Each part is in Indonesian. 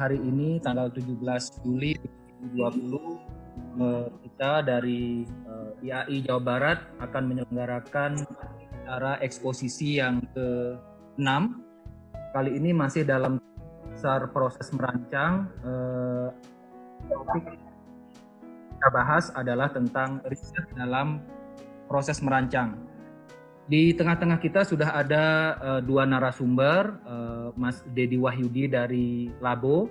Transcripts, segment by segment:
hari ini tanggal 17 Juli 2020 kita dari IAI Jawa Barat akan menyelenggarakan acara eksposisi yang ke-6. Kali ini masih dalam besar proses merancang. Topik kita bahas adalah tentang riset dalam proses merancang. Di tengah-tengah kita sudah ada dua narasumber, Mas Dedi Wahyudi dari Labo,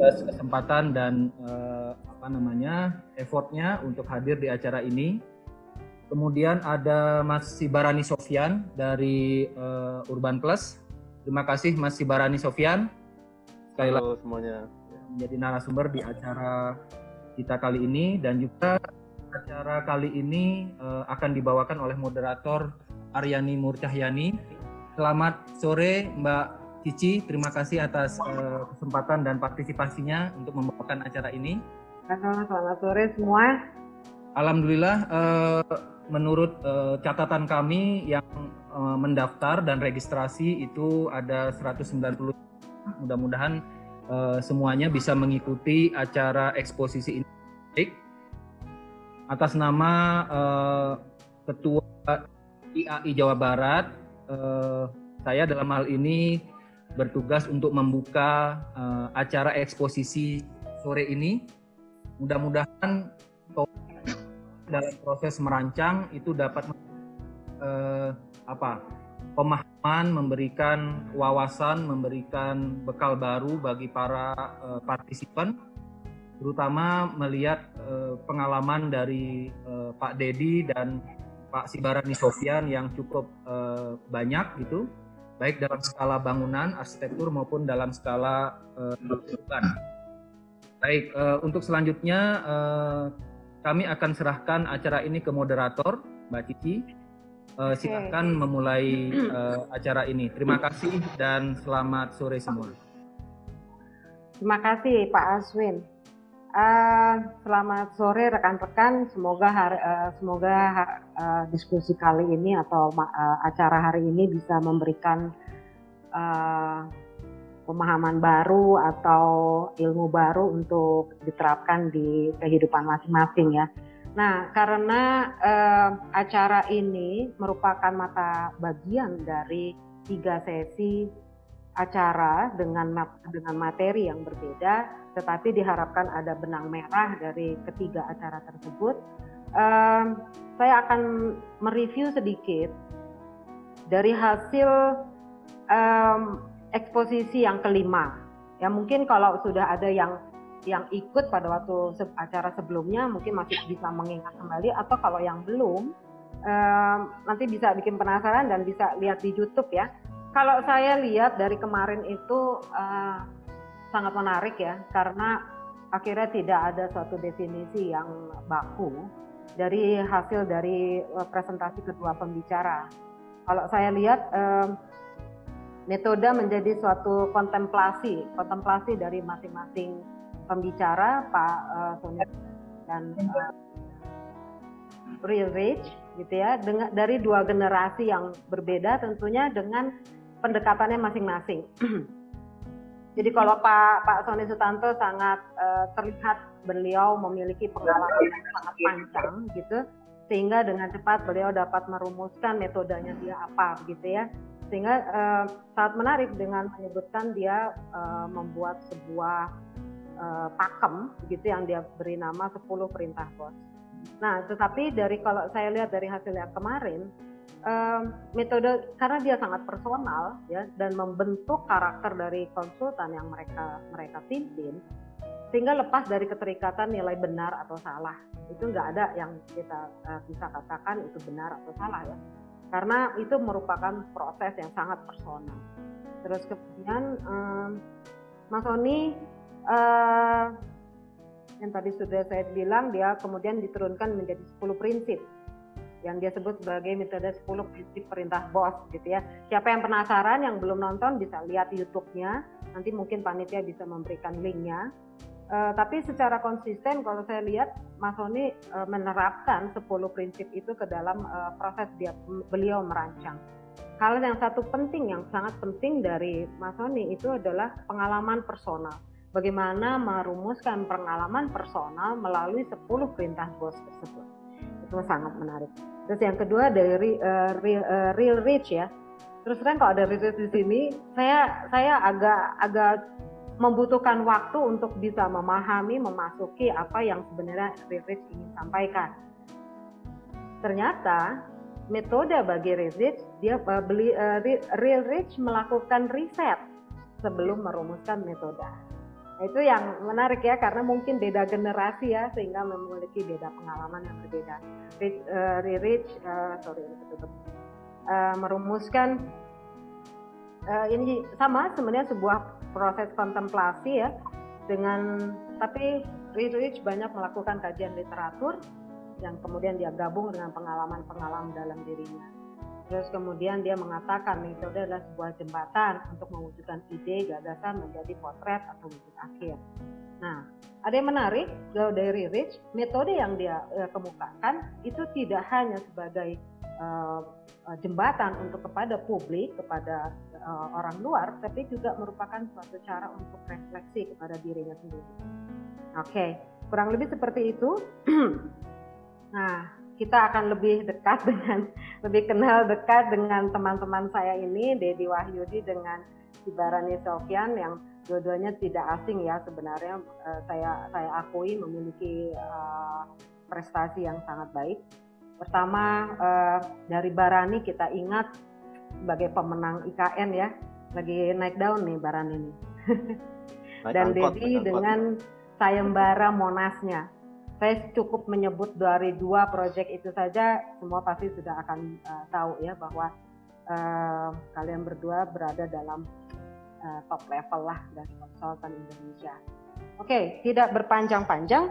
kesempatan dan uh, apa namanya effortnya untuk hadir di acara ini. Kemudian ada Mas Sibarani Sofyan dari uh, Urban Plus. Terima kasih Mas Sibarani Sofyan. Sekali lagi semuanya menjadi narasumber di acara kita kali ini dan juga acara kali ini uh, akan dibawakan oleh moderator Aryani Murcahyani. Selamat sore Mbak Cici, terima kasih atas uh, kesempatan dan partisipasinya untuk membawakan acara ini. Selamat sore semua. Alhamdulillah, uh, menurut uh, catatan kami yang uh, mendaftar dan registrasi itu ada 190. Mudah-mudahan uh, semuanya bisa mengikuti acara eksposisi ini. Atas nama uh, Ketua IAI Jawa Barat, uh, saya dalam hal ini bertugas untuk membuka uh, acara eksposisi sore ini. Mudah-mudahan dalam proses merancang itu dapat uh, apa pemahaman, memberikan wawasan, memberikan bekal baru bagi para uh, partisipan terutama melihat uh, pengalaman dari uh, Pak Dedi dan Pak Sibarani Sofian yang cukup uh, banyak gitu, baik dalam skala bangunan, arsitektur maupun dalam skala uh, Baik, uh, untuk selanjutnya uh, kami akan serahkan acara ini ke moderator, Mbak Cici. Uh, silakan memulai uh, acara ini. Terima kasih dan selamat sore semua. Terima kasih Pak Aswin. Uh, selamat sore rekan-rekan. Semoga hari, uh, semoga uh, diskusi kali ini atau uh, acara hari ini bisa memberikan uh, pemahaman baru atau ilmu baru untuk diterapkan di kehidupan masing-masing ya. Nah, karena uh, acara ini merupakan mata bagian dari tiga sesi acara dengan dengan materi yang berbeda tetapi diharapkan ada benang merah dari ketiga acara tersebut. Um, saya akan mereview sedikit dari hasil um, eksposisi yang kelima. Ya mungkin kalau sudah ada yang yang ikut pada waktu acara sebelumnya mungkin masih bisa mengingat kembali atau kalau yang belum um, nanti bisa bikin penasaran dan bisa lihat di YouTube ya. Kalau saya lihat dari kemarin itu uh, sangat menarik ya karena akhirnya tidak ada suatu definisi yang baku dari hasil dari eh, presentasi kedua pembicara. Kalau saya lihat eh, metode menjadi suatu kontemplasi, kontemplasi dari masing-masing pembicara Pak eh, Sonia dan eh, Real Rich gitu ya, dengan dari dua generasi yang berbeda tentunya dengan pendekatannya masing-masing. Jadi kalau Pak Pak Sony Sutanto sangat uh, terlihat beliau memiliki pengalaman yang sangat panjang gitu, sehingga dengan cepat beliau dapat merumuskan metodenya dia apa gitu ya. Sehingga uh, sangat menarik dengan menyebutkan dia uh, membuat sebuah uh, pakem gitu yang dia beri nama 10 perintah bos. Nah, tetapi dari kalau saya lihat dari hasil yang kemarin, um, metode karena dia sangat personal ya dan membentuk karakter dari konsultan yang mereka mereka pimpin sehingga lepas dari keterikatan nilai benar atau salah. Itu nggak ada yang kita uh, bisa katakan itu benar atau salah ya. Karena itu merupakan proses yang sangat personal. Terus kemudian um, Mas Oni uh, yang tadi sudah saya bilang dia kemudian diturunkan menjadi 10 prinsip yang dia sebut sebagai metode 10 prinsip perintah bos gitu ya. Siapa yang penasaran yang belum nonton bisa lihat YouTube-nya. Nanti mungkin panitia bisa memberikan linknya. Uh, tapi secara konsisten kalau saya lihat Mas Sony uh, menerapkan 10 prinsip itu ke dalam uh, proses dia beliau merancang. Hal yang satu penting yang sangat penting dari Mas Sony itu adalah pengalaman personal. Bagaimana merumuskan pengalaman personal melalui 10 perintah bos tersebut. Itu sangat menarik. Terus yang kedua dari uh, real, uh, real rich ya. Terus terang kalau ada real rich di sini, saya saya agak agak membutuhkan waktu untuk bisa memahami, memasuki apa yang sebenarnya Real Rich ingin sampaikan. Ternyata metode bagi Real Rich, dia uh, beli uh, Real Rich melakukan riset sebelum merumuskan metode. Itu yang menarik ya karena mungkin beda generasi ya sehingga memiliki beda pengalaman yang berbeda. Rich, uh, Rich uh, sorry uh, merumuskan uh, ini sama sebenarnya sebuah proses kontemplasi ya dengan tapi Rich banyak melakukan kajian literatur yang kemudian dia gabung dengan pengalaman-pengalaman dalam dirinya. Terus kemudian dia mengatakan metode adalah sebuah jembatan untuk mewujudkan ide, gagasan menjadi potret atau wujud akhir. Nah, ada yang menarik dari Rich, metode yang dia uh, kemukakan itu tidak hanya sebagai uh, jembatan untuk kepada publik, kepada uh, orang luar, tapi juga merupakan suatu cara untuk refleksi kepada dirinya sendiri. Oke, okay. kurang lebih seperti itu. nah, kita akan lebih dekat dengan lebih kenal dekat dengan teman-teman saya ini, Dedi Wahyudi dengan Ibarani Sofyan yang dua-duanya tidak asing ya sebenarnya. Uh, saya saya akui memiliki uh, prestasi yang sangat baik. Pertama uh, dari Barani kita ingat sebagai pemenang IKN ya lagi naik daun nih Baran ini. Dan Dedi dengan sayembara Monasnya saya cukup menyebut dari dua proyek itu saja semua pasti sudah akan uh, tahu ya bahwa uh, kalian berdua berada dalam uh, top level lah dari konsultan Indonesia. Oke, okay, tidak berpanjang-panjang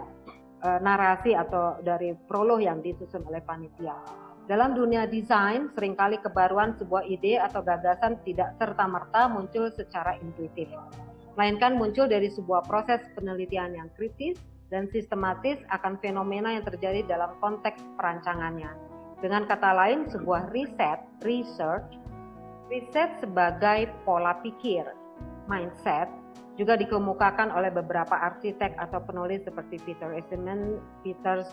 uh, narasi atau dari prolog yang disusun oleh panitia. Dalam dunia desain, sering kali kebaruan sebuah ide atau gagasan tidak serta-merta muncul secara intuitif, melainkan muncul dari sebuah proses penelitian yang kritis dan sistematis akan fenomena yang terjadi dalam konteks perancangannya. Dengan kata lain, sebuah riset, research, riset sebagai pola pikir, mindset, juga dikemukakan oleh beberapa arsitek atau penulis seperti Peter Eastman, Peter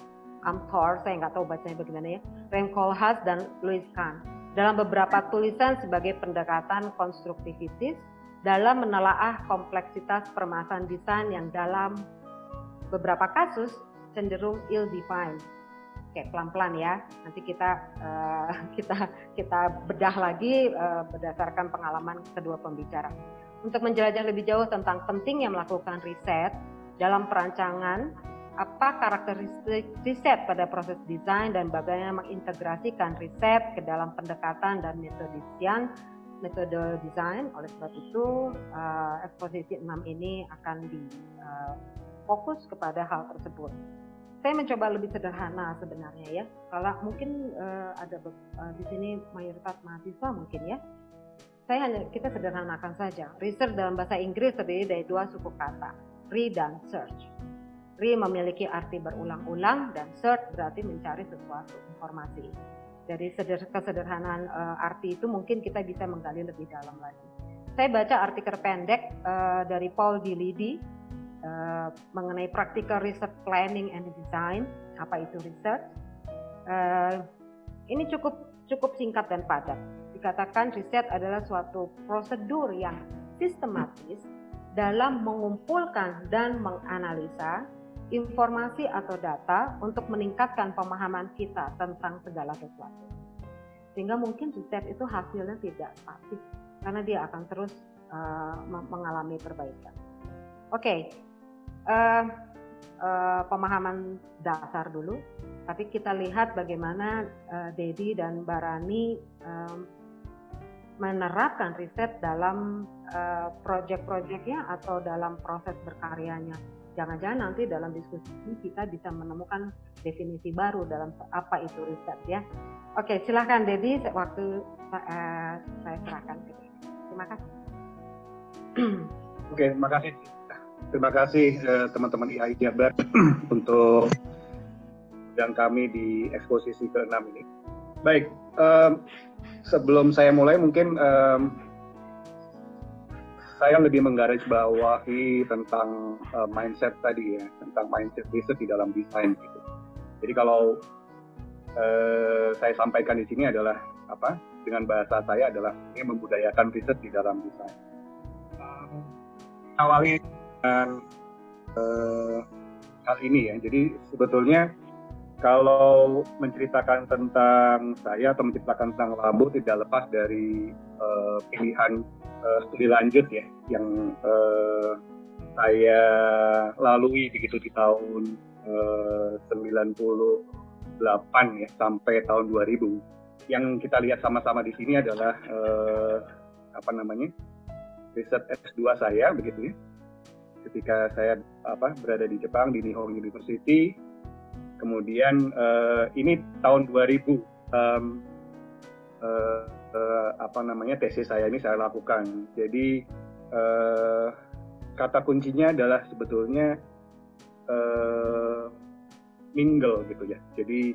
Amthor, saya nggak tahu bacanya bagaimana ya, Rem Koolhaas dan Louis Kahn dalam beberapa tulisan sebagai pendekatan konstruktivitis dalam menelaah kompleksitas permasalahan desain yang dalam beberapa kasus cenderung ill-defined. Oke, pelan-pelan ya. Nanti kita uh, kita kita bedah lagi uh, berdasarkan pengalaman kedua pembicara. Untuk menjelajah lebih jauh tentang pentingnya melakukan riset dalam perancangan apa karakteristik riset pada proses desain dan bagaimana mengintegrasikan riset ke dalam pendekatan dan metode desain metode desain oleh sebab itu uh, eksposisi 6 ini akan di uh, fokus kepada hal tersebut. Saya mencoba lebih sederhana sebenarnya ya. Kalau mungkin uh, ada uh, di sini mayoritas mahasiswa mungkin ya. Saya hanya kita sederhanakan saja. Research dalam bahasa Inggris terdiri dari dua suku kata, re dan search Re memiliki arti berulang-ulang dan search berarti mencari sesuatu informasi. Dari kesederhanaan uh, arti itu mungkin kita bisa menggali lebih dalam lagi. Saya baca artikel pendek uh, dari Paul Gilidi uh, mengenai practical research planning and design. Apa itu research? Uh, ini cukup cukup singkat dan padat. Dikatakan riset adalah suatu prosedur yang sistematis dalam mengumpulkan dan menganalisa informasi atau data untuk meningkatkan pemahaman kita tentang segala sesuatu. Sehingga mungkin riset itu hasilnya tidak statis karena dia akan terus uh, mengalami perbaikan. Oke, okay. Uh, uh, pemahaman dasar dulu, tapi kita lihat bagaimana uh, Dedi dan Barani um, menerapkan riset dalam uh, proyek-proyeknya atau dalam proses berkaryanya. Jangan-jangan nanti dalam diskusi ini kita bisa menemukan definisi baru dalam apa itu riset ya. Oke, silahkan Dedi, waktu uh, saya serahkan Terima kasih. Oke, terima kasih. Terima kasih eh, teman-teman IAI Jabar untuk dan kami di eksposisi ke-6 ini. Baik, um, sebelum saya mulai mungkin um, saya lebih menggarisbawahi tentang uh, mindset tadi ya, tentang mindset riset di dalam desain gitu. Jadi kalau uh, saya sampaikan di sini adalah apa? Dengan bahasa saya adalah ini membudayakan riset di dalam desain. Um, awali dengan uh, hal ini ya. Jadi sebetulnya kalau menceritakan tentang saya atau menceritakan tentang Labu tidak lepas dari uh, pilihan uh, studi lanjut ya yang uh, saya lalui begitu di tahun uh, 98 ya sampai tahun 2000. Yang kita lihat sama-sama di sini adalah uh, apa namanya riset S2 saya begitu ya. Ketika saya apa berada di Jepang di Nihon University Kemudian uh, ini tahun 2000 um, uh, uh, apa namanya tesis saya ini saya lakukan. Jadi uh, kata kuncinya adalah sebetulnya uh, mingle gitu ya. Jadi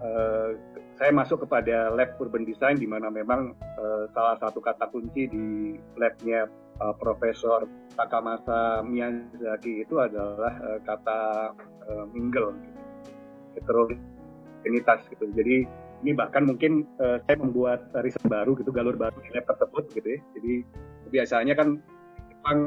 uh, saya masuk kepada lab urban design di mana memang uh, salah satu kata kunci di labnya uh, Profesor Takamasa Miyazaki itu adalah uh, kata uh, mingle. Gitu heterogenitas gitu. Jadi ini bahkan mungkin uh, saya membuat riset baru gitu, galur baru di tersebut gitu ya. Jadi biasanya kan Jepang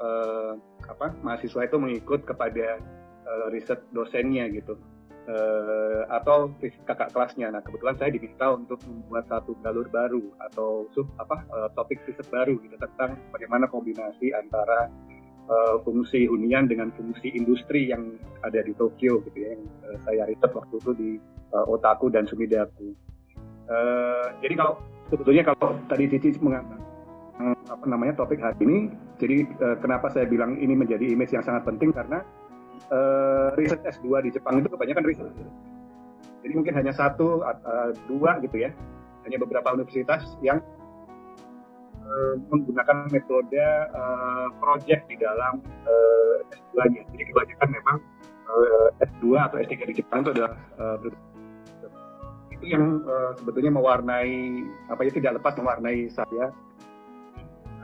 uh, apa mahasiswa itu mengikut kepada uh, riset dosennya gitu. Uh, atau kakak kelasnya. Nah kebetulan saya diminta untuk membuat satu galur baru atau sub apa uh, topik riset baru gitu tentang bagaimana kombinasi antara uh, fungsi hunian dengan fungsi industri yang ada di Tokyo gitu ya yang uh, saya riset waktu itu di uh, Otaku dan Sumidaku. Uh, jadi kalau sebetulnya kalau tadi Cici mengatakan apa namanya topik hari ini, jadi uh, kenapa saya bilang ini menjadi image yang sangat penting karena uh, riset S2 di Jepang itu kebanyakan riset. Jadi mungkin hanya satu, uh, dua gitu ya, hanya beberapa universitas yang uh, menggunakan metode uh, project di dalam uh, S2-nya. Jadi kebanyakan memang uh, S2 atau S3 di Jepang itu adalah uh, itu yang uh, sebetulnya mewarnai apa ya tidak lepas mewarnai saya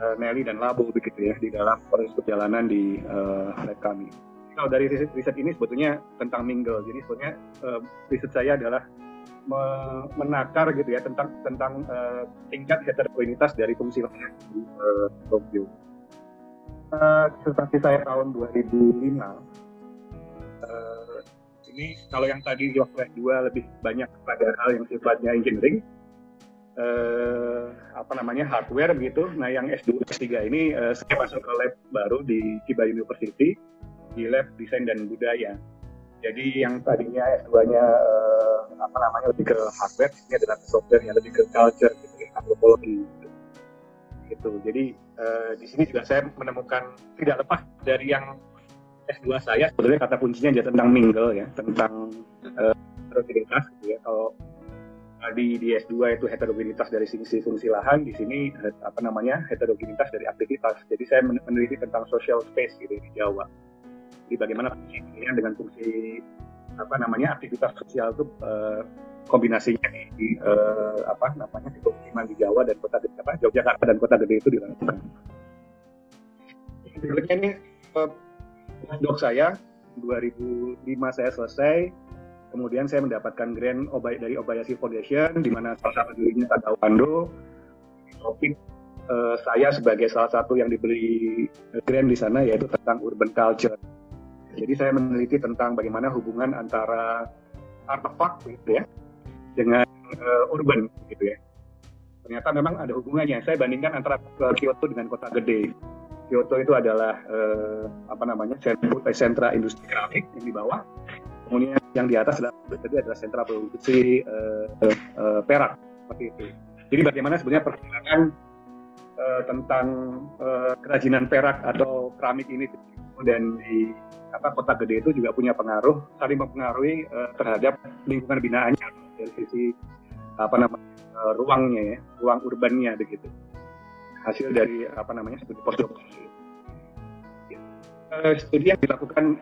uh, Nelly dan Labo begitu ya di dalam proses perjalanan di uh, lab kami. Kalau dari riset, riset ini sebetulnya tentang mingle, jadi sebetulnya uh, riset saya adalah menakar gitu ya tentang tentang uh, tingkat heterogenitas dari fungsi lain di uh, Tokyo. Uh, seperti saya tahun 2005, uh, ini kalau yang tadi di waktu S2 lebih banyak pada hal yang sifatnya engineering, uh, apa namanya hardware begitu. Nah yang S2 S3 ini uh, saya masuk ke lab baru di Chiba University di lab desain dan budaya jadi yang tadinya S2-nya uh, eh, apa namanya lebih ke hardware, ini adalah software yang lebih ke culture, gitu, antropologi. Gitu. gitu. Jadi uh, di sini juga saya menemukan tidak lepas dari yang S2 saya sebenarnya kata kuncinya aja tentang mingle ya, tentang uh, heterogenitas gitu ya. Kalau tadi di S2 itu heterogenitas dari sisi fungsi lahan, di sini apa namanya heterogenitas dari aktivitas. Jadi saya meneliti tentang social space gitu di Jawa jadi bagaimana fungsi dengan fungsi apa namanya aktivitas sosial itu uh, kombinasinya di, di uh, apa namanya di pemukiman di Jawa dan kota apa Yogyakarta dan kota gede itu dilakukan. Berikutnya ini dok saya 2005 saya selesai kemudian saya mendapatkan grant Obay dari Obayashi Foundation di mana salah satu dirinya Tadao Ando topik uh, saya sebagai salah satu yang diberi grant di sana yaitu tentang urban culture jadi saya meneliti tentang bagaimana hubungan antara artefak gitu ya dengan uh, urban gitu ya. Ternyata memang ada hubungannya. Saya bandingkan antara Kyoto dengan kota gede. Kyoto itu adalah uh, apa namanya sentra industri keramik yang di bawah. Kemudian yang di atas adalah, adalah sentra produksi uh, uh, perak seperti itu. Jadi bagaimana sebenarnya perkembangan uh, tentang uh, kerajinan perak atau keramik ini. Dan di apa kota gede itu juga punya pengaruh saling mempengaruhi uh, terhadap lingkungan binaannya. Dari sisi apa namanya uh, ruangnya ya ruang urbannya begitu. Hasil dari apa namanya studi postdoc uh, studi yang dilakukan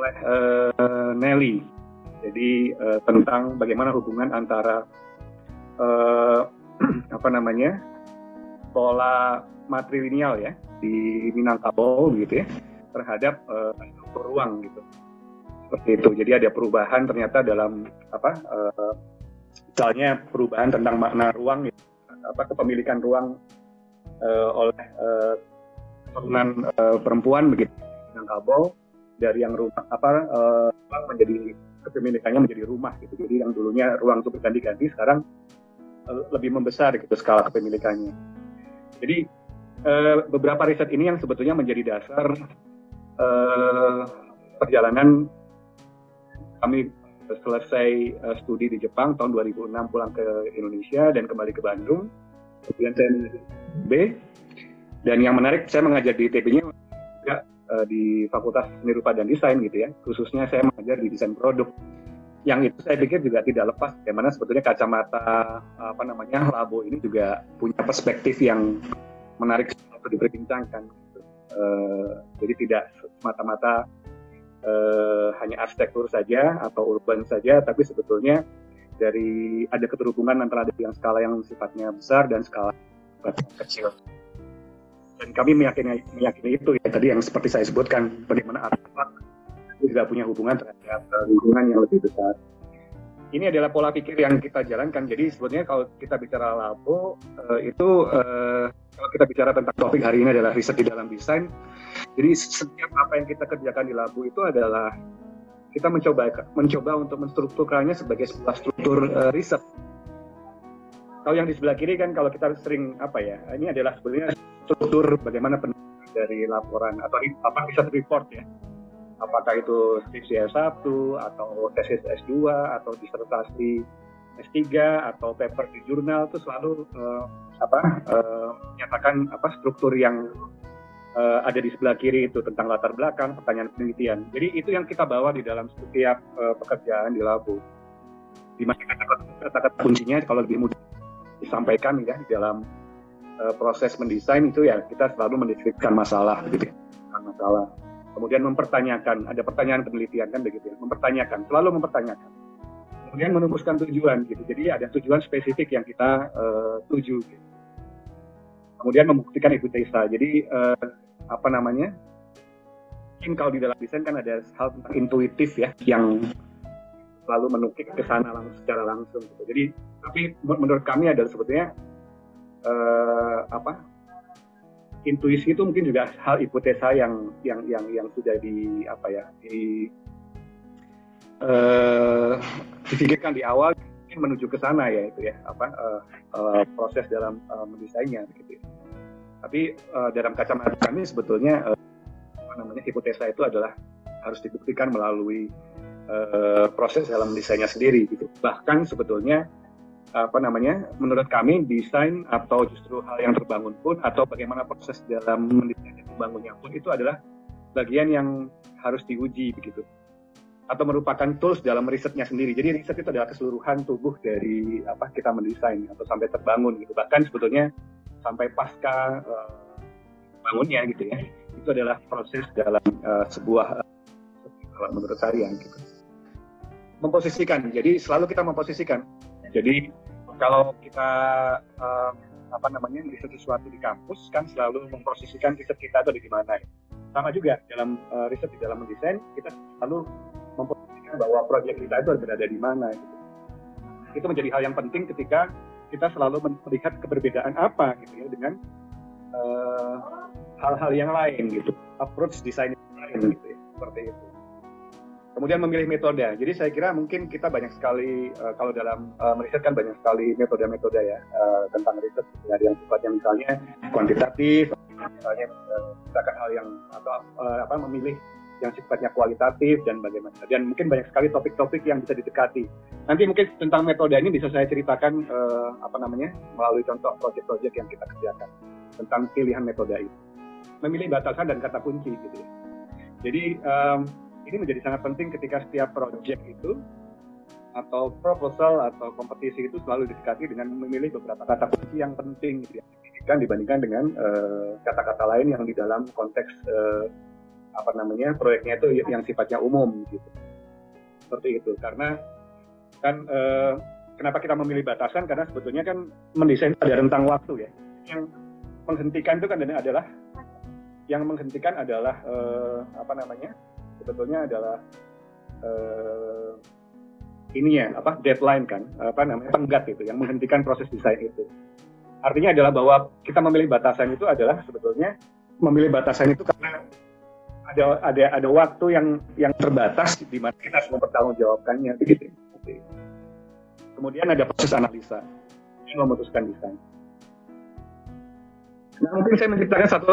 oleh uh, Nelly. Jadi uh, tentang bagaimana hubungan antara uh, apa namanya pola matrilineal ya di Minangkabau gitu ya terhadap uh, ruang gitu. Seperti itu. Jadi ada perubahan ternyata dalam apa uh, misalnya perubahan tentang makna ruang gitu, apa kepemilikan ruang uh, oleh uh, perempuan begitu. Minangkabau dari yang rumah apa uh, menjadi kepemilikannya menjadi rumah gitu. Jadi yang dulunya ruang itu berganti-ganti sekarang lebih membesar gitu skala kepemilikannya jadi uh, beberapa riset ini yang sebetulnya menjadi dasar uh, perjalanan kami selesai uh, studi di Jepang tahun 2006 pulang ke Indonesia dan kembali ke Bandung. Kemudian saya B dan yang menarik saya mengajar di ITB-nya juga uh, di Fakultas Seni Rupa dan Desain gitu ya. Khususnya saya mengajar di desain produk. Yang itu saya pikir juga tidak lepas bagaimana sebetulnya kacamata apa namanya labo ini juga punya perspektif yang menarik untuk diperbincangkan. Gitu. Uh, jadi tidak semata-mata uh, hanya arsitektur saja atau urban saja, tapi sebetulnya dari ada keterhubungan antara yang skala yang sifatnya besar dan skala kecil. Dan kami meyakini, meyakini itu ya tadi yang seperti saya sebutkan bagaimana artefak juga punya hubungan terhadap lingkungan yang lebih besar ini adalah pola pikir yang kita jalankan. Jadi sebetulnya kalau kita bicara labo uh, itu uh, kalau kita bicara tentang topik hari ini adalah riset di dalam desain. Jadi setiap apa yang kita kerjakan di labo itu adalah kita mencoba mencoba untuk menstrukturkannya sebagai sebuah struktur riset. Kalau yang di sebelah kiri kan kalau kita sering apa ya, ini adalah sebenarnya struktur bagaimana dari laporan atau apa riset report ya apakah itu skripsi S1 atau tesis S2 atau disertasi S3 atau paper di jurnal itu selalu uh, apa uh, menyatakan apa struktur yang uh, ada di sebelah kiri itu tentang latar belakang pertanyaan penelitian. Jadi itu yang kita bawa di dalam setiap uh, pekerjaan di labu. Di kata-kata kuncinya kalau lebih mudah disampaikan ya di dalam uh, proses mendesain itu ya kita selalu mendeskripsikan masalah gitu ya. masalah kemudian mempertanyakan, ada pertanyaan penelitian kan begitu ya, mempertanyakan, selalu mempertanyakan. Kemudian menumuskan tujuan gitu, jadi ada tujuan spesifik yang kita uh, tuju. Gitu. Kemudian membuktikan hipotesa, jadi uh, apa namanya? Mungkin kalau di dalam desain kan ada hal tentang intuitif ya, yang selalu menukik ke sana langsung secara langsung. Gitu. Jadi, tapi menurut kami adalah sebetulnya uh, apa intuisi itu mungkin juga hal hipotesa yang yang yang yang sudah di apa ya di uh, difikirkan di awal menuju ke sana ya itu ya apa uh, uh, proses dalam uh, mendesainnya gitu. Ya. Tapi uh, dalam kacamata kami sebetulnya uh, apa namanya hipotesa itu adalah harus dibuktikan melalui uh, proses dalam desainnya sendiri gitu. Bahkan sebetulnya apa namanya menurut kami desain atau justru hal yang terbangun pun atau bagaimana proses dalam mendesain terbangunnya pun itu adalah bagian yang harus diuji begitu atau merupakan tools dalam risetnya sendiri. Jadi riset itu adalah keseluruhan tubuh dari apa kita mendesain atau sampai terbangun gitu. Bahkan sebetulnya sampai pasca uh, bangunnya gitu ya. Itu adalah proses dalam uh, sebuah uh, menurut saya gitu. Memposisikan. Jadi selalu kita memposisikan jadi kalau kita uh, apa namanya riset sesuatu di kampus kan selalu memposisikan riset kita itu di mana. Ya. Sama juga dalam uh, riset di dalam mendesain kita selalu memposisikan bahwa proyek kita itu berada di mana. Gitu. Itu menjadi hal yang penting ketika kita selalu melihat keberbedaan apa gitu ya dengan eh, hal-hal uh, yang lain gitu approach desain lain gitu ya seperti itu kemudian memilih metode. Jadi saya kira mungkin kita banyak sekali uh, kalau dalam uh, meriset kan banyak sekali metode-metode ya uh, tentang riset dari yang sifatnya misalnya kuantitatif, misalnya misalkan hal yang atau uh, apa memilih yang sifatnya kualitatif dan bagaimana. Dan mungkin banyak sekali topik-topik yang bisa didekati. Nanti mungkin tentang metode ini bisa saya ceritakan uh, apa namanya melalui contoh proyek-proyek yang kita kerjakan. tentang pilihan metode itu. Memilih batasan dan kata kunci gitu ya. Jadi um, ini menjadi sangat penting ketika setiap project itu atau proposal atau kompetisi itu selalu didekati dengan memilih beberapa kata kunci yang penting gitu ya. Dibandingkan dengan eh, kata-kata uh, lain yang di dalam konteks uh, apa namanya proyeknya itu yang sifatnya umum gitu. Seperti itu. Karena kan uh, kenapa kita memilih batasan? Karena sebetulnya kan mendesain ada rentang waktu ya. Yang menghentikan itu kan adalah yang menghentikan adalah uh, apa namanya sebetulnya adalah uh, ini ya apa deadline kan apa namanya tenggat itu yang menghentikan proses desain itu artinya adalah bahwa kita memilih batasan itu adalah sebetulnya memilih batasan itu karena ada ada ada waktu yang yang terbatas di mana kita harus mempertanggungjawabkannya begitu. Kemudian ada proses analisa yang memutuskan desain. Nah mungkin saya menceritakan satu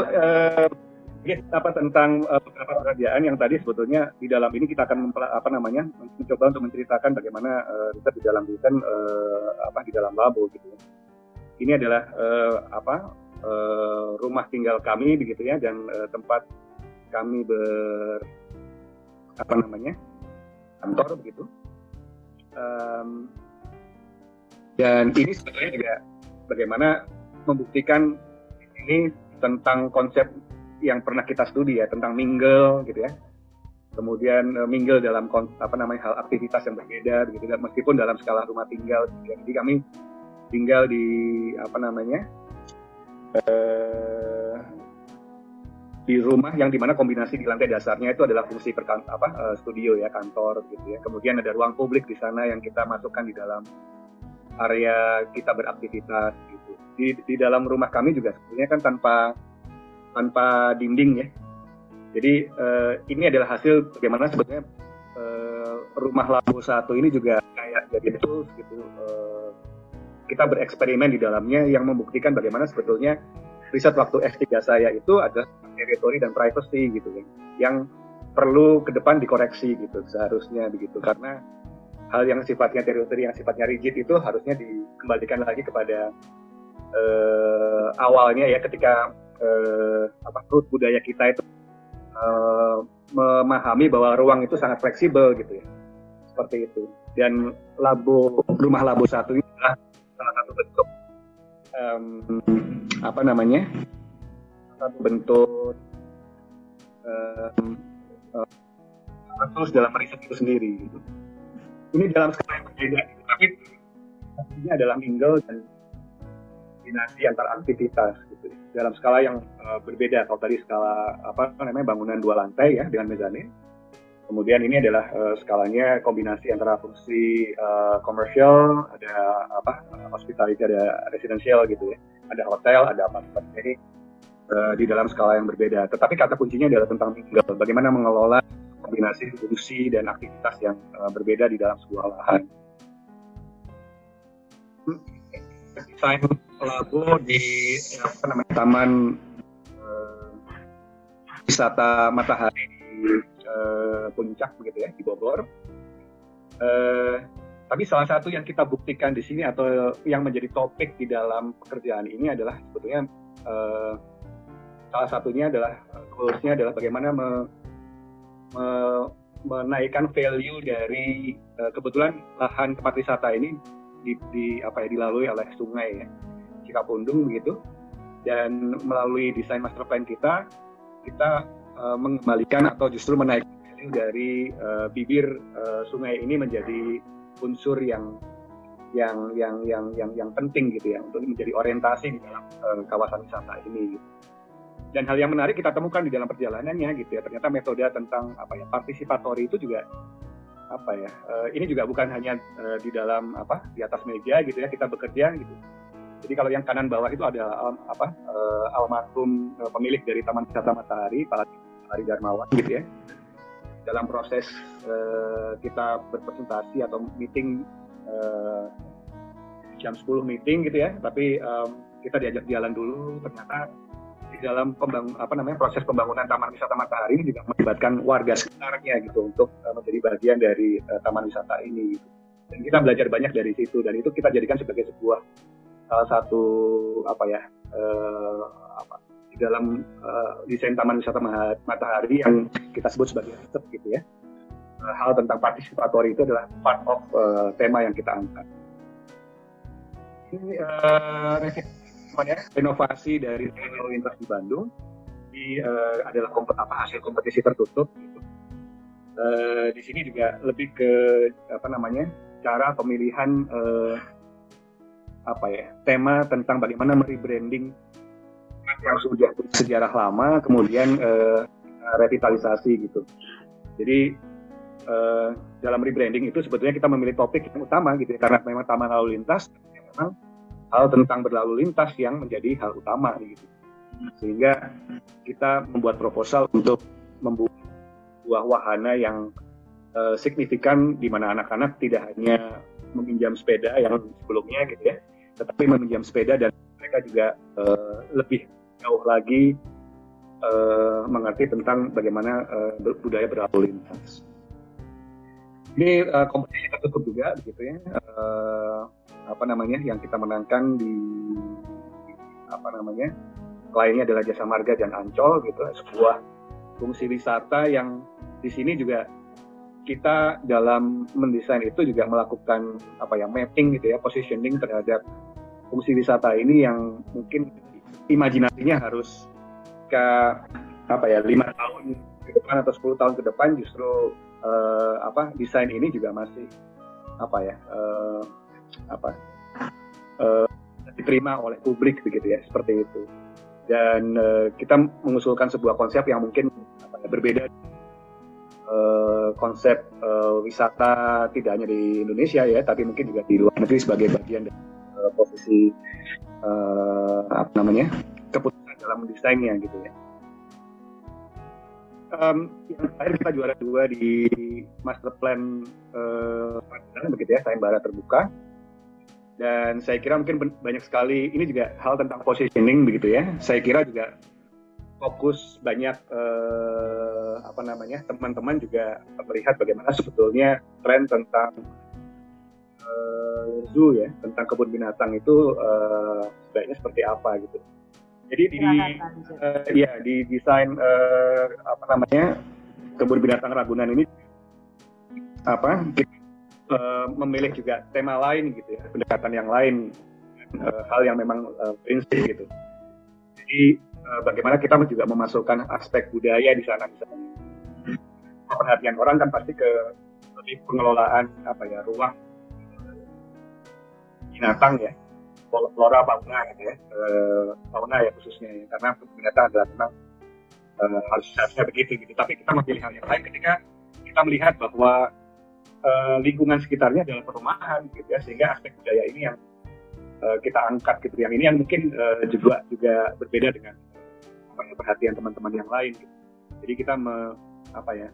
uh, apa tentang uh, beberapa pekerjaan yang tadi sebetulnya di dalam ini kita akan apa namanya mencoba untuk menceritakan bagaimana uh, riset di dalam desain uh, apa di dalam labo gitu ini adalah uh, apa uh, rumah tinggal kami begitu ya dan uh, tempat kami ber apa namanya kantor begitu. Um, dan ini sebetulnya juga bagaimana membuktikan ini tentang konsep yang pernah kita studi ya tentang mingle gitu ya. Kemudian uh, mingle dalam apa namanya hal aktivitas yang berbeda dan meskipun dalam skala rumah tinggal gitu. Jadi kami tinggal di apa namanya uh, di rumah yang di mana kombinasi di lantai dasarnya itu adalah fungsi perkan apa uh, studio ya kantor gitu ya. Kemudian ada ruang publik di sana yang kita masukkan di dalam area kita beraktivitas gitu. Di, di dalam rumah kami juga sebetulnya kan tanpa tanpa dinding ya. Jadi uh, ini adalah hasil bagaimana sebetulnya uh, rumah labu satu ini juga kayak jadi tools gitu uh, kita bereksperimen di dalamnya yang membuktikan bagaimana sebetulnya riset waktu S3 saya itu ada teritori dan privacy gitu kan yang perlu ke depan dikoreksi gitu seharusnya begitu. Karena hal yang sifatnya teritori yang sifatnya rigid itu harusnya dikembalikan lagi kepada uh, awalnya ya ketika uh, apa root budaya kita itu uh, memahami bahwa ruang itu sangat fleksibel gitu ya. Seperti itu. Dan labo rumah labo satu ini adalah salah satu bentuk um, apa namanya? Satu bentuk um, uh, terus dalam riset itu sendiri gitu. ini dalam skala yang berbeda tapi ini adalah mingle dan kombinasi antara aktivitas gitu. Dalam skala yang uh, berbeda. Kalau tadi skala apa namanya bangunan dua lantai ya dengan mezanin Kemudian ini adalah uh, skalanya kombinasi antara fungsi uh, komersial, ada apa hospitality, ada residential gitu ya, ada hotel, ada apa apa. Jadi uh, di dalam skala yang berbeda. Tetapi kata kuncinya adalah tentang tinggal, bagaimana mengelola kombinasi fungsi dan aktivitas yang uh, berbeda di dalam sebuah lahan. Desain labu di apa namanya taman uh, wisata matahari uh, puncak begitu ya di Bogor. Uh, tapi salah satu yang kita buktikan di sini atau yang menjadi topik di dalam pekerjaan ini adalah sebetulnya uh, salah satunya adalah goalsnya adalah bagaimana me, me, menaikkan value dari uh, kebetulan lahan tempat wisata ini di, di apa ya dilalui oleh sungai ya Cikapundung begitu dan melalui desain master plan kita kita uh, mengembalikan atau justru menaikkan dari uh, bibir uh, sungai ini menjadi unsur yang yang yang yang yang yang penting gitu ya untuk menjadi orientasi di dalam uh, kawasan wisata ini. Gitu. Dan hal yang menarik kita temukan di dalam perjalanannya gitu ya ternyata metode tentang apa ya partisipatori itu juga apa ya uh, ini juga bukan hanya uh, di dalam apa di atas meja gitu ya kita bekerja gitu jadi kalau yang kanan bawah itu ada um, apa uh, almarhum uh, pemilik dari Taman Wisata Matahari, Pak Hari Darmawan gitu ya. Dalam proses uh, kita berpresentasi atau meeting uh, jam 10 meeting gitu ya, tapi um, kita diajak jalan dulu ternyata di dalam pembang apa namanya proses pembangunan Taman Wisata Matahari ini juga melibatkan warga sekitarnya gitu untuk uh, menjadi bagian dari uh, taman wisata ini. Gitu. Dan kita belajar banyak dari situ dan itu kita jadikan sebagai sebuah salah satu apa ya uh, apa, di dalam uh, desain taman wisata matahari yang kita sebut sebagai riset gitu ya. Uh, hal tentang partisipatori itu adalah part of uh, tema yang kita angkat. Ini uh, renovasi dari lintas di Bandung. Di uh, adalah kompet, apa hasil kompetisi tertutup gitu. Uh, di sini juga lebih ke apa namanya cara pemilihan uh, apa ya tema tentang bagaimana merebranding yang sudah sejarah lama kemudian uh, revitalisasi gitu. Jadi uh, dalam rebranding itu sebetulnya kita memilih topik yang utama gitu ya, karena memang taman lalu lintas memang hal tentang berlalu lintas yang menjadi hal utama gitu. Sehingga kita membuat proposal untuk membuat sebuah wahana yang uh, signifikan di mana anak-anak tidak hanya meminjam sepeda yang sebelumnya gitu ya, tetapi meminjam sepeda dan mereka juga uh, lebih jauh lagi uh, mengerti tentang bagaimana uh, budaya berlalu lintas. Ini uh, kompetisi tertutup juga, begitu ya. Uh, apa namanya yang kita menangkan di apa namanya kliennya adalah Jasa Marga dan Ancol gitu, sebuah fungsi wisata yang di sini juga kita dalam mendesain itu juga melakukan apa ya mapping gitu ya positioning terhadap fungsi wisata ini yang mungkin imajinasinya harus ke apa ya lima tahun ke depan atau 10 tahun ke depan justru uh, apa desain ini juga masih apa ya uh, apa uh, diterima oleh publik begitu ya seperti itu. Dan uh, kita mengusulkan sebuah konsep yang mungkin apa ya, berbeda uh, konsep uh, wisata tidak hanya di Indonesia ya tapi mungkin juga di luar negeri sebagai bagian dari uh, posisi uh, apa namanya keputusan dalam mendesainnya gitu ya. Um, yang terakhir kita juara dua di master plan uh, begitu ya sayembara terbuka. Dan saya kira mungkin banyak sekali ini juga hal tentang positioning begitu ya. Saya kira juga fokus banyak uh, apa namanya teman-teman juga melihat bagaimana sebetulnya tren tentang uh, zoo ya tentang kebun binatang itu uh, sebaiknya seperti apa gitu jadi di uh, ya di desain uh, apa namanya kebun binatang Ragunan ini apa uh, memilih juga tema lain gitu ya, pendekatan yang lain uh, hal yang memang uh, prinsip gitu. Jadi uh, bagaimana kita juga memasukkan aspek budaya di sana misalnya. Perhatian orang kan pasti ke lebih pengelolaan apa ya ruang binatang ya. Flora fauna gitu ya. Uh, fauna ya khususnya ya. Karena ternyata adalah memang uh, harus harusnya begitu gitu. Tapi kita memilih hal yang lain ketika kita melihat bahwa uh, lingkungan sekitarnya adalah perumahan gitu ya. Sehingga aspek budaya ini yang uh, kita angkat gitu. Yang ini yang mungkin uh, juga juga berbeda dengan perhatian teman-teman yang lain gitu. jadi kita me, apa ya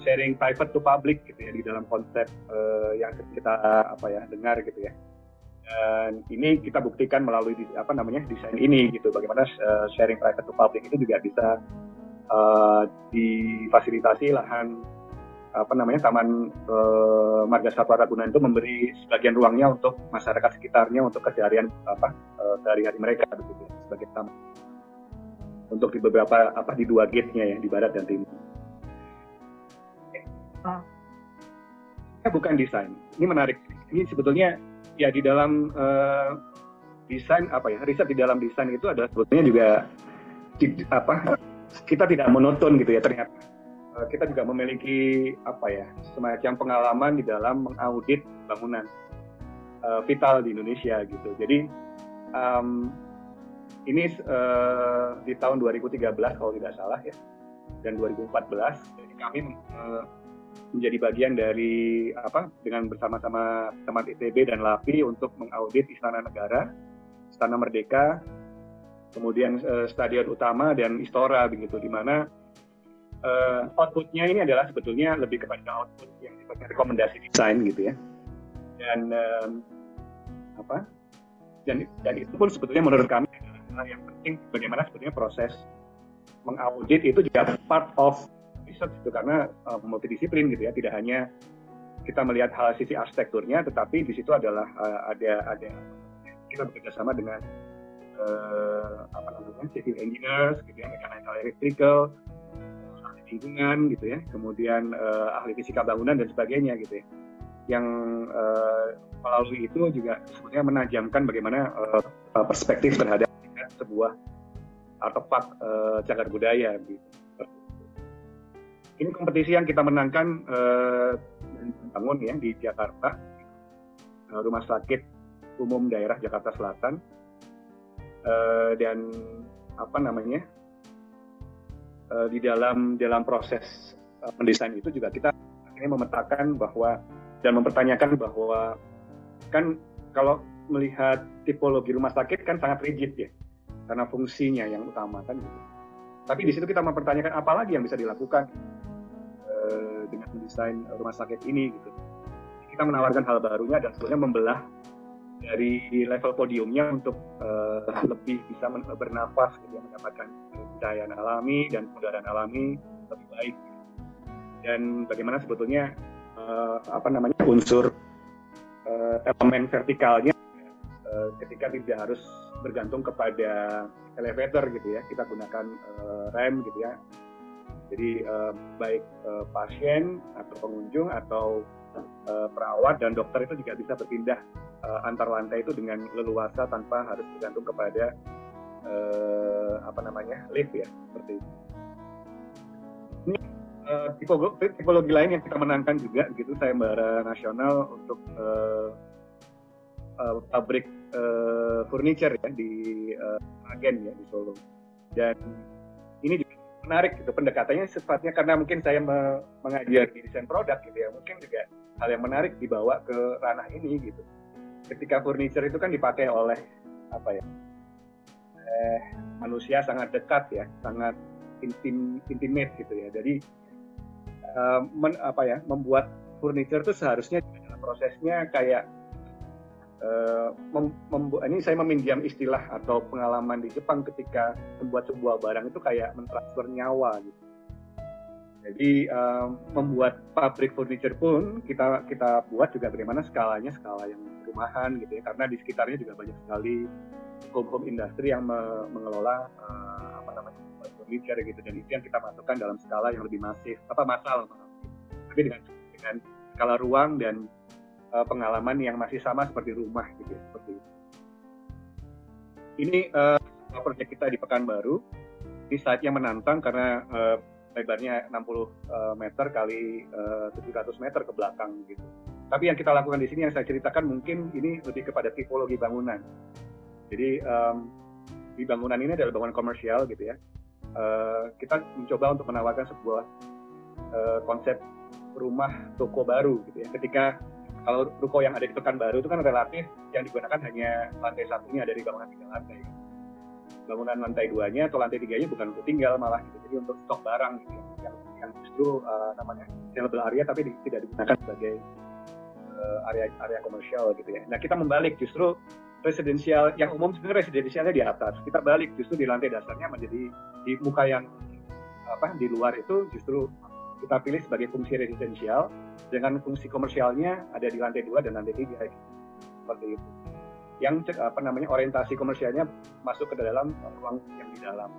sharing private to public gitu ya. Di dalam konsep uh, yang kita apa ya dengar gitu ya dan ini kita buktikan melalui apa namanya desain ini gitu bagaimana uh, sharing private to public itu juga bisa uh, difasilitasi lahan apa namanya taman uh, marga satwa Ragunan itu memberi sebagian ruangnya untuk masyarakat sekitarnya untuk keseharian apa uh, sehari-hari mereka begitu sebagai taman untuk di beberapa apa di dua gate-nya ya di barat dan timur. Ah. Bukan desain. Ini menarik. Ini sebetulnya ya di dalam uh, desain apa ya riset di dalam desain itu ada sebetulnya juga apa kita tidak monoton gitu ya ternyata. Uh, kita juga memiliki apa ya semacam pengalaman di dalam mengaudit bangunan uh, vital di Indonesia gitu. Jadi um, ini uh, di tahun 2013 kalau tidak salah ya dan 2014 jadi kami uh, menjadi bagian dari apa dengan bersama-sama teman ITB dan LAPI untuk mengaudit Istana Negara, Istana Merdeka, kemudian uh, Stadion Utama dan Istora begitu di mana uh, outputnya ini adalah sebetulnya lebih kepada output yang sifatnya rekomendasi desain gitu ya. Dan um, apa dan dan itu pun sebetulnya menurut kami adalah yang penting bagaimana sebetulnya proses mengaudit itu juga part of research itu karena uh, multidisiplin gitu ya. Tidak hanya kita melihat hal sisi arsitekturnya tetapi di situ adalah uh, ada ada kita bekerja sama dengan uh, apa namanya civil engineers, gitu ya, mechanical electrical, ahli lingkungan gitu ya, kemudian uh, ahli fisika bangunan dan sebagainya gitu ya, yang uh, melalui itu juga sebetulnya menajamkan bagaimana uh, perspektif terhadap sebuah artefak uh, cagar budaya gitu. Ini kompetisi yang kita menangkan uh, bangun ya di Jakarta, uh, Rumah Sakit Umum Daerah Jakarta Selatan, uh, dan apa namanya uh, di dalam dalam proses uh, mendesain itu juga kita ini memetakan bahwa dan mempertanyakan bahwa kan kalau melihat tipologi rumah sakit kan sangat rigid ya karena fungsinya yang utama kan gitu. Tapi di situ kita mempertanyakan apa lagi yang bisa dilakukan dengan mendesain rumah sakit ini gitu. Kita menawarkan hal barunya dan sebetulnya membelah dari level podiumnya untuk uh, lebih bisa bernafas gitu, ya, mendapatkan cahayaan alami dan udara alami lebih baik. Dan bagaimana sebetulnya uh, apa namanya unsur uh, elemen vertikalnya uh, ketika tidak harus bergantung kepada elevator gitu ya. Kita gunakan uh, rem gitu ya jadi uh, baik uh, pasien atau pengunjung atau uh, perawat dan dokter itu juga bisa berpindah uh, antar lantai itu dengan leluasa tanpa harus bergantung kepada uh, apa namanya lift ya seperti itu. Ini tipologi, tipologi lain yang kita menangkan juga gitu sayembara nasional untuk uh, uh, pabrik uh, furniture ya di uh, Agen ya di Solo dan menarik gitu pendekatannya sifatnya karena mungkin saya me mengajar di desain produk gitu ya. Mungkin juga hal yang menarik dibawa ke ranah ini gitu. Ketika furniture itu kan dipakai oleh apa ya eh, manusia sangat dekat ya sangat intim intimate gitu ya. Jadi uh, men, apa ya membuat furniture itu seharusnya prosesnya kayak Uh, ini saya meminjam istilah atau pengalaman di Jepang ketika membuat sebuah barang itu kayak mentransfer nyawa gitu. Jadi um, membuat pabrik furniture pun kita kita buat juga bagaimana skalanya skala yang rumahan gitu ya. Karena di sekitarnya juga banyak sekali home home industri yang me, mengelola uh, apa namanya furniture gitu. Dan itu yang kita masukkan dalam skala yang lebih masif apa masal tapi dengan dengan skala ruang dan uh, pengalaman yang masih sama seperti rumah gitu seperti itu. Ini uh, proyek kita di Pekanbaru. Ini saatnya menantang karena uh, lebarnya 60 uh, meter kali uh, 700 meter ke belakang gitu. Tapi yang kita lakukan di sini yang saya ceritakan mungkin ini lebih kepada tipologi bangunan. Jadi um, di bangunan ini adalah bangunan komersial gitu ya. Uh, kita mencoba untuk menawarkan sebuah uh, konsep rumah toko baru gitu ya. Ketika kalau ruko yang ada di Pekanbaru itu kan relatif yang digunakan hanya lantai satunya dari bangunan tiga lantai. Bangunan lantai duanya atau lantai tiganya bukan untuk tinggal malah gitu, jadi untuk stok barang gitu yang yang justru uh, namanya saleable area tapi di, tidak digunakan sebagai uh, area area komersial gitu ya. Nah kita membalik justru residensial yang umum sebenarnya residensialnya di atas. Kita balik justru di lantai dasarnya menjadi di muka yang apa di luar itu justru kita pilih sebagai fungsi residensial. Dengan fungsi komersialnya ada di lantai dua dan lantai tiga. Seperti itu. Yang apa namanya orientasi komersialnya masuk ke dalam ruang yang di dalam.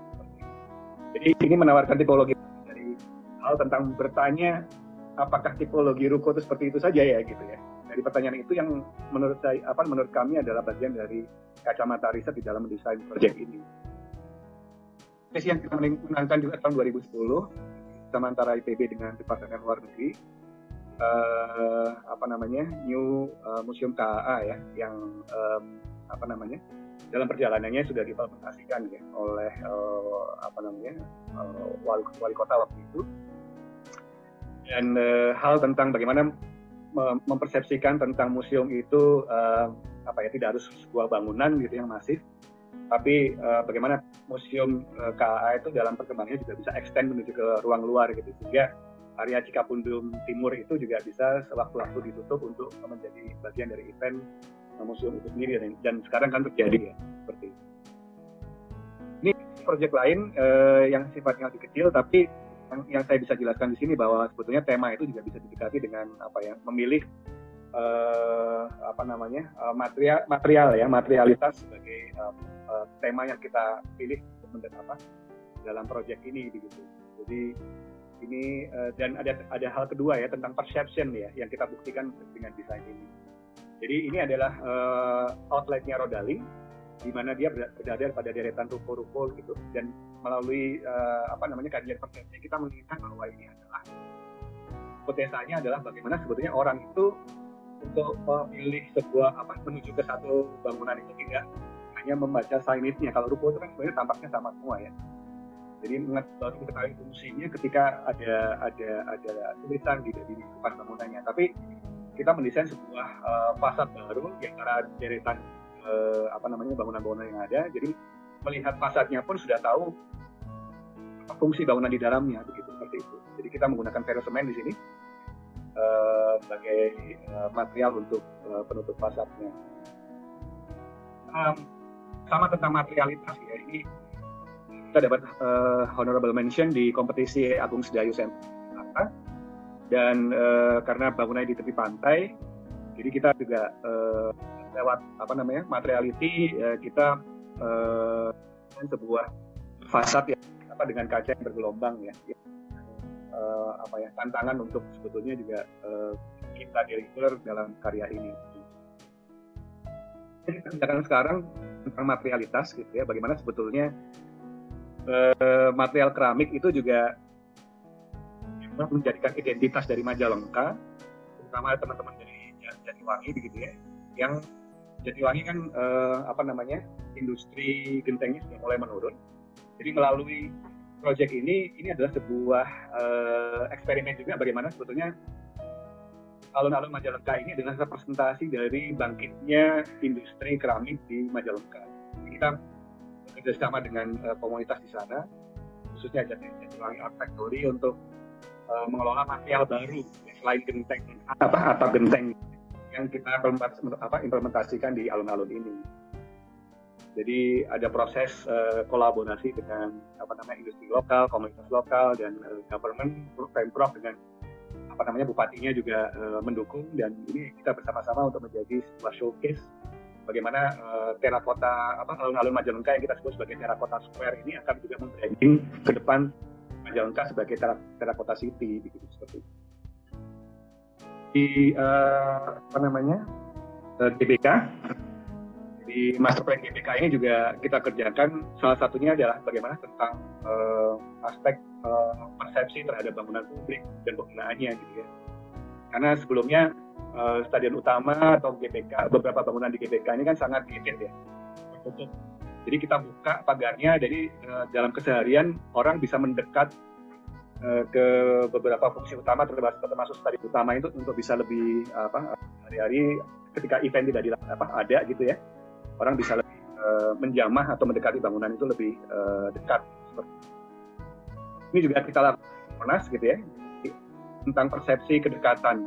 Jadi ini menawarkan tipologi dari hal tentang bertanya apakah tipologi ruko itu seperti itu saja ya gitu ya. Dari pertanyaan itu yang menurut saya apa menurut kami adalah bagian dari kacamata riset di dalam mendesain proyek ini. Sesi yang kita menangkan juga tahun 2010 sama antara IPB dengan Departemen Luar Negeri uh, apa namanya New uh, Museum KAA ya yang um, apa namanya dalam perjalanannya sudah diimplementasikan ya oleh uh, apa namanya uh, wali, wali kota waktu itu. Dan uh, hal tentang bagaimana mempersepsikan tentang museum itu uh, apa ya tidak harus sebuah bangunan gitu yang masif tapi uh, bagaimana museum uh, KAA itu dalam perkembangannya juga bisa extend menuju ke ruang luar gitu sehingga area Cikapundung Timur itu juga bisa sewaktu-waktu ditutup untuk menjadi bagian dari event museum itu sendiri dan, dan sekarang kan terjadi ya seperti. Ini proyek lain uh, yang sifatnya lebih kecil tapi yang, yang saya bisa jelaskan di sini bahwa sebetulnya tema itu juga bisa didekati dengan apa ya memilih uh, apa namanya uh, material material ya materialitas sebagai uh, uh, tema yang kita pilih untuk apa dalam proyek ini begitu. Jadi ini uh, dan ada ada hal kedua ya tentang perception ya yang kita buktikan dengan desain ini. Jadi ini adalah uh, outletnya Rodaling di mana dia berada pada deretan ruko-ruko gitu dan melalui uh, apa namanya kajian persepsi kita menginginkan bahwa ini adalah hipotesanya adalah bagaimana sebetulnya orang itu untuk memilih sebuah apa menuju ke satu bangunan itu tidak hanya membaca signage-nya. Kalau ruko itu kan sebenarnya tampaknya sama semua ya. Jadi mengetahui fungsinya ketika ada ada ada tulisan di, di depan bangunannya. Tapi kita mendesain sebuah uh, baru di antara deretan uh, apa namanya bangunan-bangunan yang ada. Jadi melihat fasadnya pun sudah tahu fungsi bangunan di dalamnya begitu seperti itu. Jadi kita menggunakan verosemen di sini uh, sebagai uh, material untuk uh, penutup fasadnya. Um, sama tentang materialitas ya ini kita dapat uh, honorable mention di kompetisi Agung Sedayu Jakarta dan uh, karena bangunan di tepi pantai jadi kita juga uh, lewat apa namanya materiality uh, kita uh, sebuah fasad ya apa dengan kaca yang bergelombang ya uh, apa ya tantangan untuk sebetulnya juga uh, kita deliver dalam karya ini. Jadi sekarang tentang materialitas gitu ya, bagaimana sebetulnya uh, material keramik itu juga menjadikan identitas dari Majalengka, terutama teman-teman dari Jatiwangi begitu ya, yang Jatiwangi kan uh, apa namanya industri gentengnya sudah mulai menurun. Jadi melalui project ini ini adalah sebuah uh, eksperimen juga bagaimana sebetulnya alun-alun Majalengka ini adalah representasi dari bangkitnya industri keramik di Majalengka. Kita bekerjasama dengan uh, komunitas di sana, khususnya Jatiwangi Art Factory untuk uh, mengelola material baru selain genteng apa atap genteng yang kita implementasikan di alun-alun ini. Jadi ada proses uh, kolaborasi dengan apa namanya industri lokal, komunitas lokal dan uh, government, pemprov dengan apa namanya bupatinya juga uh, mendukung dan ini kita bersama-sama untuk menjadi sebuah showcase bagaimana uh, terakota apa alun-alun Majalengka yang kita sebut sebagai terakota square ini akan juga membranding ke depan Majalengka sebagai terakota city begitu seperti itu. Di uh, apa namanya uh, GBK di master plan GBK ini juga kita kerjakan salah satunya adalah bagaimana tentang uh, aspek uh, persepsi terhadap bangunan publik dan penggunaannya gitu ya. Karena sebelumnya uh, stadion utama atau GBK beberapa bangunan di GBK ini kan sangat gated ya, tertutup. Jadi kita buka pagarnya, jadi uh, dalam keseharian orang bisa mendekat uh, ke beberapa fungsi utama termasuk termasuk stadion utama itu untuk bisa lebih apa hari-hari ketika event tidak apa ada gitu ya orang bisa lebih uh, menjamah atau mendekati bangunan itu lebih uh, dekat. Ini juga kita lakukan Monas gitu ya tentang persepsi kedekatan.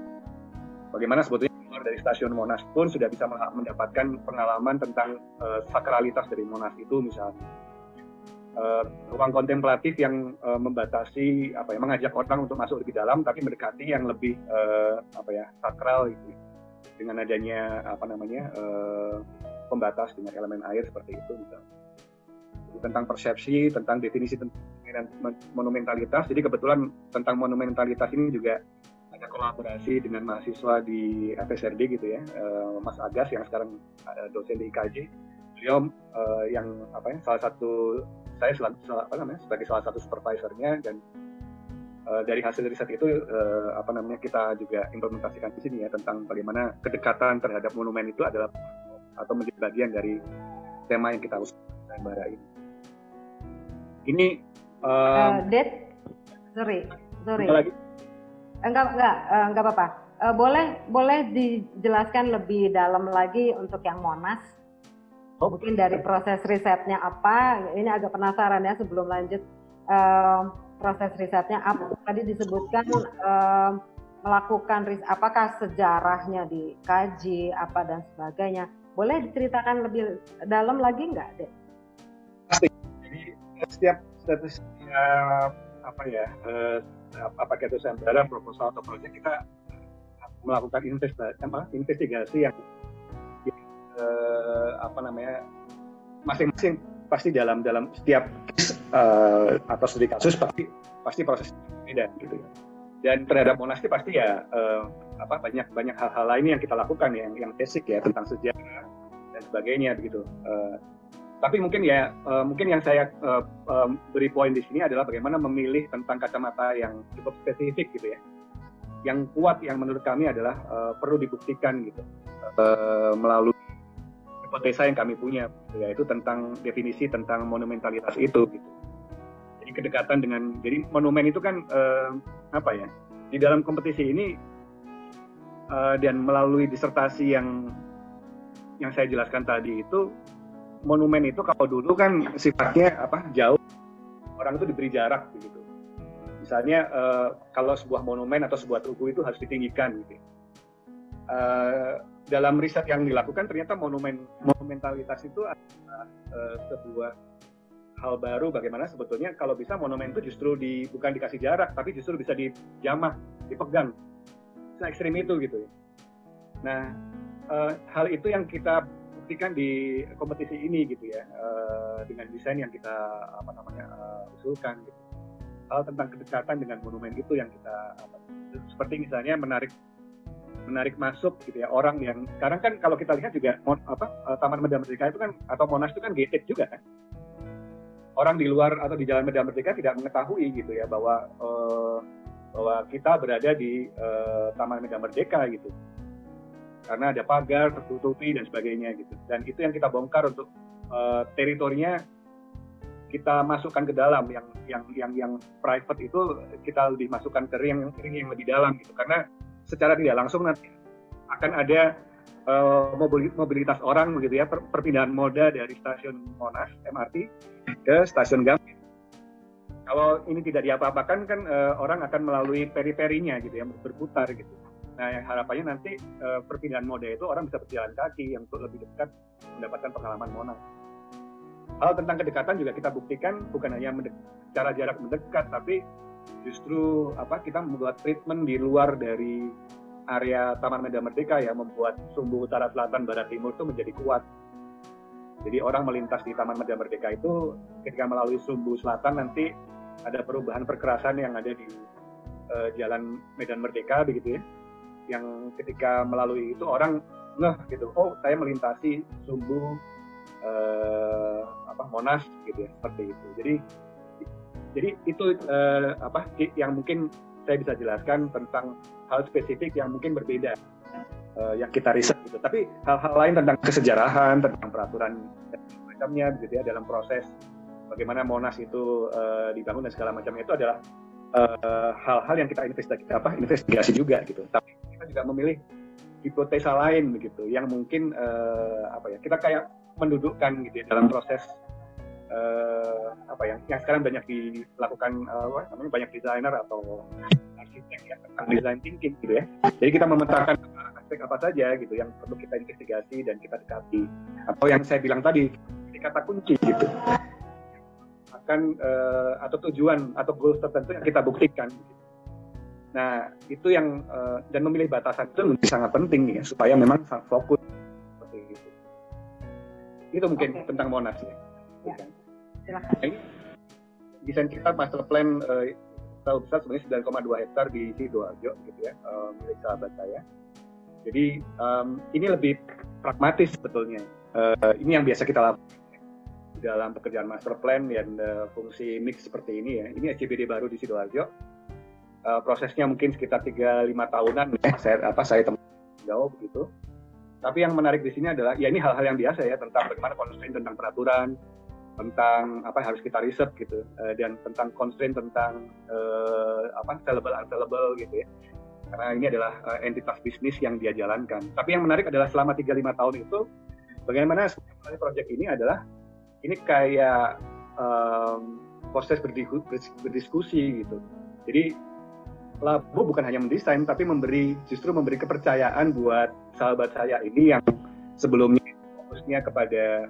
Bagaimana sebetulnya keluar dari stasiun Monas pun sudah bisa mendapatkan pengalaman tentang uh, sakralitas dari Monas itu misalnya. Uh, ruang kontemplatif yang uh, membatasi apa ya mengajak orang untuk masuk lebih dalam tapi mendekati yang lebih uh, apa ya sakral gitu dengan adanya apa namanya uh, pembatas dengan elemen air seperti itu misalnya. Jadi, tentang persepsi, tentang definisi tentang monumentalitas. Jadi kebetulan tentang monumentalitas ini juga ada kolaborasi dengan mahasiswa di FSRD gitu ya, uh, Mas Agas yang sekarang uh, dosen di IKJ. Beliau uh, yang apa ya salah satu saya apa namanya sebagai salah satu supervisornya dan dari hasil riset itu apa namanya kita juga implementasikan di sini ya tentang bagaimana kedekatan terhadap monumen itu adalah atau menjadi bagian dari tema yang kita usahakan bara ini. Ini uh, uh, sorry, sorry. Lagi? Enggak, enggak, uh, enggak apa-apa. Uh, boleh, boleh dijelaskan lebih dalam lagi untuk yang Monas. Oh. Mungkin dari proses risetnya apa? Ini agak penasaran ya sebelum lanjut. Uh, proses risetnya apa? Tadi disebutkan uh, melakukan riset, apakah sejarahnya dikaji apa dan sebagainya boleh diceritakan lebih dalam lagi nggak, Dek? Pasti. Jadi setiap setiap apa ya, eh, apa itu sayembara proposal atau proyek kita melakukan investigasi, yang uh, apa namanya masing-masing pasti dalam dalam setiap uh, atau studi kasus pasti pasti proses beda gitu ya. Dan terhadap Monas pasti ya uh, apa banyak banyak hal-hal lain yang kita lakukan yang yang basic ya tentang sejarah dan sebagainya begitu. Uh, tapi mungkin ya uh, mungkin yang saya uh, um, beri poin di sini adalah bagaimana memilih tentang kacamata yang cukup spesifik gitu ya. Yang kuat yang menurut kami adalah uh, perlu dibuktikan gitu. Uh, melalui hipotesa yang kami punya yaitu tentang definisi tentang monumentalitas itu gitu. Jadi kedekatan dengan jadi monumen itu kan uh, apa ya di dalam kompetisi ini uh, dan melalui disertasi yang yang saya jelaskan tadi itu monumen itu kalau dulu kan sifatnya apa jauh. Orang itu diberi jarak begitu. Misalnya uh, kalau sebuah monumen atau sebuah tugu itu harus ditinggikan gitu. Uh, dalam riset yang dilakukan ternyata monumen monumentalitas itu adalah uh, sebuah hal baru. Bagaimana sebetulnya kalau bisa monumen itu justru di bukan dikasih jarak tapi justru bisa dijamah dipegang. Se ekstrim itu gitu nah uh, hal itu yang kita buktikan di kompetisi ini gitu ya uh, dengan desain yang kita apa namanya uh, usulkan gitu. hal tentang kedekatan dengan monumen itu yang kita apa, seperti misalnya menarik menarik masuk gitu ya orang yang sekarang kan kalau kita lihat juga mon, apa Taman Medan Merdeka itu kan atau Monas itu kan gated juga kan orang di luar atau di Jalan Medan Merdeka tidak mengetahui gitu ya bahwa uh, bahwa kita berada di uh, Taman Medan Merdeka gitu karena ada pagar tertutupi dan sebagainya gitu. Dan itu yang kita bongkar untuk uh, teritorinya kita masukkan ke dalam. Yang yang yang yang private itu kita lebih masukkan ke ring ring yang lebih dalam gitu. Karena secara tidak langsung nanti akan ada uh, mobilitas orang begitu ya. Per, perpindahan moda dari stasiun Monas MRT ke stasiun Gambir. Kalau ini tidak diapa-apakan kan uh, orang akan melalui periperinya gitu ya berputar gitu Nah, yang harapannya nanti uh, perpindahan moda itu orang bisa berjalan kaki yang untuk lebih dekat mendapatkan pengalaman Monas. Hal tentang kedekatan juga kita buktikan bukan hanya cara jarak mendekat, tapi justru apa kita membuat treatment di luar dari area Taman Medan Merdeka ya membuat sumbu utara selatan barat timur itu menjadi kuat. Jadi orang melintas di Taman Medan Merdeka itu ketika melalui sumbu selatan nanti ada perubahan perkerasan yang ada di uh, Jalan Medan Merdeka begitu ya yang ketika melalui itu orang ngeh gitu. Oh saya melintasi sumbu uh, apa Monas gitu ya seperti itu. Jadi jadi itu uh, apa yang mungkin saya bisa jelaskan tentang hal spesifik yang mungkin berbeda uh, yang kita riset gitu. Tapi hal-hal lain tentang kesejarahan tentang peraturan dan macamnya gitu ya dalam proses bagaimana Monas itu uh, dibangun dan segala macamnya itu adalah hal-hal uh, yang kita investigasi apa investigasi juga gitu. Tapi juga memilih hipotesa lain begitu yang mungkin uh, apa ya kita kayak mendudukkan gitu ya dalam proses uh, apa yang yang sekarang banyak dilakukan uh, apa namanya banyak desainer atau arsitek ya tentang design thinking gitu ya. Jadi kita memetakan aspek apa saja gitu yang perlu kita investigasi dan kita dekati. Atau yang saya bilang tadi kata kunci gitu. Akan uh, atau tujuan atau goals tertentu yang kita buktikan gitu. Nah, itu yang uh, dan memilih batasan itu menjadi sangat penting ya supaya memang fokus seperti itu. Itu mungkin okay. tentang Monas ya. ya. Silakan. Desain kita master plan uh, tahu besar sebenarnya 9,2 hektar di Sidoarjo gitu ya, uh, milik sahabat saya. Jadi um, ini lebih pragmatis sebetulnya. Uh, ini yang biasa kita lakukan dalam pekerjaan master plan dan uh, fungsi mix seperti ini ya. Ini SCBD baru di Sidoarjo uh, prosesnya mungkin sekitar 3-5 tahunan. Ya saya apa saya temukan jauh begitu tapi yang menarik di sini adalah ya ini hal-hal yang biasa ya tentang bagaimana constraint tentang peraturan tentang apa yang harus kita riset gitu. Uh, dan tentang constraint tentang uh, apa sellable unsellable gitu ya. Karena ini adalah uh, entitas bisnis yang dia jalankan. Tapi yang menarik adalah selama 3-5 tahun itu bagaimana proyek ini adalah ini kayak um, proses berdiskusi gitu. Jadi Labu bukan hanya mendesain tapi memberi justru memberi kepercayaan buat sahabat saya ini yang sebelumnya fokusnya kepada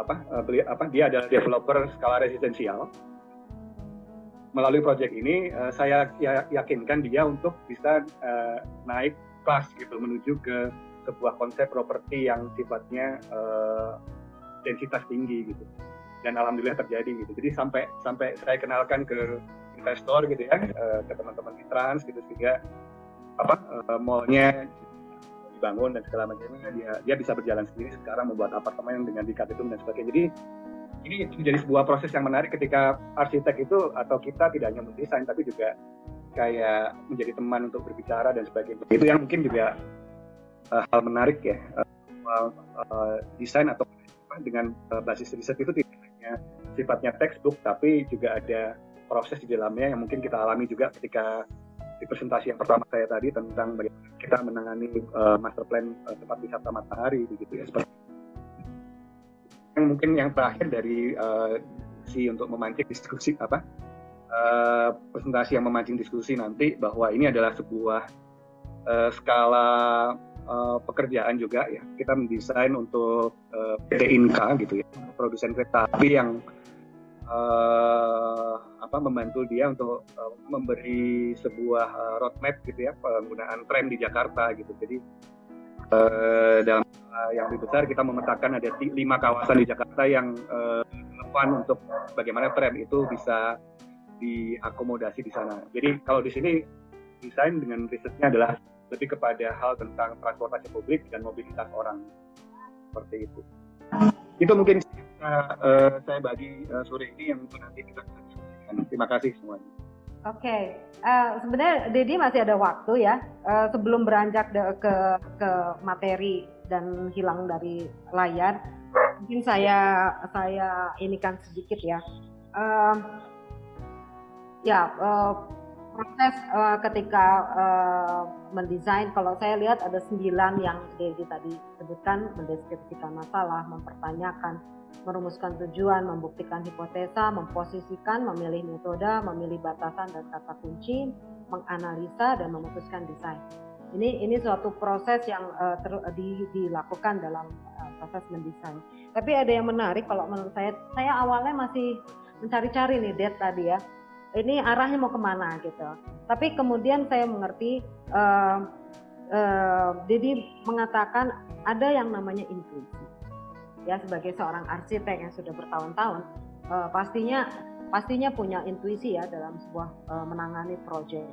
apa uh, beli apa dia adalah developer skala residensial melalui proyek ini uh, saya ya, yakinkan dia untuk bisa uh, naik kelas gitu menuju ke sebuah konsep properti yang sifatnya densitas tinggi gitu. Dan alhamdulillah terjadi gitu. Jadi sampai sampai saya kenalkan ke investor gitu ya uh, ke teman-teman di trans gitu sehingga apa uh, mallnya dibangun dan segala macamnya dia dia bisa berjalan sendiri sekarang membuat apartemen dengan di itu dan sebagainya. Jadi ini menjadi sebuah proses yang menarik ketika arsitek itu atau kita tidak hanya mendesain tapi juga kayak menjadi teman untuk berbicara dan sebagainya. Itu yang mungkin juga uh, hal menarik ya uh, uh, desain atau dengan uh, basis riset itu tidak hanya sifatnya textbook tapi juga ada proses di dalamnya yang mungkin kita alami juga ketika di presentasi yang pertama saya tadi tentang bagaimana kita menangani uh, master plan uh, tempat wisata matahari begitu ya. Seperti yang mungkin yang terakhir dari uh, si untuk memancing diskusi apa uh, presentasi yang memancing diskusi nanti bahwa ini adalah sebuah uh, skala uh, pekerjaan juga ya. Kita mendesain untuk uh, PT Inka gitu ya produsen kereta api yang uh, apa membantu dia untuk uh, memberi sebuah uh, roadmap gitu ya penggunaan tram di Jakarta gitu jadi uh, dalam uh, yang lebih besar kita memetakan ada lima kawasan di Jakarta yang uh, untuk bagaimana tram itu bisa diakomodasi di sana. Jadi kalau di sini desain dengan risetnya adalah lebih kepada hal tentang transportasi publik dan mobilitas orang seperti itu. Itu mungkin uh, saya bagi uh, sore ini yang nanti kita diskusikan. Terima kasih semuanya. Oke, okay. uh, sebenarnya Dedi masih ada waktu ya uh, sebelum beranjak ke ke materi dan hilang dari layar. Mungkin saya saya ini kan sedikit ya. Uh, ya uh, proses uh, ketika uh, mendesain, kalau saya lihat ada sembilan yang Dedi tadi sebutkan, mendeskripsikan masalah, mempertanyakan, merumuskan tujuan, membuktikan hipotesa, memposisikan, memilih metode, memilih batasan dan kata kunci, menganalisa dan memutuskan desain. Ini ini suatu proses yang uh, ter, di, dilakukan dalam uh, proses mendesain. Tapi ada yang menarik kalau menurut saya, saya awalnya masih mencari-cari nih Ded tadi ya. Ini arahnya mau ke mana gitu. Tapi kemudian saya mengerti uh, uh, mengatakan ada yang namanya intuisi ya sebagai seorang arsitek yang sudah bertahun-tahun uh, pastinya pastinya punya intuisi ya dalam sebuah uh, menangani proyek.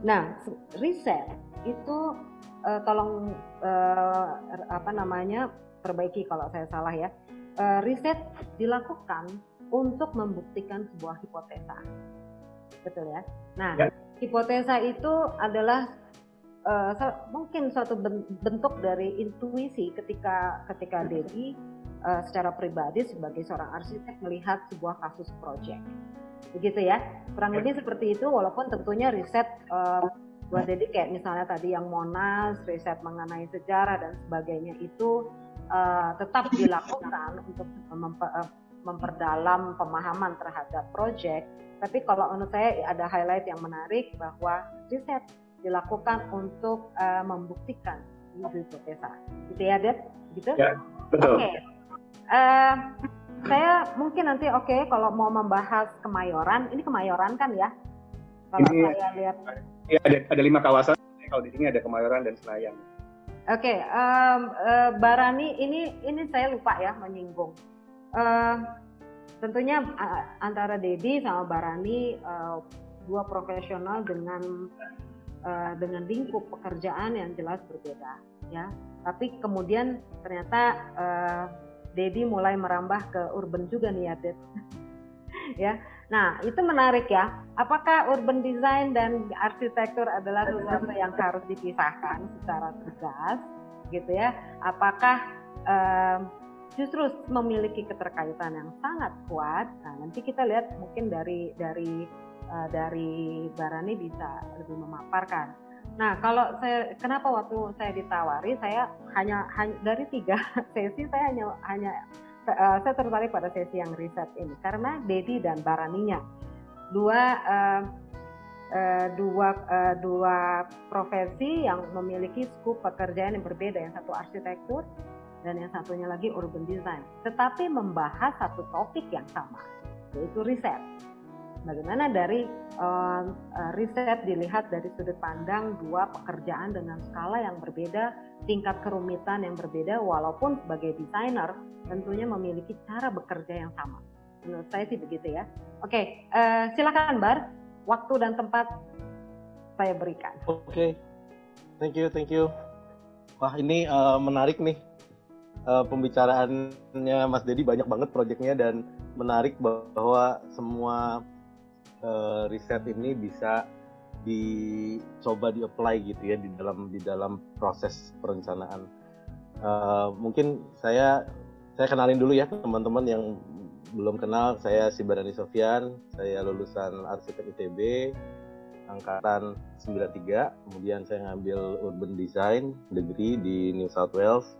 Nah, riset itu uh, tolong uh, apa namanya perbaiki kalau saya salah ya. Uh, riset dilakukan untuk membuktikan sebuah hipotesa. Betul ya? Nah, ya. hipotesa itu adalah uh, mungkin suatu bentuk dari intuisi ketika ketika Dedi uh, secara pribadi sebagai seorang arsitek melihat sebuah kasus proyek. Begitu ya, kurang lebih seperti itu walaupun tentunya riset uh, buat jadi kayak misalnya tadi yang Monas, riset mengenai sejarah dan sebagainya itu uh, tetap dilakukan untuk memper, uh, memperdalam pemahaman terhadap proyek. Tapi kalau menurut saya ada highlight yang menarik bahwa riset dilakukan untuk uh, membuktikan hipotesa. Gitu ya, Dad? Gitu? Ya, betul. Oke. Okay. Uh, saya mungkin nanti oke okay, kalau mau membahas Kemayoran, ini Kemayoran kan ya? Kalau ini, saya lihat. Iya ada, ada lima kawasan. Kalau di sini ada Kemayoran dan Senayan. Oke, okay, um, uh, Barani ini ini saya lupa ya menyinggung. Uh, tentunya uh, antara Dedi sama Barani uh, dua profesional dengan uh, dengan lingkup pekerjaan yang jelas berbeda, ya. Tapi kemudian ternyata uh, Dedi mulai merambah ke urban juga nih ya, Ded. ya. Nah, itu menarik ya. Apakah urban design dan arsitektur adalah sesuatu yang harus dipisahkan secara tegas, gitu ya? Apakah um, justru memiliki keterkaitan yang sangat kuat? Nah, nanti kita lihat mungkin dari dari uh, dari Barani bisa lebih memaparkan. Nah, kalau saya kenapa waktu saya ditawari, saya hanya, hanya dari tiga sesi saya hanya hanya uh, saya tertarik pada sesi yang riset ini karena Dedi dan Baraninya dua uh, dua dua profesi yang memiliki skup pekerjaan yang berbeda, yang satu arsitektur dan yang satunya lagi urban design, tetapi membahas satu topik yang sama, yaitu riset. Bagaimana dari uh, riset dilihat dari sudut pandang dua pekerjaan dengan skala yang berbeda, tingkat kerumitan yang berbeda, walaupun sebagai desainer tentunya memiliki cara bekerja yang sama. Menurut saya sih begitu ya. Oke, uh, silakan Bar, waktu dan tempat saya berikan. Oke, okay. thank you, thank you. Wah ini uh, menarik nih uh, pembicaraannya Mas Dedi banyak banget proyeknya dan menarik bahwa semua uh, riset ini bisa dicoba di apply gitu ya di dalam di dalam proses perencanaan. Uh, mungkin saya saya kenalin dulu ya teman-teman yang belum kenal. Saya si Barani Sofian, saya lulusan arsitek ITB angkatan 93, kemudian saya ngambil urban design degree di New South Wales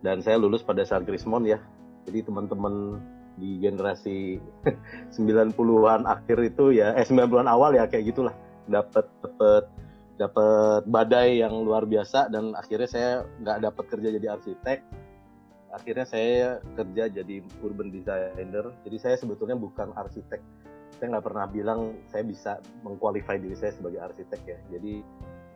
dan saya lulus pada saat Krismon ya. Jadi teman-teman di generasi 90-an akhir itu ya eh 90-an awal ya kayak gitulah. Dapat dapat dapat badai yang luar biasa dan akhirnya saya nggak dapat kerja jadi arsitek. Akhirnya saya kerja jadi urban designer. Jadi saya sebetulnya bukan arsitek. Saya nggak pernah bilang saya bisa mengqualify diri saya sebagai arsitek ya. Jadi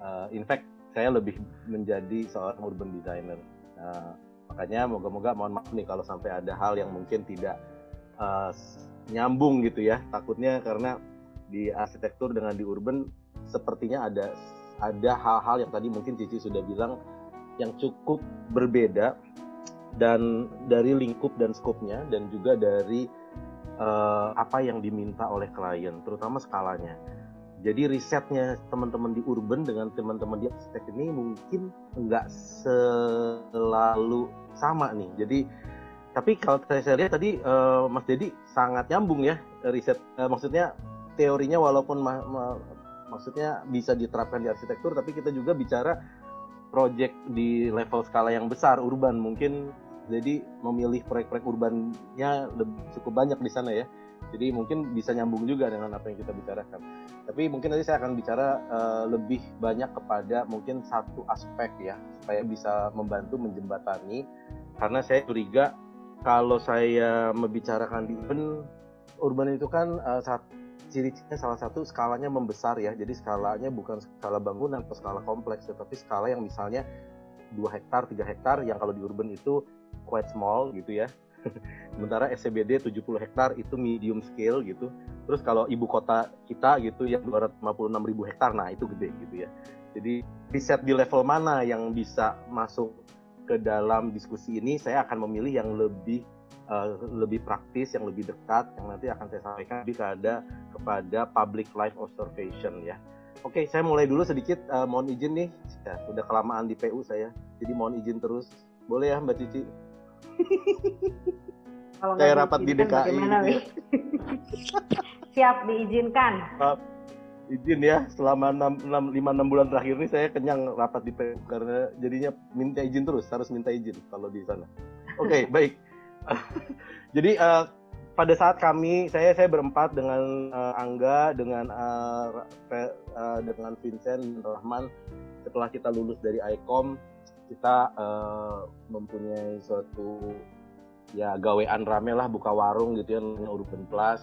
uh, in fact saya lebih menjadi seorang urban designer. Uh, makanya moga-moga mohon maaf nih kalau sampai ada hal yang mungkin tidak uh, nyambung gitu ya. Takutnya karena di arsitektur dengan di urban sepertinya ada ada hal-hal yang tadi mungkin Cici sudah bilang yang cukup berbeda dan dari lingkup dan skopnya dan juga dari uh, apa yang diminta oleh klien terutama skalanya jadi risetnya teman-teman di urban dengan teman-teman di arsitek ini mungkin nggak selalu sama nih. Jadi tapi kalau saya lihat tadi uh, Mas Dedi sangat nyambung ya riset uh, maksudnya teorinya walaupun ma ma maksudnya bisa diterapkan di arsitektur tapi kita juga bicara project di level skala yang besar urban. Mungkin jadi memilih proyek-proyek urbannya lebih cukup banyak di sana ya jadi mungkin bisa nyambung juga dengan apa yang kita bicarakan tapi mungkin nanti saya akan bicara uh, lebih banyak kepada mungkin satu aspek ya supaya bisa membantu menjembatani karena saya curiga kalau saya membicarakan di urban, urban itu kan uh, ciri-cirinya salah satu skalanya membesar ya. Jadi skalanya bukan skala bangunan atau skala kompleks, tetapi skala yang misalnya 2 hektar, 3 hektar yang kalau di urban itu quite small gitu ya. Sementara SCBD 70 hektar itu medium scale gitu. Terus kalau ibu kota kita gitu yang 256 ribu hektar, nah itu gede gitu ya. Jadi riset di level mana yang bisa masuk ke dalam diskusi ini saya akan memilih yang lebih uh, lebih praktis, yang lebih dekat, yang nanti akan saya sampaikan lebih kepada kepada public life observation ya. Oke, saya mulai dulu sedikit. Uh, mohon izin nih, ya, sudah kelamaan di PU saya, jadi mohon izin terus. Boleh ya Mbak Cici? Kalau saya rapat di DKI. Siap diizinkan. Uh, izin ya selama 6, 6, 5 6 bulan terakhir ini saya kenyang rapat di PU karena jadinya minta izin terus harus minta izin kalau di sana. Oke, okay, baik. Jadi uh, pada saat kami saya saya berempat dengan uh, Angga dengan uh, uh, dengan Vincent Rahman setelah kita lulus dari ICOM kita uh, mempunyai suatu ya gawean rame lah buka warung gitu ya Urban Plus.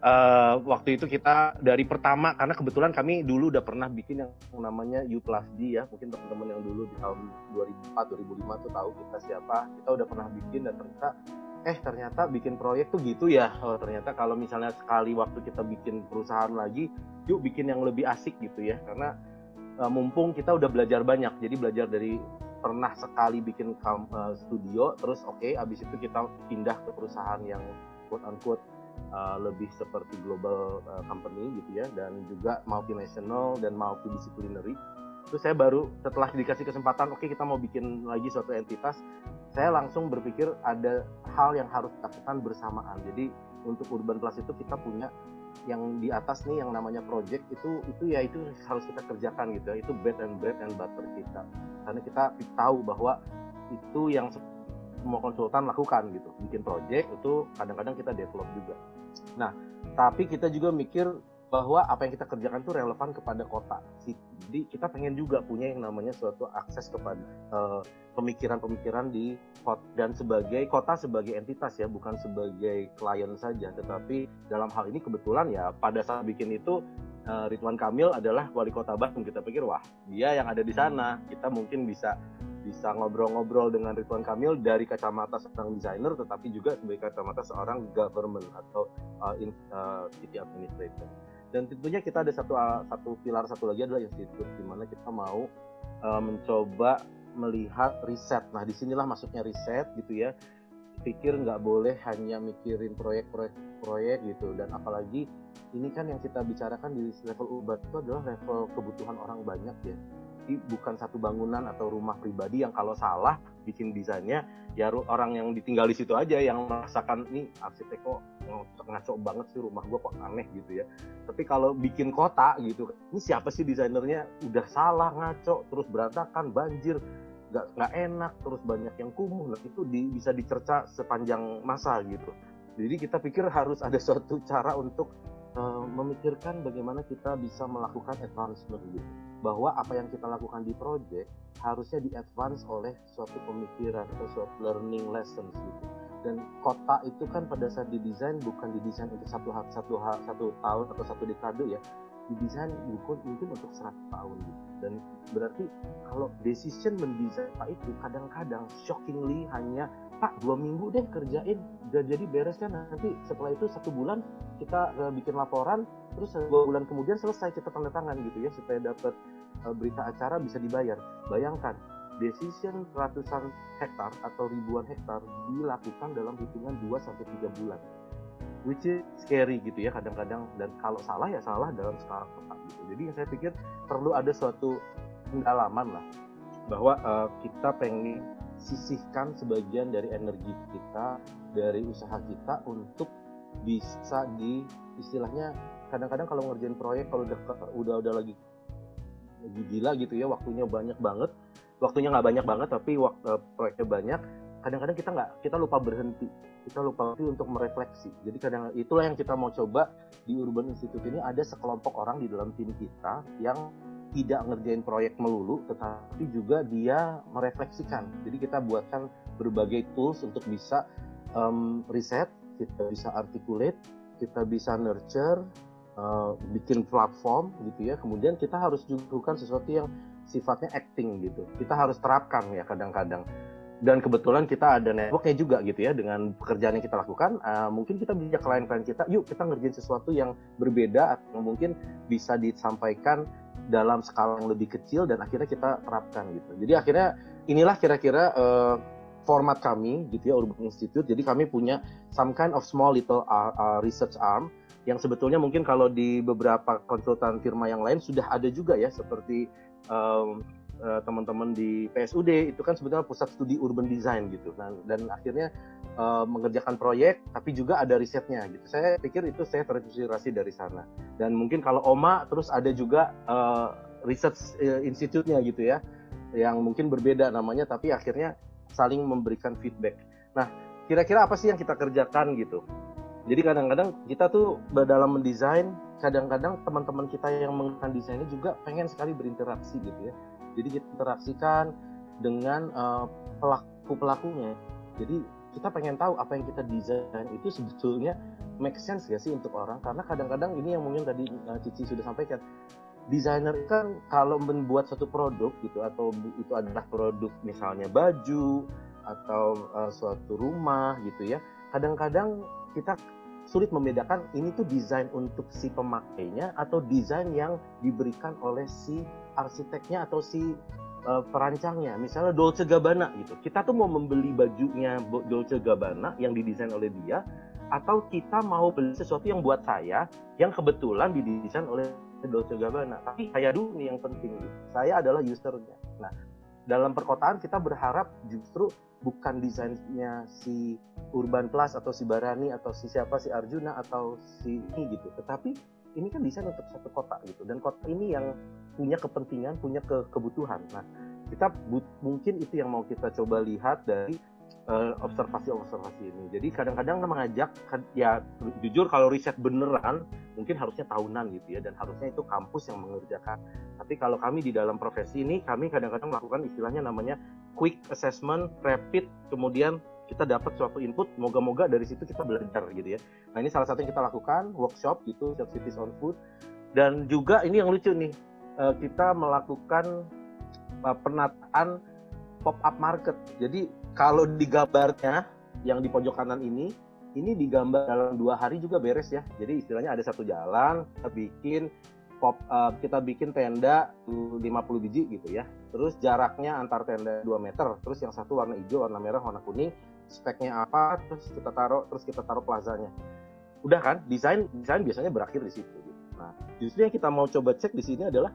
Uh, waktu itu kita dari pertama karena kebetulan kami dulu udah pernah bikin yang namanya U plus D ya mungkin teman-teman yang dulu di tahun 2004 2005 tuh tahu kita siapa. Kita udah pernah bikin dan ternyata eh ternyata bikin proyek tuh gitu ya. Oh, ternyata kalau misalnya sekali waktu kita bikin perusahaan lagi yuk bikin yang lebih asik gitu ya. Karena uh, mumpung kita udah belajar banyak. Jadi belajar dari pernah sekali bikin uh, studio terus oke okay, abis itu kita pindah ke perusahaan yang quote unquote uh, lebih seperti global uh, company gitu ya dan juga multinational dan multidisciplinary. Terus saya baru setelah dikasih kesempatan oke okay, kita mau bikin lagi suatu entitas saya langsung berpikir ada hal yang harus dilakukan bersamaan. Jadi untuk urban plus itu kita punya yang di atas nih yang namanya project itu itu ya itu harus kita kerjakan gitu ya. Itu bread and bread and butter kita. Karena kita tahu bahwa itu yang semua konsultan lakukan gitu. Bikin project itu kadang-kadang kita develop juga. Nah tapi kita juga mikir bahwa apa yang kita kerjakan itu relevan kepada kota. Jadi kita pengen juga punya yang namanya suatu akses kepada uh, pemikiran-pemikiran di kota dan sebagai kota sebagai entitas ya, bukan sebagai klien saja. Tetapi dalam hal ini kebetulan ya pada saat bikin itu uh, Ridwan Kamil adalah wali kota Bandung. Kita pikir wah dia yang ada di sana, kita mungkin bisa bisa ngobrol-ngobrol dengan Ridwan Kamil dari kacamata seorang desainer tetapi juga sebagai kacamata seorang government atau uh, in, uh, city administrator. Dan tentunya kita ada satu uh, satu pilar satu lagi adalah institut di mana kita mau uh, mencoba melihat riset. Nah, di sinilah masuknya riset gitu ya. Pikir nggak boleh hanya mikirin proyek-proyek proyek gitu dan apalagi ini kan yang kita bicarakan di level urban itu adalah level kebutuhan orang banyak ya jadi bukan satu bangunan atau rumah pribadi yang kalau salah bikin desainnya ya orang yang ditinggal di situ aja yang merasakan nih arsitek kok ngaco banget sih rumah gua kok aneh gitu ya. Tapi kalau bikin kota gitu ini siapa sih desainernya? Udah salah ngaco terus berantakan banjir nggak nggak enak terus banyak yang kumuh. Nah itu di, bisa dicerca sepanjang masa gitu. Jadi kita pikir harus ada suatu cara untuk uh, memikirkan bagaimana kita bisa melakukan advancement gitu. Bahwa apa yang kita lakukan di project harusnya di advance oleh suatu pemikiran atau suatu learning lessons gitu dan kota itu kan pada saat didesain bukan didesain untuk satu satu satu tahun atau satu dekade ya. Didesain bukan mungkin untuk 100 tahun gitu. Dan berarti kalau decision mendesain apa itu kadang-kadang shockingly hanya pak dua minggu deh kerjain udah jadi beres kan nanti setelah itu satu bulan kita uh, bikin laporan terus dua bulan kemudian selesai kita tanda tangan gitu ya supaya dapat uh, berita acara bisa dibayar. Bayangkan decision ratusan hektar atau ribuan hektar dilakukan dalam hitungan 2 sampai tiga bulan. Which is scary gitu ya kadang-kadang dan kalau salah ya salah dalam skala kota gitu. Jadi saya pikir perlu ada suatu pendalaman lah bahwa uh, kita pengen sisihkan sebagian dari energi kita dari usaha kita untuk bisa di istilahnya kadang-kadang kalau ngerjain proyek kalau udah udah udah lagi lagi gila gitu ya waktunya banyak banget waktunya nggak banyak banget tapi waktu, uh, proyeknya banyak kadang-kadang kita nggak kita lupa berhenti kita lupa berhenti untuk merefleksi jadi kadang itulah yang kita mau coba di Urban Institute ini ada sekelompok orang di dalam tim kita yang tidak ngerjain proyek melulu, tetapi juga dia merefleksikan. Jadi kita buatkan berbagai tools untuk bisa um, riset, kita bisa articulate, kita bisa nurture, uh, bikin platform gitu ya. Kemudian kita harus juga sesuatu yang sifatnya acting gitu. Kita harus terapkan ya kadang-kadang. Dan kebetulan kita ada networknya juga gitu ya dengan pekerjaan yang kita lakukan. Uh, mungkin kita bisa klien-klien kita, yuk kita ngerjain sesuatu yang berbeda atau mungkin bisa disampaikan dalam skala yang lebih kecil dan akhirnya kita terapkan gitu. Jadi akhirnya inilah kira-kira uh, format kami gitu ya Urban Institute. Jadi kami punya some kind of small little uh, research arm yang sebetulnya mungkin kalau di beberapa konsultan firma yang lain sudah ada juga ya seperti um, teman-teman di PSUD itu kan sebetulnya pusat studi urban design gitu. Nah, dan akhirnya uh, mengerjakan proyek tapi juga ada risetnya gitu. Saya pikir itu saya terinspirasi dari sana. Dan mungkin kalau Oma terus ada juga uh, research uh, institute-nya gitu ya yang mungkin berbeda namanya tapi akhirnya saling memberikan feedback. Nah, kira-kira apa sih yang kita kerjakan gitu? Jadi kadang-kadang kita tuh dalam mendesain, kadang-kadang teman-teman kita yang menggunakan desainnya juga pengen sekali berinteraksi gitu ya. Jadi kita interaksikan dengan uh, pelaku-pelakunya. Jadi kita pengen tahu apa yang kita desain itu sebetulnya make sense gak sih untuk orang karena kadang-kadang ini yang mungkin tadi uh, Cici sudah sampaikan desainer kan kalau membuat satu produk gitu atau itu adalah produk misalnya baju atau uh, suatu rumah gitu ya kadang-kadang kita sulit membedakan ini tuh desain untuk si pemakainya atau desain yang diberikan oleh si arsiteknya atau si uh, perancangnya. Misalnya Dolce Gabbana gitu. Kita tuh mau membeli bajunya Dolce Gabbana yang didesain oleh dia atau kita mau beli sesuatu yang buat saya yang kebetulan didesain oleh Dolce Gabbana. Tapi saya dulu nih yang penting. Saya adalah usernya. Nah, dalam perkotaan kita berharap justru bukan desainnya si Urban Plus atau si Barani atau si siapa si Arjuna atau si ini gitu. Tetapi ini kan desain untuk satu kota gitu dan kota ini yang punya kepentingan punya ke kebutuhan nah kita mungkin itu yang mau kita coba lihat dari observasi-observasi ini. Jadi kadang-kadang mengajak ya jujur kalau riset beneran mungkin harusnya tahunan gitu ya dan harusnya itu kampus yang mengerjakan. Tapi kalau kami di dalam profesi ini kami kadang-kadang melakukan istilahnya namanya quick assessment, rapid, kemudian kita dapat suatu input, moga-moga dari situ kita belajar gitu ya. Nah ini salah satu yang kita lakukan workshop gitu, Cities on Food dan juga ini yang lucu nih uh, kita melakukan uh, penataan pop up market. Jadi kalau di gambarnya yang di pojok kanan ini, ini digambar dalam dua hari juga beres ya. Jadi istilahnya ada satu jalan, kita bikin pop, uh, kita bikin tenda 50 biji gitu ya. Terus jaraknya antar tenda 2 meter. Terus yang satu warna hijau, warna merah, warna kuning. Speknya apa? Terus kita taruh, terus kita taruh plazanya. Udah kan? Desain desain biasanya berakhir di situ. Nah, justru yang kita mau coba cek di sini adalah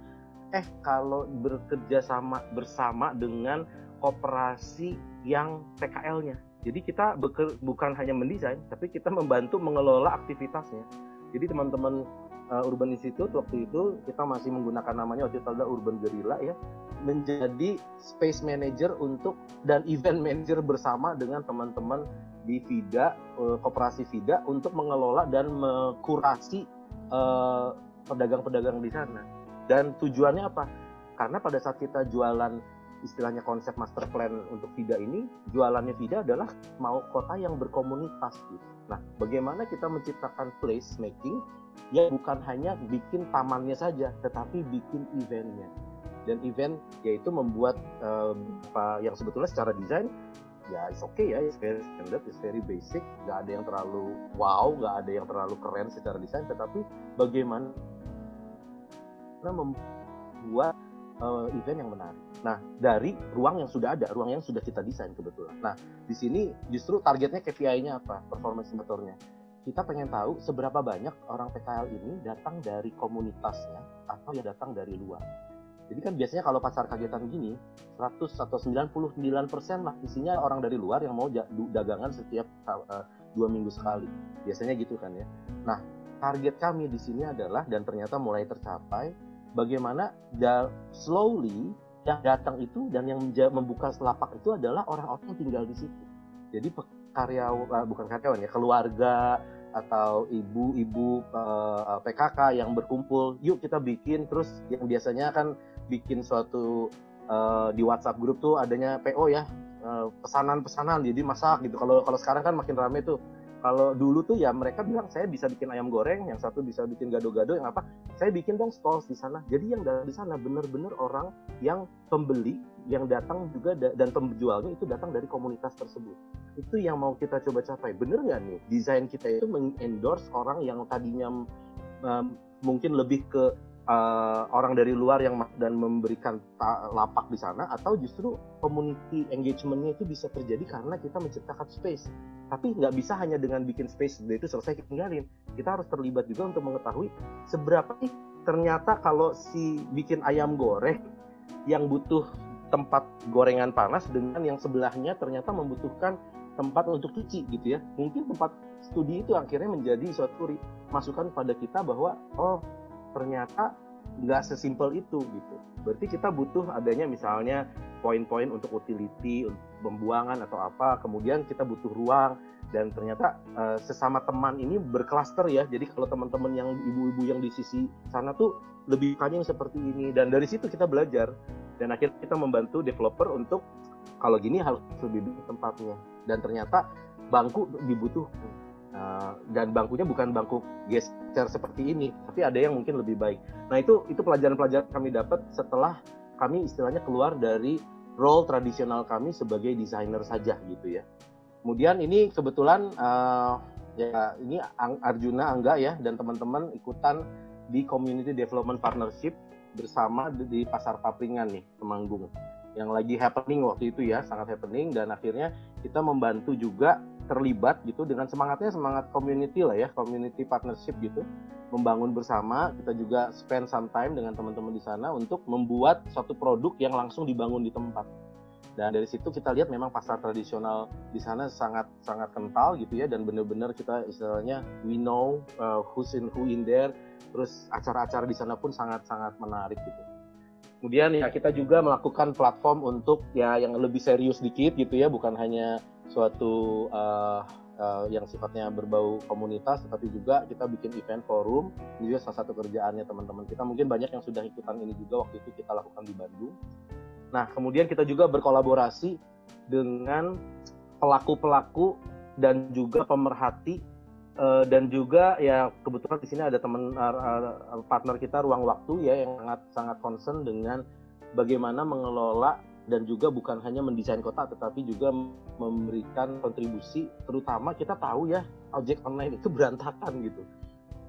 eh kalau bekerja sama bersama dengan koperasi yang PKL-nya. Jadi kita beker, bukan hanya mendesain, tapi kita membantu mengelola aktivitasnya. Jadi teman-teman uh, Urban Institute waktu itu kita masih menggunakan namanya waktu itu adalah Urban Guerrilla ya, menjadi space manager untuk dan event manager bersama dengan teman-teman di VIDA, uh, koperasi VIDA untuk mengelola dan mengkurasi eh, pedagang-pedagang di sana. Dan tujuannya apa? Karena pada saat kita jualan istilahnya konsep master plan untuk Vida ini, jualannya Vida adalah mau kota yang berkomunitas gitu. Nah, bagaimana kita menciptakan place making yang bukan hanya bikin tamannya saja, tetapi bikin eventnya. Dan event yaitu membuat um, yang sebetulnya secara desain ya it's okay ya, it's very standard, it's very basic, nggak ada yang terlalu wow, nggak ada yang terlalu keren secara desain, tetapi bagaimana membuat uh, event yang menarik. Nah, dari ruang yang sudah ada, ruang yang sudah kita desain kebetulan. Nah, di sini justru targetnya KPI-nya apa? Performance indicator-nya. Kita pengen tahu seberapa banyak orang PKL ini datang dari komunitasnya atau yang datang dari luar. Jadi kan biasanya kalau pasar kagetan gini, 100 atau 99 persen lah isinya orang dari luar yang mau dagangan setiap uh, dua minggu sekali. Biasanya gitu kan ya. Nah, target kami di sini adalah dan ternyata mulai tercapai bagaimana slowly yang datang itu dan yang membuka selapak itu adalah orang-orang yang tinggal di situ. Jadi karyawan eh, bukan karyawan ya keluarga atau ibu-ibu uh, eh, PKK yang berkumpul, yuk kita bikin terus yang biasanya kan bikin suatu uh, di WhatsApp grup tuh adanya PO ya pesanan-pesanan jadi masak gitu. Kalau kalau sekarang kan makin rame tuh kalau dulu tuh ya mereka bilang saya bisa bikin ayam goreng, yang satu bisa bikin gado-gado, yang apa? Saya bikin dong stalls di sana. Jadi yang di sana benar-benar orang yang pembeli yang datang juga da dan penjualnya itu datang dari komunitas tersebut. Itu yang mau kita coba capai. Bener nggak nih? Desain kita itu mengendorse orang yang tadinya um, mungkin lebih ke uh, orang dari luar yang dan memberikan lapak di sana atau justru community engagementnya itu bisa terjadi karena kita menciptakan space. Tapi nggak bisa hanya dengan bikin space itu selesai kita tinggalin kita harus terlibat juga untuk mengetahui seberapa nih ternyata kalau si bikin ayam goreng yang butuh tempat gorengan panas dengan yang sebelahnya ternyata membutuhkan tempat untuk cuci gitu ya. Mungkin tempat studi itu akhirnya menjadi suatu masukan pada kita bahwa oh ternyata nggak sesimpel itu gitu. Berarti kita butuh adanya misalnya poin-poin untuk utility, untuk pembuangan atau apa. Kemudian kita butuh ruang dan ternyata uh, sesama teman ini berklaster ya. Jadi kalau teman-teman yang ibu-ibu yang di sisi sana tuh lebih yang seperti ini dan dari situ kita belajar dan akhirnya kita membantu developer untuk kalau gini harus lebih tempatnya dan ternyata bangku dibutuhkan Eh, dan bangkunya bukan bangku geser seperti ini, tapi ada yang mungkin lebih baik. Nah itu itu pelajaran-pelajaran kami dapat setelah kami istilahnya keluar dari role tradisional kami sebagai desainer saja gitu ya. Kemudian ini kebetulan uh, ya ini Arjuna Angga ya dan teman-teman ikutan di Community Development Partnership bersama di Pasar Papringan nih Temanggung yang lagi happening waktu itu ya sangat happening dan akhirnya kita membantu juga terlibat gitu dengan semangatnya semangat community lah ya community partnership gitu. Membangun bersama kita juga spend some time dengan teman-teman di sana untuk membuat suatu produk yang langsung dibangun di tempat. Dan dari situ kita lihat memang pasar tradisional di sana sangat sangat kental gitu ya dan benar-benar kita istilahnya we know uh, who's in who in there. Terus acara-acara di sana pun sangat sangat menarik gitu. Kemudian ya kita juga melakukan platform untuk ya yang lebih serius dikit gitu ya, bukan hanya suatu uh, uh, yang sifatnya berbau komunitas, tetapi juga kita bikin event forum. Ini juga salah satu kerjaannya teman-teman kita. Mungkin banyak yang sudah ikutan ini juga waktu itu kita lakukan di Bandung. Nah, kemudian kita juga berkolaborasi dengan pelaku-pelaku dan juga pemerhati uh, dan juga ya kebetulan di sini ada teman uh, partner kita ruang waktu ya yang sangat sangat concern dengan bagaimana mengelola dan juga bukan hanya mendesain kota tetapi juga memberikan kontribusi terutama kita tahu ya ojek online itu berantakan gitu.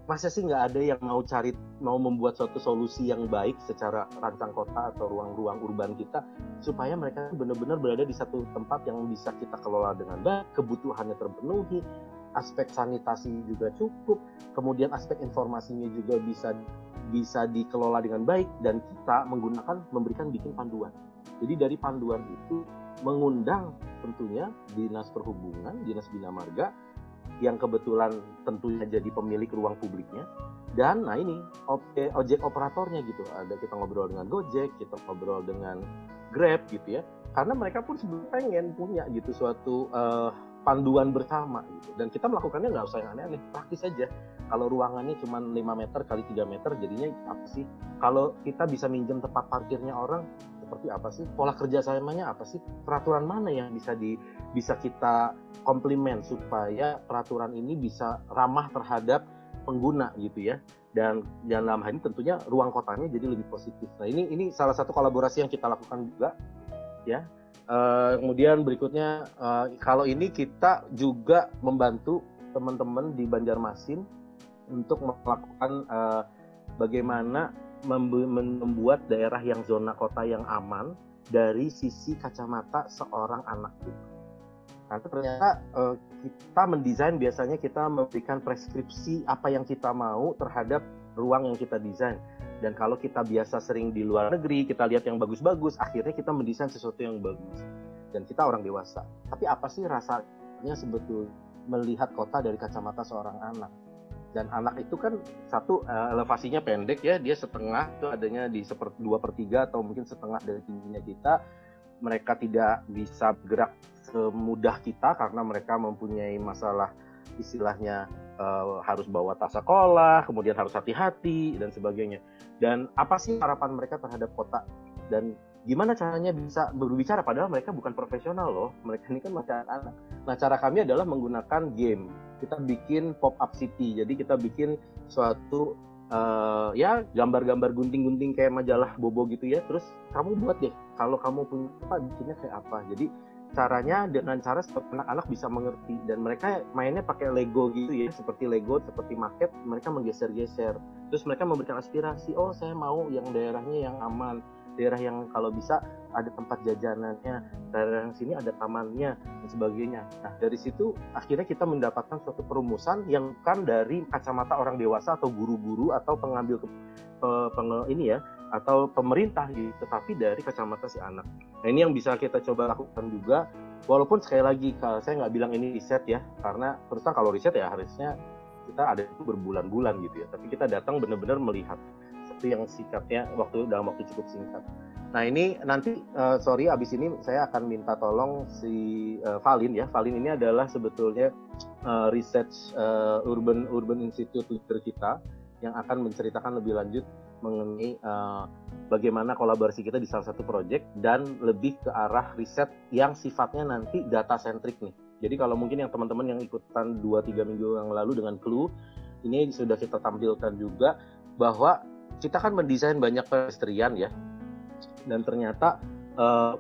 Masa sih nggak ada yang mau cari mau membuat suatu solusi yang baik secara rancang kota atau ruang-ruang urban kita supaya mereka benar-benar berada di satu tempat yang bisa kita kelola dengan baik kebutuhannya terpenuhi aspek sanitasi juga cukup kemudian aspek informasinya juga bisa bisa dikelola dengan baik dan kita menggunakan memberikan bikin panduan jadi dari panduan itu mengundang tentunya Dinas Perhubungan, Dinas Bina Marga yang kebetulan tentunya jadi pemilik ruang publiknya dan nah ini ojek operatornya gitu. Ada kita ngobrol dengan Gojek kita ngobrol dengan Grab gitu ya. Karena mereka pun sebenarnya pengen punya gitu suatu uh, panduan bersama gitu. Dan kita melakukannya nggak usah yang aneh-aneh praktis saja kalau ruangannya cuma 5 meter kali 3 meter jadinya apa sih? Kalau kita bisa minjem tempat parkirnya orang seperti apa sih? Pola kerja samanya apa sih? Peraturan mana yang bisa di bisa kita komplimen supaya peraturan ini bisa ramah terhadap pengguna gitu ya? Dan dalam hal ini tentunya ruang kotanya jadi lebih positif. Nah ini ini salah satu kolaborasi yang kita lakukan juga ya. Uh, kemudian berikutnya uh, kalau ini kita juga membantu teman-teman di Banjarmasin untuk melakukan uh, bagaimana membuat daerah yang zona kota yang aman dari sisi kacamata seorang anak itu. Karena ternyata uh, kita mendesain biasanya kita memberikan preskripsi apa yang kita mau terhadap ruang yang kita desain. Dan kalau kita biasa sering di luar negeri, kita lihat yang bagus-bagus, akhirnya kita mendesain sesuatu yang bagus. Dan kita orang dewasa. Tapi apa sih rasanya sebetulnya melihat kota dari kacamata seorang anak? Dan anak itu kan satu uh, elevasinya pendek ya dia setengah itu adanya di seperti dua per tiga atau mungkin setengah dari tingginya kita. Mereka tidak bisa bergerak semudah kita karena mereka mempunyai masalah istilahnya uh, harus bawa tas sekolah kemudian harus hati-hati dan sebagainya. Dan apa sih harapan mereka terhadap kota? Dan gimana caranya bisa berbicara? Padahal mereka bukan profesional loh. Mereka ini kan masih anak nah cara kami adalah menggunakan game kita bikin pop up city. Jadi kita bikin suatu uh, ya gambar-gambar gunting-gunting kayak majalah bobo gitu ya. Terus kamu buat deh kalau kamu punya apa bikinnya kayak apa. Jadi caranya dengan cara anak-anak bisa mengerti. Dan mereka mainnya pakai Lego gitu ya seperti Lego seperti market mereka menggeser-geser. Terus mereka memberikan aspirasi oh saya mau yang daerahnya yang aman daerah yang kalau bisa ada tempat jajanannya, daerah yang sini ada tamannya dan sebagainya. Nah dari situ akhirnya kita mendapatkan suatu perumusan yang kan dari kacamata orang dewasa atau guru-guru atau pengambil ke, pe, peng, ini ya atau pemerintah gitu, tetapi dari kacamata si anak. Nah ini yang bisa kita coba lakukan juga. Walaupun sekali lagi saya nggak bilang ini riset ya, karena terus kalau riset ya harusnya kita ada itu berbulan-bulan gitu ya. Tapi kita datang benar-benar melihat waktu yang singkatnya waktu dalam waktu cukup singkat. Nah ini nanti uh, sorry abis ini saya akan minta tolong si uh, Valin ya. Valin ini adalah sebetulnya uh, research uh, urban urban institute leader kita yang akan menceritakan lebih lanjut mengenai uh, bagaimana kolaborasi kita di salah satu project dan lebih ke arah riset yang sifatnya nanti data centric nih. Jadi kalau mungkin yang teman-teman yang ikutan 2-3 minggu yang lalu dengan Clue, ini sudah kita tampilkan juga bahwa kita kan mendesain banyak pedestrian ya dan ternyata uh,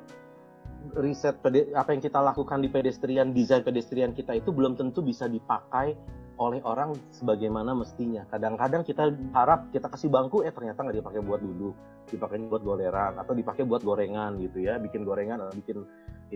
riset apa yang kita lakukan di pedestrian desain pedestrian kita itu belum tentu bisa dipakai oleh orang sebagaimana mestinya. Kadang-kadang kita harap kita kasih bangku, eh ternyata nggak dipakai buat duduk, dipakai buat goleran atau dipakai buat gorengan gitu ya, bikin gorengan atau bikin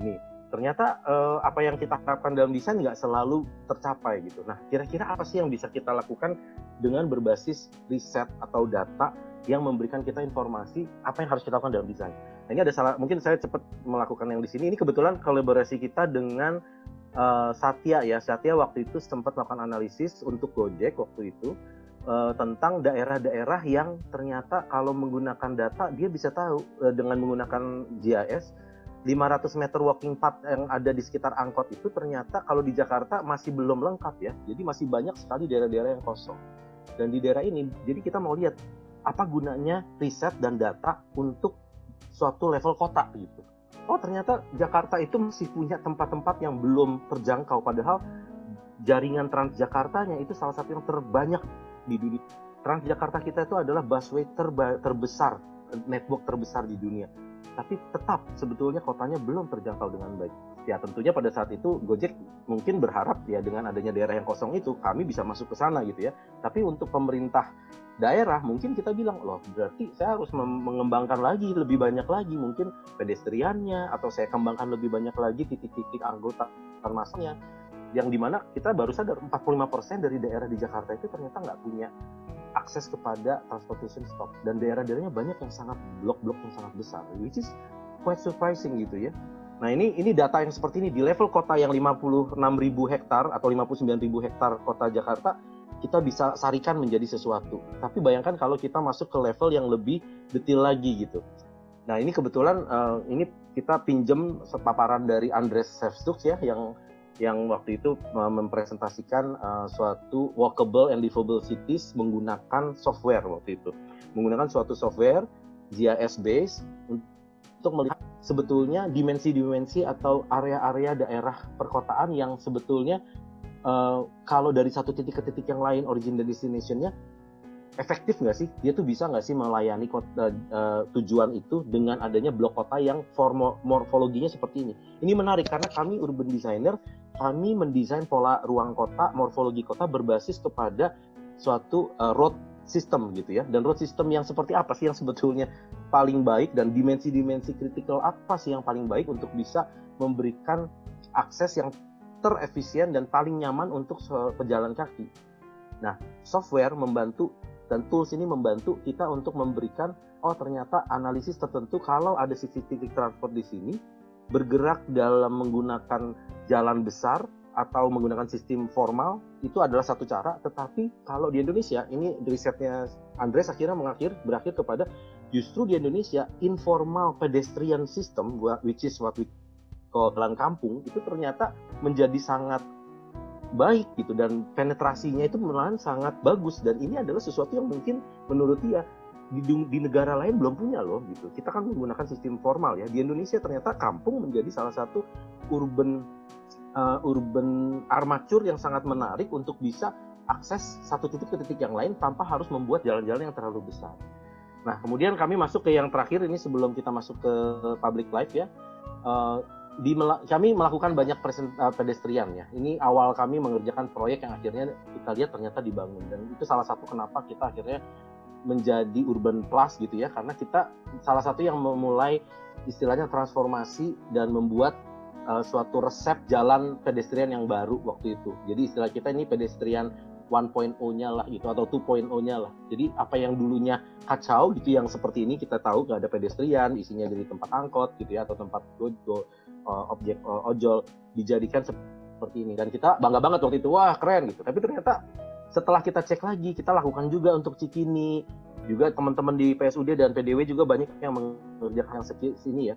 ini ternyata uh, apa yang kita harapkan dalam desain nggak selalu tercapai gitu. Nah, kira-kira apa sih yang bisa kita lakukan dengan berbasis riset atau data yang memberikan kita informasi apa yang harus kita lakukan dalam desain. Nah, ini ada salah, mungkin saya cepat melakukan yang di sini. Ini kebetulan kolaborasi kita dengan uh, Satya ya. Satya waktu itu sempat melakukan analisis untuk Gojek waktu itu uh, tentang daerah-daerah yang ternyata kalau menggunakan data dia bisa tahu uh, dengan menggunakan GIS 500 meter walking path yang ada di sekitar angkot itu ternyata kalau di Jakarta masih belum lengkap ya. Jadi masih banyak sekali daerah-daerah yang kosong. Dan di daerah ini, jadi kita mau lihat apa gunanya riset dan data untuk suatu level kota gitu. Oh ternyata Jakarta itu masih punya tempat-tempat yang belum terjangkau padahal jaringan Transjakartanya itu salah satu yang terbanyak di dunia. Transjakarta kita itu adalah busway terbesar, network terbesar di dunia tapi tetap sebetulnya kotanya belum terjangkau dengan baik. Ya tentunya pada saat itu Gojek mungkin berharap ya dengan adanya daerah yang kosong itu kami bisa masuk ke sana gitu ya. Tapi untuk pemerintah daerah mungkin kita bilang loh berarti saya harus mengembangkan lagi lebih banyak lagi mungkin pedestriannya atau saya kembangkan lebih banyak lagi titik-titik anggota masanya yang di mana kita baru sadar 45% dari daerah di Jakarta itu ternyata nggak punya akses kepada transportation stop. Dan daerah-daerahnya banyak yang sangat blok-blok yang sangat besar which is quite surprising gitu ya. Nah ini ini data yang seperti ini di level kota yang 56.000 hektar atau 59.000 hektar kota Jakarta kita bisa sarikan menjadi sesuatu. Tapi bayangkan kalau kita masuk ke level yang lebih detail lagi gitu. Nah ini kebetulan uh, ini kita pinjem paparan dari Andres Sevstux ya yang yang waktu itu mempresentasikan uh, suatu walkable and livable cities menggunakan software waktu itu menggunakan suatu software GIS base untuk melihat sebetulnya dimensi-dimensi atau area-area daerah perkotaan yang sebetulnya uh, kalau dari satu titik ke titik yang lain origin dan destinationnya efektif nggak sih? Dia tuh bisa nggak sih melayani kota, uh, tujuan itu dengan adanya blok kota yang formo, morfologinya seperti ini? Ini menarik karena kami urban designer, kami mendesain pola ruang kota, morfologi kota berbasis kepada suatu uh, road system gitu ya. Dan road system yang seperti apa sih yang sebetulnya paling baik dan dimensi-dimensi kritikal apa sih yang paling baik untuk bisa memberikan akses yang terefisien dan paling nyaman untuk pejalan kaki. Nah, software membantu dan tools ini membantu kita untuk memberikan oh ternyata analisis tertentu kalau ada sisi titik transport di sini bergerak dalam menggunakan jalan besar atau menggunakan sistem formal itu adalah satu cara. Tetapi kalau di Indonesia ini risetnya Andres akhirnya mengakhir berakhir kepada justru di Indonesia informal pedestrian system which is what we call jalan kampung itu ternyata menjadi sangat baik gitu dan penetrasinya itu malahan sangat bagus. Dan ini adalah sesuatu yang mungkin menurut dia di, di negara lain belum punya loh gitu. Kita kan menggunakan sistem formal ya. Di Indonesia ternyata kampung menjadi salah satu urban uh, urban armature yang sangat menarik untuk bisa akses satu titik ke titik yang lain tanpa harus membuat jalan-jalan yang terlalu besar. Nah, kemudian kami masuk ke yang terakhir ini sebelum kita masuk ke public life ya. Uh, di kami melakukan banyak present, uh, pedestrian ya. Ini awal kami mengerjakan proyek yang akhirnya kita lihat ternyata dibangun dan itu salah satu kenapa kita akhirnya menjadi urban plus gitu ya karena kita salah satu yang memulai istilahnya transformasi dan membuat uh, suatu resep jalan pedestrian yang baru waktu itu. Jadi istilah kita ini pedestrian 1.0-nya lah gitu atau 2.0-nya lah. Jadi apa yang dulunya kacau gitu yang seperti ini kita tahu nggak ada pedestrian, isinya jadi tempat angkot gitu ya atau tempat gojo uh, objek uh, ojol dijadikan seperti ini dan kita bangga banget waktu itu wah keren gitu tapi ternyata setelah kita cek lagi kita lakukan juga untuk Cikini. Juga teman-teman di PSUD dan PDW juga banyak yang mengerjakan yang sini ya.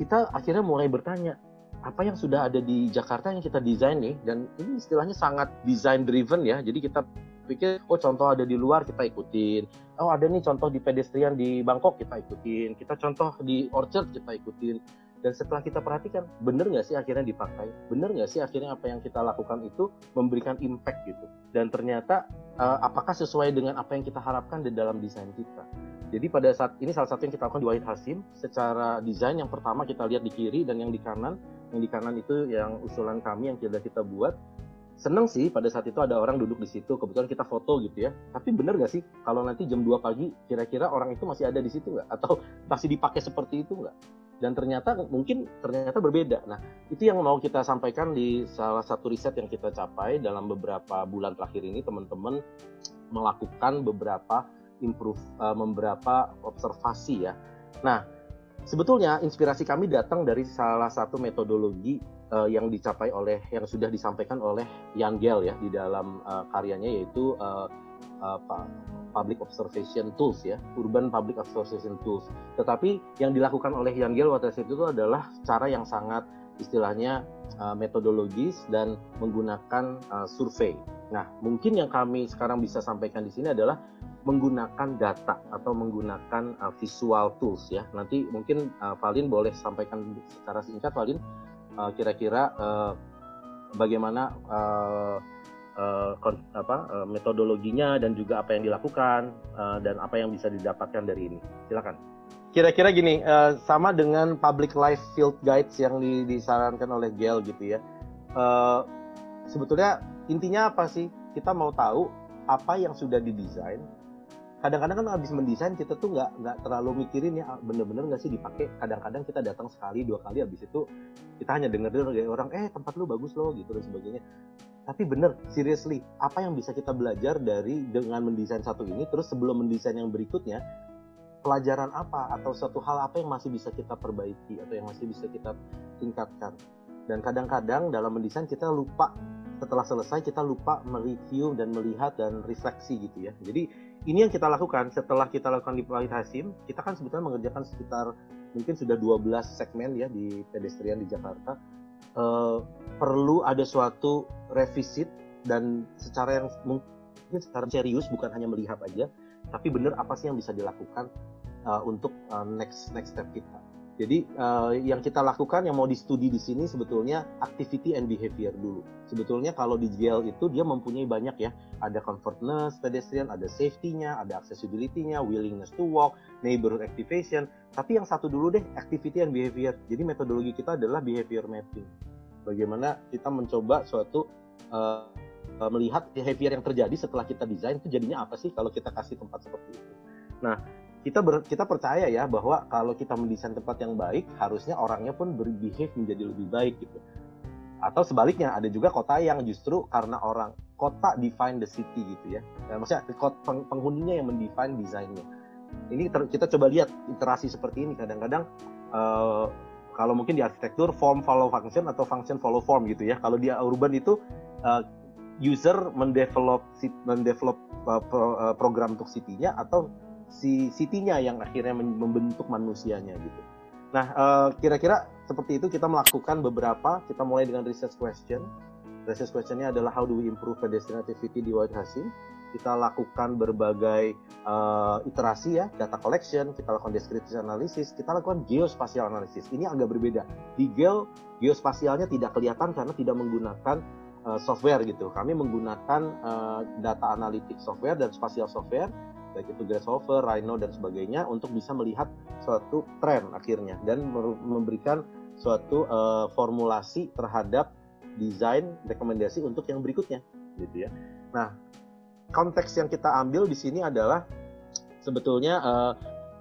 Kita akhirnya mulai bertanya apa yang sudah ada di Jakarta yang kita desain nih? Dan ini istilahnya sangat design driven ya. Jadi kita pikir oh contoh ada di luar kita ikutin. Oh ada nih contoh di pedestrian di Bangkok kita ikutin. Kita contoh di Orchard kita ikutin dan setelah kita perhatikan bener nggak sih akhirnya dipakai? Bener nggak sih akhirnya apa yang kita lakukan itu memberikan impact gitu? Dan ternyata uh, apakah sesuai dengan apa yang kita harapkan di dalam desain kita? Jadi pada saat ini salah satu yang kita lakukan di Wahid Hasim. Secara desain yang pertama kita lihat di kiri dan yang di kanan. Yang di kanan itu yang usulan kami yang sudah kita buat seneng sih pada saat itu ada orang duduk di situ kebetulan kita foto gitu ya tapi bener nggak sih kalau nanti jam 2 pagi kira-kira orang itu masih ada di situ nggak atau masih dipakai seperti itu nggak dan ternyata mungkin ternyata berbeda. Nah, itu yang mau kita sampaikan di salah satu riset yang kita capai dalam beberapa bulan terakhir ini teman-teman melakukan beberapa improve uh, beberapa observasi ya. Nah, sebetulnya inspirasi kami datang dari salah satu metodologi uh, yang dicapai oleh yang sudah disampaikan oleh Jan Gell ya di dalam uh, karyanya yaitu uh, uh, public observation tools ya, urban public observation tools. Tetapi yang dilakukan oleh Yangel Waterset itu adalah cara yang sangat istilahnya uh, metodologis dan menggunakan uh, survei. Nah, mungkin yang kami sekarang bisa sampaikan di sini adalah menggunakan data atau menggunakan uh, visual tools ya. Nanti mungkin uh, Valin boleh sampaikan secara singkat Valin uh, kira-kira uh, bagaimana uh, uh, apa uh, metodologinya dan juga apa yang dilakukan uh, dan apa yang bisa didapatkan dari ini. Silakan. Kira-kira gini, uh, sama dengan public life field guides yang di, disarankan oleh GEL gitu ya. Uh, sebetulnya intinya apa sih? Kita mau tahu apa yang sudah didesain. Kadang-kadang kan habis mendesain kita tuh nggak nggak terlalu mikirin ya bener-bener nggak sih dipakai. Kadang-kadang kita datang sekali dua kali habis itu kita hanya dengar dengar dari orang eh tempat lu bagus loh gitu dan sebagainya. Tapi bener seriously apa yang bisa kita belajar dari dengan mendesain satu ini terus sebelum mendesain yang berikutnya pelajaran apa atau satu hal apa yang masih bisa kita perbaiki atau yang masih bisa kita tingkatkan? Dan kadang-kadang dalam mendesain kita lupa setelah selesai kita lupa mereview dan melihat dan refleksi gitu ya. Jadi ini yang kita lakukan. Setelah kita lakukan di Planet Hasim kita kan sebetulnya mengerjakan sekitar mungkin sudah 12 segmen ya di pedestrian di Jakarta. Uh, perlu ada suatu revisit dan secara yang mungkin secara serius bukan hanya melihat aja tapi benar apa sih yang bisa dilakukan uh, untuk uh, next next step kita jadi uh, yang kita lakukan yang mau di-studi di sini sebetulnya activity and behavior dulu. Sebetulnya kalau di GL itu dia mempunyai banyak ya. Ada comfortness pedestrian, ada safety-nya, ada accessibility-nya, willingness to walk, neighborhood activation. Tapi yang satu dulu deh, activity and behavior. Jadi metodologi kita adalah behavior mapping. Bagaimana kita mencoba suatu uh, melihat behavior yang terjadi setelah kita desain itu jadinya apa sih kalau kita kasih tempat seperti itu. Nah, kita ber, kita percaya ya bahwa kalau kita mendesain tempat yang baik harusnya orangnya pun berbehave menjadi lebih baik gitu. Atau sebaliknya ada juga kota yang justru karena orang kota define the city gitu ya. Nah, maksudnya peng, penghuninya yang mendefine desainnya. Ini ter, kita coba lihat iterasi seperti ini. Kadang-kadang uh, kalau mungkin di arsitektur form follow function atau function follow form gitu ya. Kalau di urban itu uh, user mendevelop mendevelop uh, pro, uh, program untuk city-nya atau si city-nya yang akhirnya membentuk manusianya gitu. Nah, uh, kira-kira seperti itu kita melakukan beberapa, kita mulai dengan research question. Research questionnya adalah how do we improve pedestrian activity di White Hasim. Kita lakukan berbagai uh, iterasi ya, data collection, kita lakukan descriptive analysis, kita lakukan geospatial analysis. Ini agak berbeda. Di geo, geospasialnya tidak kelihatan karena tidak menggunakan uh, software gitu. Kami menggunakan uh, data analitik software dan spatial software baik itu Grasshopper, Rhino dan sebagainya untuk bisa melihat suatu tren akhirnya dan memberikan suatu uh, formulasi terhadap desain rekomendasi untuk yang berikutnya gitu ya. Nah, konteks yang kita ambil di sini adalah sebetulnya uh,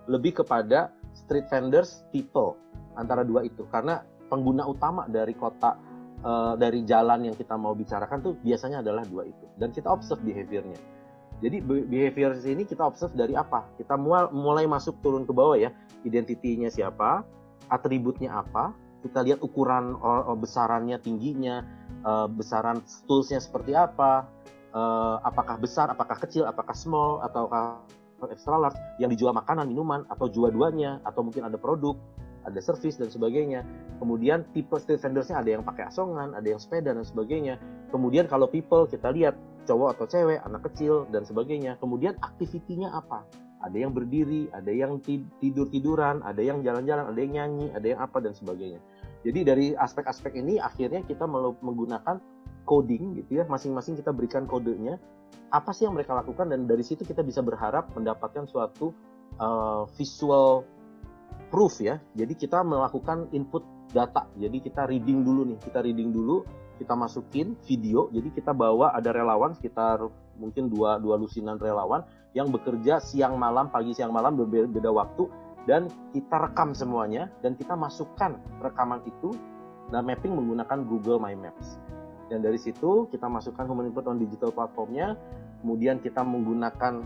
lebih kepada street vendors people antara dua itu. Karena pengguna utama dari kota uh, dari jalan yang kita mau bicarakan tuh biasanya adalah dua itu. Dan kita observe behaviornya jadi behavior ini kita observe dari apa? Kita mulai masuk turun ke bawah ya. Identitinya siapa, atributnya apa, kita lihat ukuran besarannya, tingginya, uh, besaran toolsnya seperti apa, uh, apakah besar, apakah kecil, apakah small, ataukah extra large, yang dijual makanan, minuman, atau jual duanya, atau mungkin ada produk, ada service dan sebagainya. Kemudian tipe street vendorsnya ada yang pakai asongan, ada yang sepeda dan sebagainya. Kemudian kalau people kita lihat cowok atau cewek, anak kecil, dan sebagainya. Kemudian aktivitinya apa? Ada yang berdiri, ada yang tidur-tiduran, ada yang jalan-jalan, ada yang nyanyi, ada yang apa, dan sebagainya. Jadi dari aspek-aspek ini akhirnya kita menggunakan coding gitu ya, masing-masing kita berikan kodenya, apa sih yang mereka lakukan, dan dari situ kita bisa berharap mendapatkan suatu uh, visual proof ya. Jadi kita melakukan input data. Jadi kita reading dulu nih, kita reading dulu kita masukin video jadi kita bawa ada relawan sekitar mungkin dua dua lusinan relawan yang bekerja siang malam pagi siang malam berbeda waktu dan kita rekam semuanya dan kita masukkan rekaman itu dan mapping menggunakan Google My Maps. Dan dari situ kita masukkan human input on digital platformnya kemudian kita menggunakan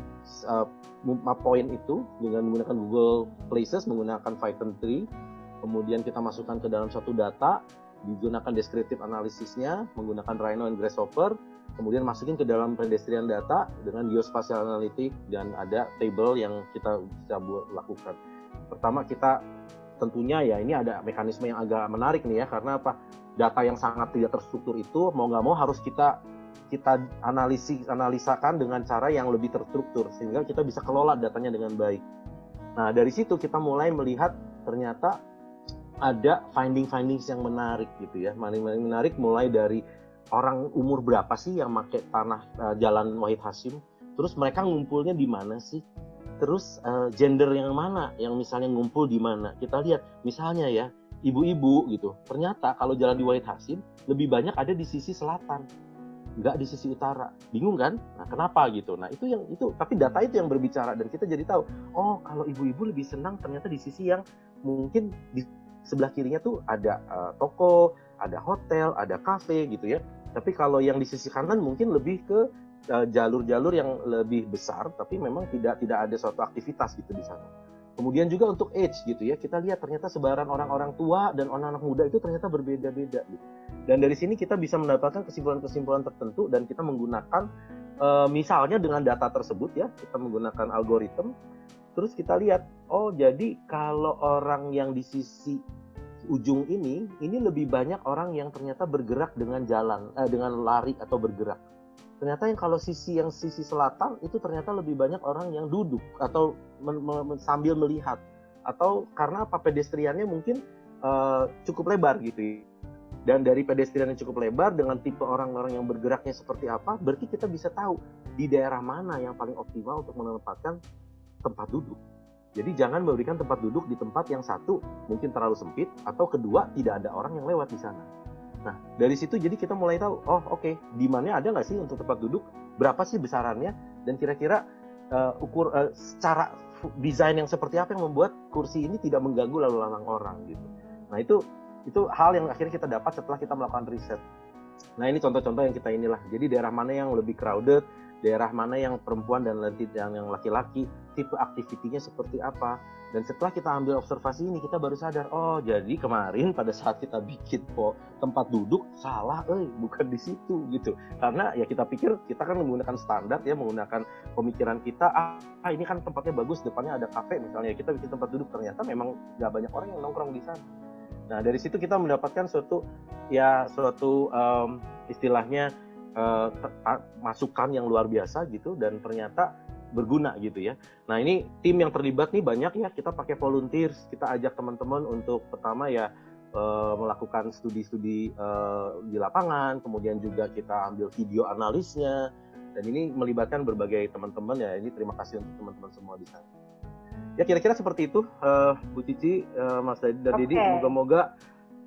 uh, map point itu dengan menggunakan Google Places menggunakan Python 3 kemudian kita masukkan ke dalam suatu data digunakan descriptive analisisnya menggunakan Rhino and Grasshopper, kemudian masukin ke dalam pedestrian data dengan geospatial analytic dan ada table yang kita bisa buat lakukan. Pertama kita tentunya ya ini ada mekanisme yang agak menarik nih ya karena apa data yang sangat tidak terstruktur itu mau nggak mau harus kita kita analisis analisakan dengan cara yang lebih terstruktur sehingga kita bisa kelola datanya dengan baik. Nah dari situ kita mulai melihat ternyata ada finding findings yang menarik gitu ya, finding menarik mulai dari orang umur berapa sih yang pakai tanah uh, Jalan Wahid Hashim, terus mereka ngumpulnya di mana sih, terus uh, gender yang mana? Yang misalnya ngumpul di mana? Kita lihat misalnya ya ibu-ibu gitu. Ternyata kalau jalan di Wahid Hasim lebih banyak ada di sisi selatan nggak di sisi utara. Bingung kan? Nah kenapa gitu? Nah itu yang itu tapi data itu yang berbicara dan kita jadi tahu oh kalau ibu-ibu lebih senang ternyata di sisi yang mungkin di sebelah kirinya tuh ada uh, toko ada hotel ada kafe gitu ya tapi kalau yang di sisi kanan mungkin lebih ke Eh, jalur-jalur yang lebih besar tapi memang tidak tidak ada suatu aktivitas gitu di sana. Kemudian juga untuk age gitu ya, kita lihat ternyata sebaran orang-orang tua dan anak-anak muda itu ternyata berbeda-beda gitu. Dan dari sini kita bisa mendapatkan kesimpulan-kesimpulan tertentu dan kita menggunakan e, misalnya dengan data tersebut ya, kita menggunakan algoritma terus kita lihat oh jadi kalau orang yang di sisi ujung ini ini lebih banyak orang yang ternyata bergerak dengan jalan eh, dengan lari atau bergerak. Ternyata yang kalau sisi yang sisi selatan itu ternyata lebih banyak orang yang duduk atau men, men, sambil melihat. Atau karena apa? Pedestriannya mungkin uh, cukup lebar gitu dan dari pedestrian yang cukup lebar dengan tipe orang-orang yang bergeraknya seperti apa berarti kita bisa tahu di daerah mana yang paling optimal untuk menempatkan tempat duduk jadi jangan memberikan tempat duduk di tempat yang satu mungkin terlalu sempit atau kedua tidak ada orang yang lewat di sana Nah, dari situ jadi kita mulai tahu, oh oke, okay, mana ada nggak sih untuk tempat duduk, berapa sih besarannya, dan kira-kira uh, ukur uh, secara desain yang seperti apa yang membuat kursi ini tidak mengganggu lalu lalang orang gitu. Nah itu itu hal yang akhirnya kita dapat setelah kita melakukan riset. Nah ini contoh-contoh yang kita inilah. Jadi daerah mana yang lebih crowded, daerah mana yang perempuan dan yang laki-laki, tipe aktivitinya seperti apa, dan setelah kita ambil observasi ini, kita baru sadar, oh jadi kemarin pada saat kita bikin po, tempat duduk salah, eh bukan di situ gitu. Karena ya kita pikir kita kan menggunakan standar ya, menggunakan pemikiran kita, ah, ini kan tempatnya bagus, depannya ada kafe misalnya, kita bikin tempat duduk ternyata memang nggak banyak orang yang nongkrong di sana. Nah dari situ kita mendapatkan suatu ya suatu um, istilahnya uh, masukan yang luar biasa gitu dan ternyata berguna gitu ya. Nah ini tim yang terlibat nih banyak ya. Kita pakai volunteers, kita ajak teman-teman untuk pertama ya uh, melakukan studi-studi uh, di lapangan, kemudian juga kita ambil video analisnya, dan ini melibatkan berbagai teman-teman ya. Ini terima kasih untuk teman-teman semua di sana. Ya kira-kira seperti itu, uh, Bu Cici, uh, Mas Dadi dan okay. Didi. Moga-moga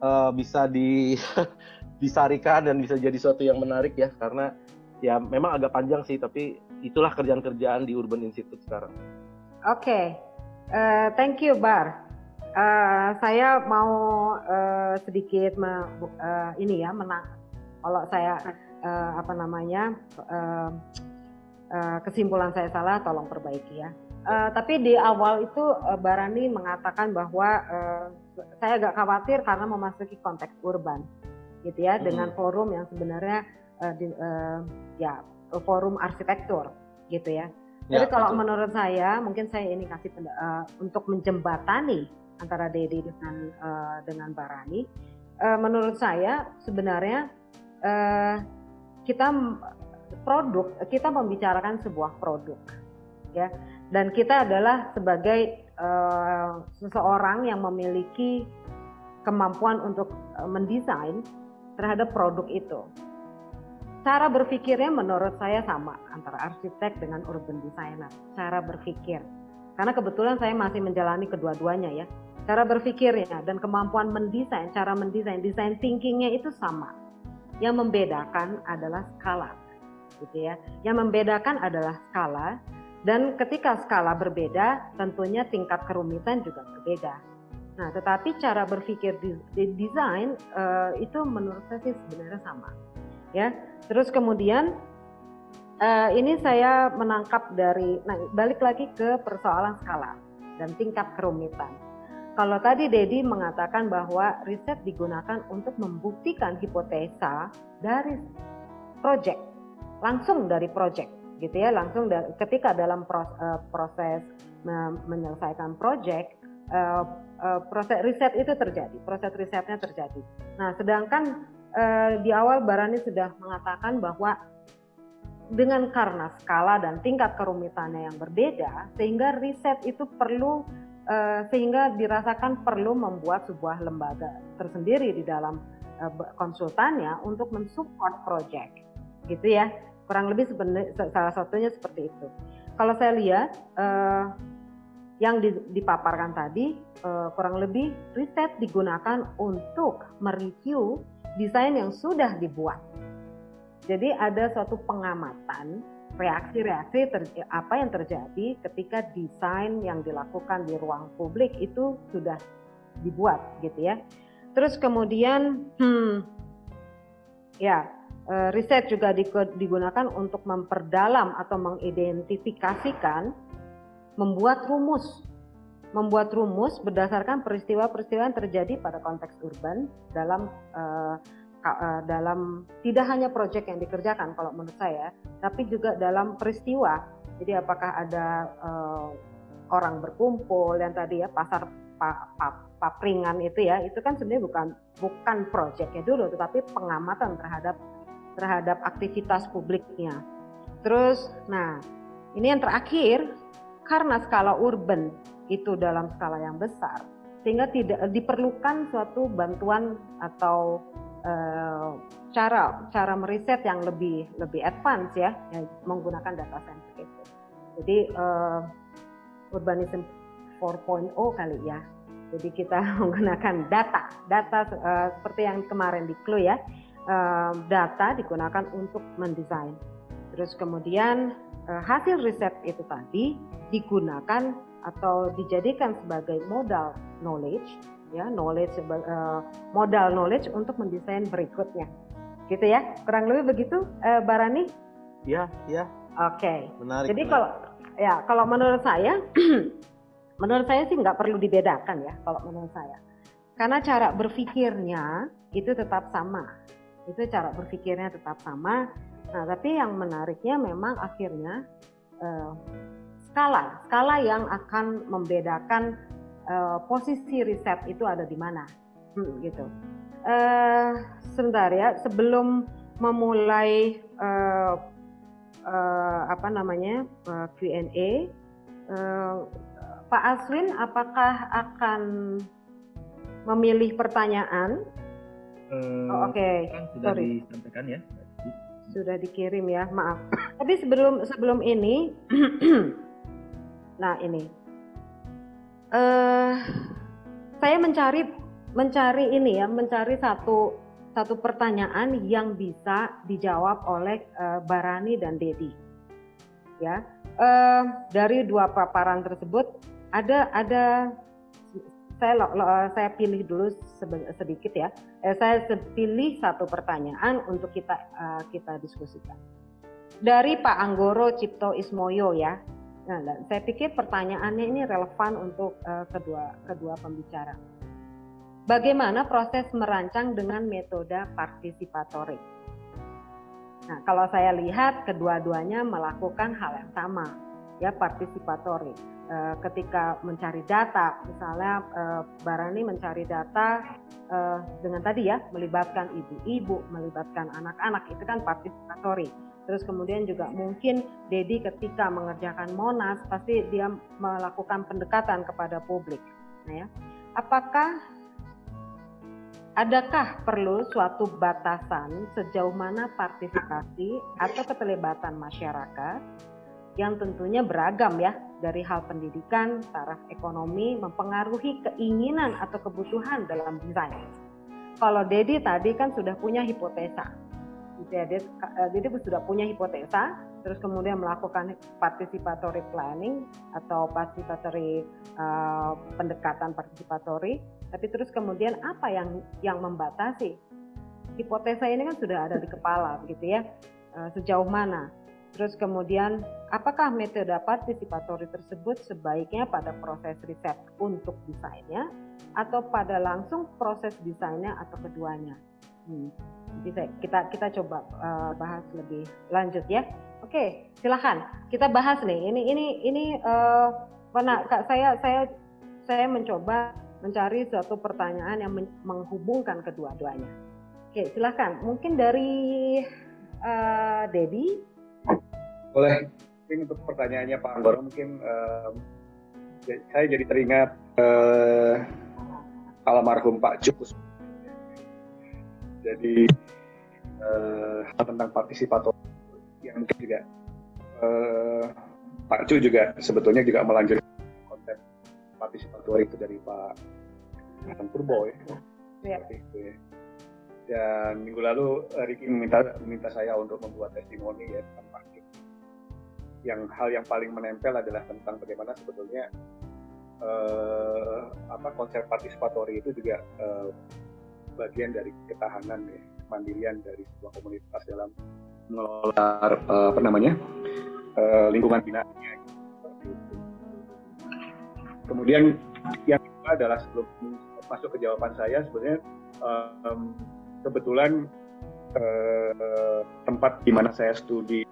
uh, bisa di disarikan dan bisa jadi sesuatu yang menarik ya, karena ya memang agak panjang sih, tapi itulah kerjaan-kerjaan di Urban Institute sekarang. Oke, okay. uh, eh, thank you Bar. Uh, saya mau uh, sedikit me, uh, ini ya menang. Kalau saya uh, apa namanya uh, uh, kesimpulan saya salah, tolong perbaiki ya. Uh, tapi di awal itu uh, Barani mengatakan bahwa uh, saya agak khawatir karena memasuki konteks urban, gitu ya, hmm. dengan forum yang sebenarnya uh, di, uh, ya forum arsitektur gitu ya. ya Jadi kalau betul. menurut saya mungkin saya ini kasih uh, untuk menjembatani antara Dedi dengan uh, dengan Barani. Uh, menurut saya sebenarnya uh, kita produk kita membicarakan sebuah produk ya dan kita adalah sebagai uh, seseorang yang memiliki kemampuan untuk uh, mendesain terhadap produk itu cara berpikirnya menurut saya sama antara arsitek dengan urban designer. Cara berpikir. Karena kebetulan saya masih menjalani kedua-duanya ya. Cara berpikirnya dan kemampuan mendesain, cara mendesain, design thinkingnya itu sama. Yang membedakan adalah skala. Gitu ya. Yang membedakan adalah skala dan ketika skala berbeda, tentunya tingkat kerumitan juga berbeda. Nah, tetapi cara berpikir di, desain uh, itu menurut saya sih sebenarnya sama ya. Terus kemudian uh, ini saya menangkap dari, nah balik lagi ke persoalan skala dan tingkat kerumitan. kalau tadi Dedi mengatakan bahwa riset digunakan untuk membuktikan hipotesa dari project, langsung dari project, gitu ya, langsung dari, ketika dalam eh, proses menyelesaikan project, uh, proses riset itu terjadi, proses risetnya terjadi. Nah, sedangkan uh, di awal Barani sudah mengatakan bahwa dengan karena skala dan tingkat kerumitannya yang berbeda, sehingga riset itu perlu uh, sehingga dirasakan perlu membuat sebuah lembaga tersendiri di dalam uh, konsultannya untuk mensupport project, gitu ya. Kurang lebih salah satunya seperti itu. Kalau saya lihat yang dipaparkan tadi uh, kurang lebih riset digunakan untuk mereview desain yang sudah dibuat. Jadi ada suatu pengamatan reaksi-reaksi apa yang terjadi ketika desain yang dilakukan di ruang publik itu sudah dibuat gitu ya. Terus kemudian hmm, ya uh, riset juga digunakan untuk memperdalam atau mengidentifikasikan membuat rumus membuat rumus berdasarkan peristiwa-peristiwa yang terjadi pada konteks urban dalam uh, uh, dalam tidak hanya proyek yang dikerjakan kalau menurut saya, tapi juga dalam peristiwa. Jadi apakah ada uh, orang berkumpul yang tadi ya pasar pa, pa, papringan itu ya, itu kan sebenarnya bukan bukan proyeknya dulu, tetapi pengamatan terhadap terhadap aktivitas publiknya. Terus, nah ini yang terakhir karena skala urban itu dalam skala yang besar sehingga tidak diperlukan suatu bantuan atau uh, cara cara meriset yang lebih lebih advance ya, ya menggunakan data itu. Jadi uh, urbanism 4.0 kali ya. Jadi kita menggunakan data, data uh, seperti yang kemarin di Clue ya. Uh, data digunakan untuk mendesain. Terus kemudian hasil riset itu tadi digunakan atau dijadikan sebagai modal knowledge ya knowledge uh, modal knowledge untuk mendesain berikutnya. Gitu ya? Kurang lebih begitu uh, Barani ya ya oke. Okay. jadi kalau ya kalau menurut saya menurut saya sih nggak perlu dibedakan ya kalau menurut saya. Karena cara berpikirnya itu tetap sama. Itu cara berpikirnya tetap sama Nah, tapi yang menariknya memang akhirnya uh, skala, skala yang akan membedakan uh, posisi riset itu ada di mana, hmm, gitu. Uh, sebentar ya, sebelum memulai uh, uh, apa namanya uh, Q&A, uh, Pak Aswin, apakah akan memilih pertanyaan? Uh, oh, Oke, okay. kan sudah Sorry. disampaikan ya sudah dikirim ya maaf. Tapi sebelum sebelum ini nah ini. Uh, saya mencari mencari ini ya mencari satu satu pertanyaan yang bisa dijawab oleh uh, Barani dan Dedi. Ya. Uh, dari dua paparan tersebut ada ada saya lo, lo, saya pilih dulu sedikit ya. Eh, saya pilih satu pertanyaan untuk kita uh, kita diskusikan. Dari Pak Anggoro Cipto Ismoyo ya. Nah, saya pikir pertanyaannya ini relevan untuk uh, kedua kedua pembicara. Bagaimana proses merancang dengan metode partisipatorik? Nah, kalau saya lihat kedua-duanya melakukan hal yang sama, ya partisipatorik Eh, ketika mencari data, misalnya uh, Barani mencari data uh, dengan tadi ya melibatkan ibu-ibu, melibatkan anak-anak itu kan partisipatori. Terus kemudian juga mungkin Dedi ketika mengerjakan Monas pasti dia melakukan pendekatan kepada publik. Nah ya, apakah adakah perlu suatu batasan sejauh mana partisipasi atau keterlibatan masyarakat yang tentunya beragam ya dari hal pendidikan, taraf ekonomi mempengaruhi keinginan atau kebutuhan dalam desain. Kalau Dedi tadi kan sudah punya hipotesa, ya, Dedi eh, sudah punya hipotesa, terus kemudian melakukan participatory planning atau participatory uh, pendekatan participatory, tapi terus kemudian apa yang yang membatasi? Hipotesa ini kan sudah ada di kepala, gitu ya, uh, sejauh mana Terus kemudian apakah metode partisipatori tersebut sebaiknya pada proses riset untuk desainnya atau pada langsung proses desainnya atau keduanya? Hmm. Bisa kita kita coba uh, bahas lebih lanjut ya. Oke, silahkan kita bahas nih. Ini ini ini uh, kak saya saya saya mencoba mencari suatu pertanyaan yang menghubungkan kedua-duanya. Oke, silahkan. Mungkin dari uh, Dedi boleh mungkin untuk pertanyaannya Pak Anggoro mungkin uh, saya jadi teringat uh, almarhum Pak Jukus jadi uh, tentang partisipator yang mungkin juga uh, Pak Cu juga sebetulnya juga melanjutkan konsep partisipator itu dari Pak Hasan Purbo ya. ya. ya. Dan minggu lalu Riki meminta meminta saya untuk membuat testimoni ya yang hal yang paling menempel adalah tentang bagaimana sebetulnya uh, apa konsep partisipatori itu juga uh, bagian dari ketahanan ya kemandirian dari sebuah komunitas dalam mengelola uh, apa namanya uh, lingkungan binatangnya kemudian yang kedua adalah sebelum masuk ke jawaban saya sebenarnya um, kebetulan uh, tempat di mana saya studi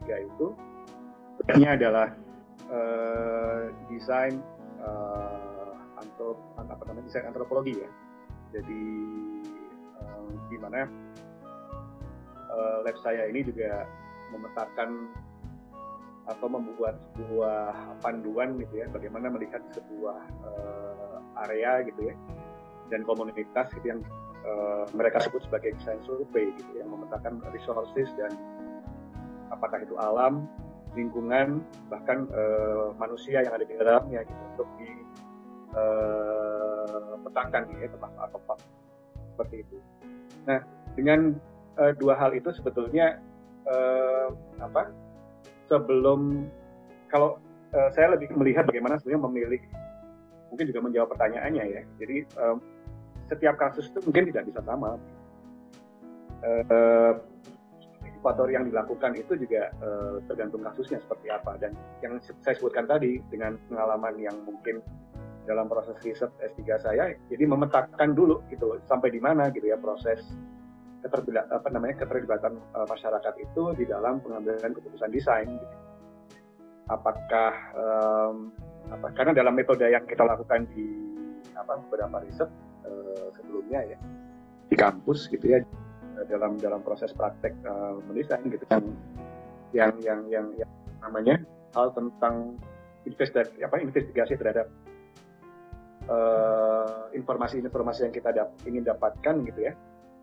tiga itu Sebenarnya adalah uh, desain uh, antrop, apa namanya desain antropologi ya. Jadi uh, di mana uh, lab saya ini juga memetakan atau membuat sebuah panduan gitu ya bagaimana melihat sebuah uh, area gitu ya dan komunitas gitu yang uh, mereka sebut sebagai desain survei gitu yang memetakan resources dan apakah itu alam lingkungan bahkan uh, manusia yang ada di dalamnya gitu untuk dipetakan uh, ya termasuk apa seperti itu. Nah dengan uh, dua hal itu sebetulnya uh, apa sebelum kalau uh, saya lebih melihat bagaimana sebenarnya memilih mungkin juga menjawab pertanyaannya ya. Jadi um, setiap kasus itu mungkin tidak bisa sama. Uh, faktor yang dilakukan itu juga uh, tergantung kasusnya seperti apa dan yang saya sebutkan tadi dengan pengalaman yang mungkin dalam proses riset S3 saya jadi memetakan dulu gitu sampai di mana gitu ya proses keterlibatan apa namanya keterlibatan uh, masyarakat itu di dalam pengambilan keputusan desain gitu. apakah um, apa karena dalam metode yang kita lakukan di apa beberapa riset uh, sebelumnya ya di kampus gitu ya dalam dalam proses praktek uh, mendesain gitu kan. Yang yang yang yang namanya hal tentang investigasi apa investigasi terhadap informasi-informasi uh, yang kita dap ingin dapatkan gitu ya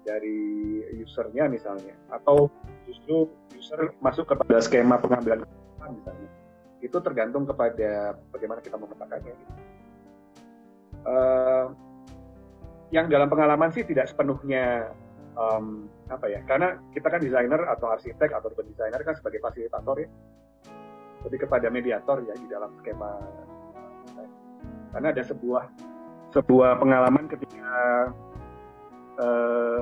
dari usernya misalnya. Atau justru user masuk kepada skema pengambilan keputusan misalnya. Itu tergantung kepada bagaimana kita memetakannya gitu. uh, yang dalam pengalaman sih tidak sepenuhnya um, apa ya karena kita kan desainer atau arsitek atau desainer kan sebagai fasilitator ya. Lebih kepada mediator ya di dalam skema karena ada sebuah sebuah pengalaman ketika uh,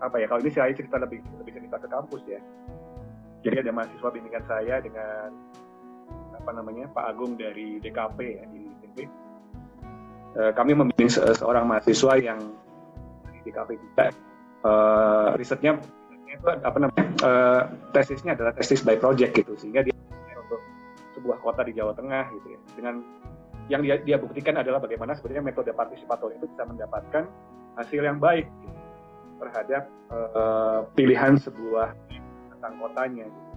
apa ya kalau ini saya cerita lebih lebih cerita ke kampus ya. Jadi ada mahasiswa bimbingan saya dengan apa namanya Pak Agung dari DKP ya di DKP uh, eh, kami membimbing se seorang mahasiswa yang di DKP juga uh, risetnya itu apa namanya uh, tesisnya adalah tesis by project gitu sehingga dia untuk sebuah kota di Jawa Tengah gitu ya dengan yang dia, dia buktikan adalah bagaimana sebenarnya metode partisipator itu bisa mendapatkan hasil yang baik gitu, terhadap uh, pilihan sebuah tentang kotanya. Gitu.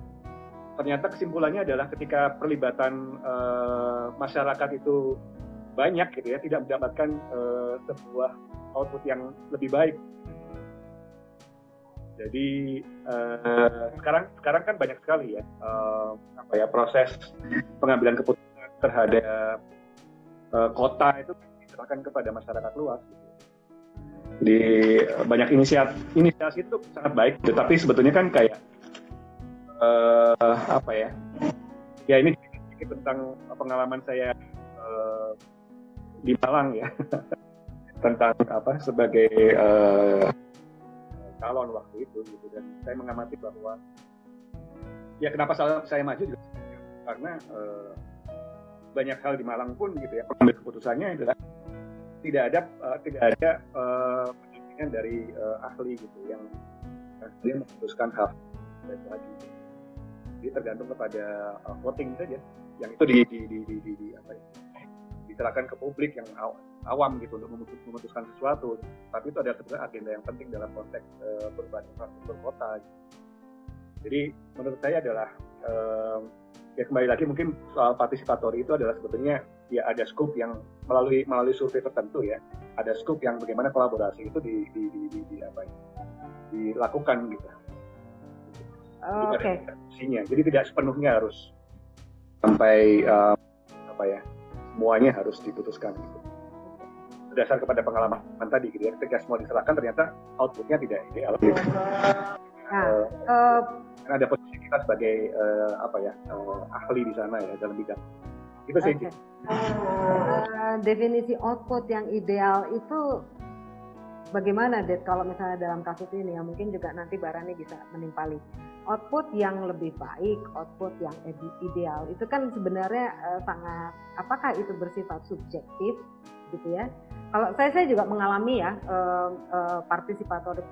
Ternyata kesimpulannya adalah ketika perlibatan uh, masyarakat itu banyak gitu ya, tidak mendapatkan uh, sebuah output yang lebih baik jadi uh, sekarang sekarang kan banyak sekali ya uh, apa ya proses pengambilan keputusan terhadap uh, kota itu diserahkan kepada masyarakat luas. Gitu. Di banyak inisiatif inisiasi itu sangat baik, tetapi sebetulnya kan kayak uh, apa ya? Ya ini sedikit tentang pengalaman saya uh, di Malang ya tentang apa sebagai uh, calon waktu itu gitu. Dan saya mengamati bahwa ya kenapa saya, saya maju juga. Karena uh, banyak hal di Malang pun gitu ya pengambil keputusannya adalah tidak ada uh, tidak ada uh, dari uh, ahli gitu yang dia memutuskan hal lagi. Jadi tergantung kepada uh, voting saja. Yang itu di di di di, di, di apa ya diserahkan ke publik yang awam gitu untuk memutuskan sesuatu tapi itu ada sebenarnya agenda yang penting dalam konteks uh, perubahan infrastruktur kota gitu. jadi menurut saya adalah uh, ya kembali lagi mungkin soal partisipatori itu adalah sebetulnya ya ada scope yang melalui melalui survei tertentu ya ada scope yang bagaimana kolaborasi itu di di di, di, di apa ya dilakukan gitu Oh, Oke. Okay. Jadi tidak sepenuhnya harus sampai uh, apa ya semuanya harus diputuskan gitu. Berdasar kepada pengalaman tadi gitu ya, ketika semua diserahkan ternyata outputnya tidak ideal. Gitu. Nah, uh, uh, ada posisi kita sebagai uh, apa ya uh, ahli di sana ya dalam bidang itu sih. Okay. Uh, definisi output yang ideal itu bagaimana Det kalau misalnya dalam kasus ini? Ya mungkin juga nanti Barani bisa menimpali. Output yang lebih baik, output yang ideal itu kan sebenarnya uh, sangat apakah itu bersifat subjektif gitu ya. Kalau saya saya juga mengalami ya uh, uh, partisipatori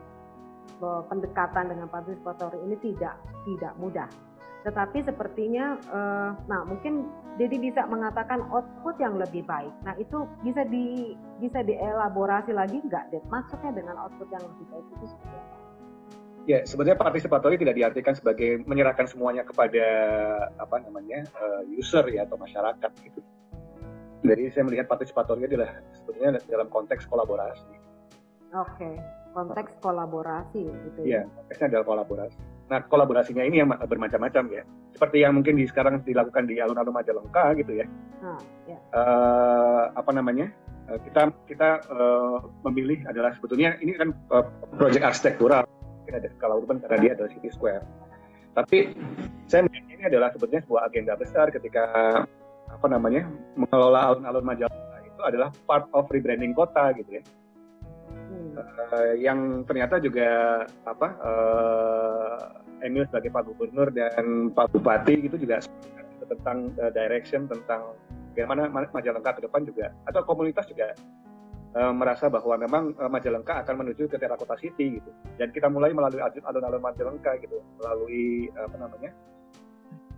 pendekatan dengan partisipatori ini tidak tidak mudah tetapi sepertinya, uh, nah mungkin Dedi bisa mengatakan output yang lebih baik. Nah itu bisa di bisa dielaborasi lagi nggak, Ded? Maksudnya dengan output yang lebih baik itu seperti apa? Ya, sebenarnya partisipatori tidak diartikan sebagai menyerahkan semuanya kepada apa namanya uh, user ya atau masyarakat gitu. Jadi saya melihat partisipatori adalah sebetulnya dalam konteks kolaborasi. Oke, okay. konteks kolaborasi gitu ya. Iya, konteksnya adalah kolaborasi. Nah, kolaborasinya ini yang bermacam-macam ya. Seperti yang mungkin di sekarang dilakukan di alun-alun Majalengka gitu ya. Hmm, yeah. uh, apa namanya? Uh, kita kita uh, memilih adalah sebetulnya ini kan uh, proyek arsitektural. Ada skala urban karena dia adalah city square. Tapi saya melihat ini adalah sebetulnya sebuah agenda besar ketika apa namanya mengelola alun-alun Majalengka itu adalah part of rebranding kota gitu ya. Uh, yang ternyata juga apa uh, Emil sebagai Pak Gubernur dan Pak Bupati itu juga tentang uh, direction tentang bagaimana Majalengka ke depan juga atau komunitas juga merasa bahwa memang Majalengka akan menuju ke Terakota City gitu. Dan kita mulai melalui alun-alun Majalengka gitu melalui apa namanya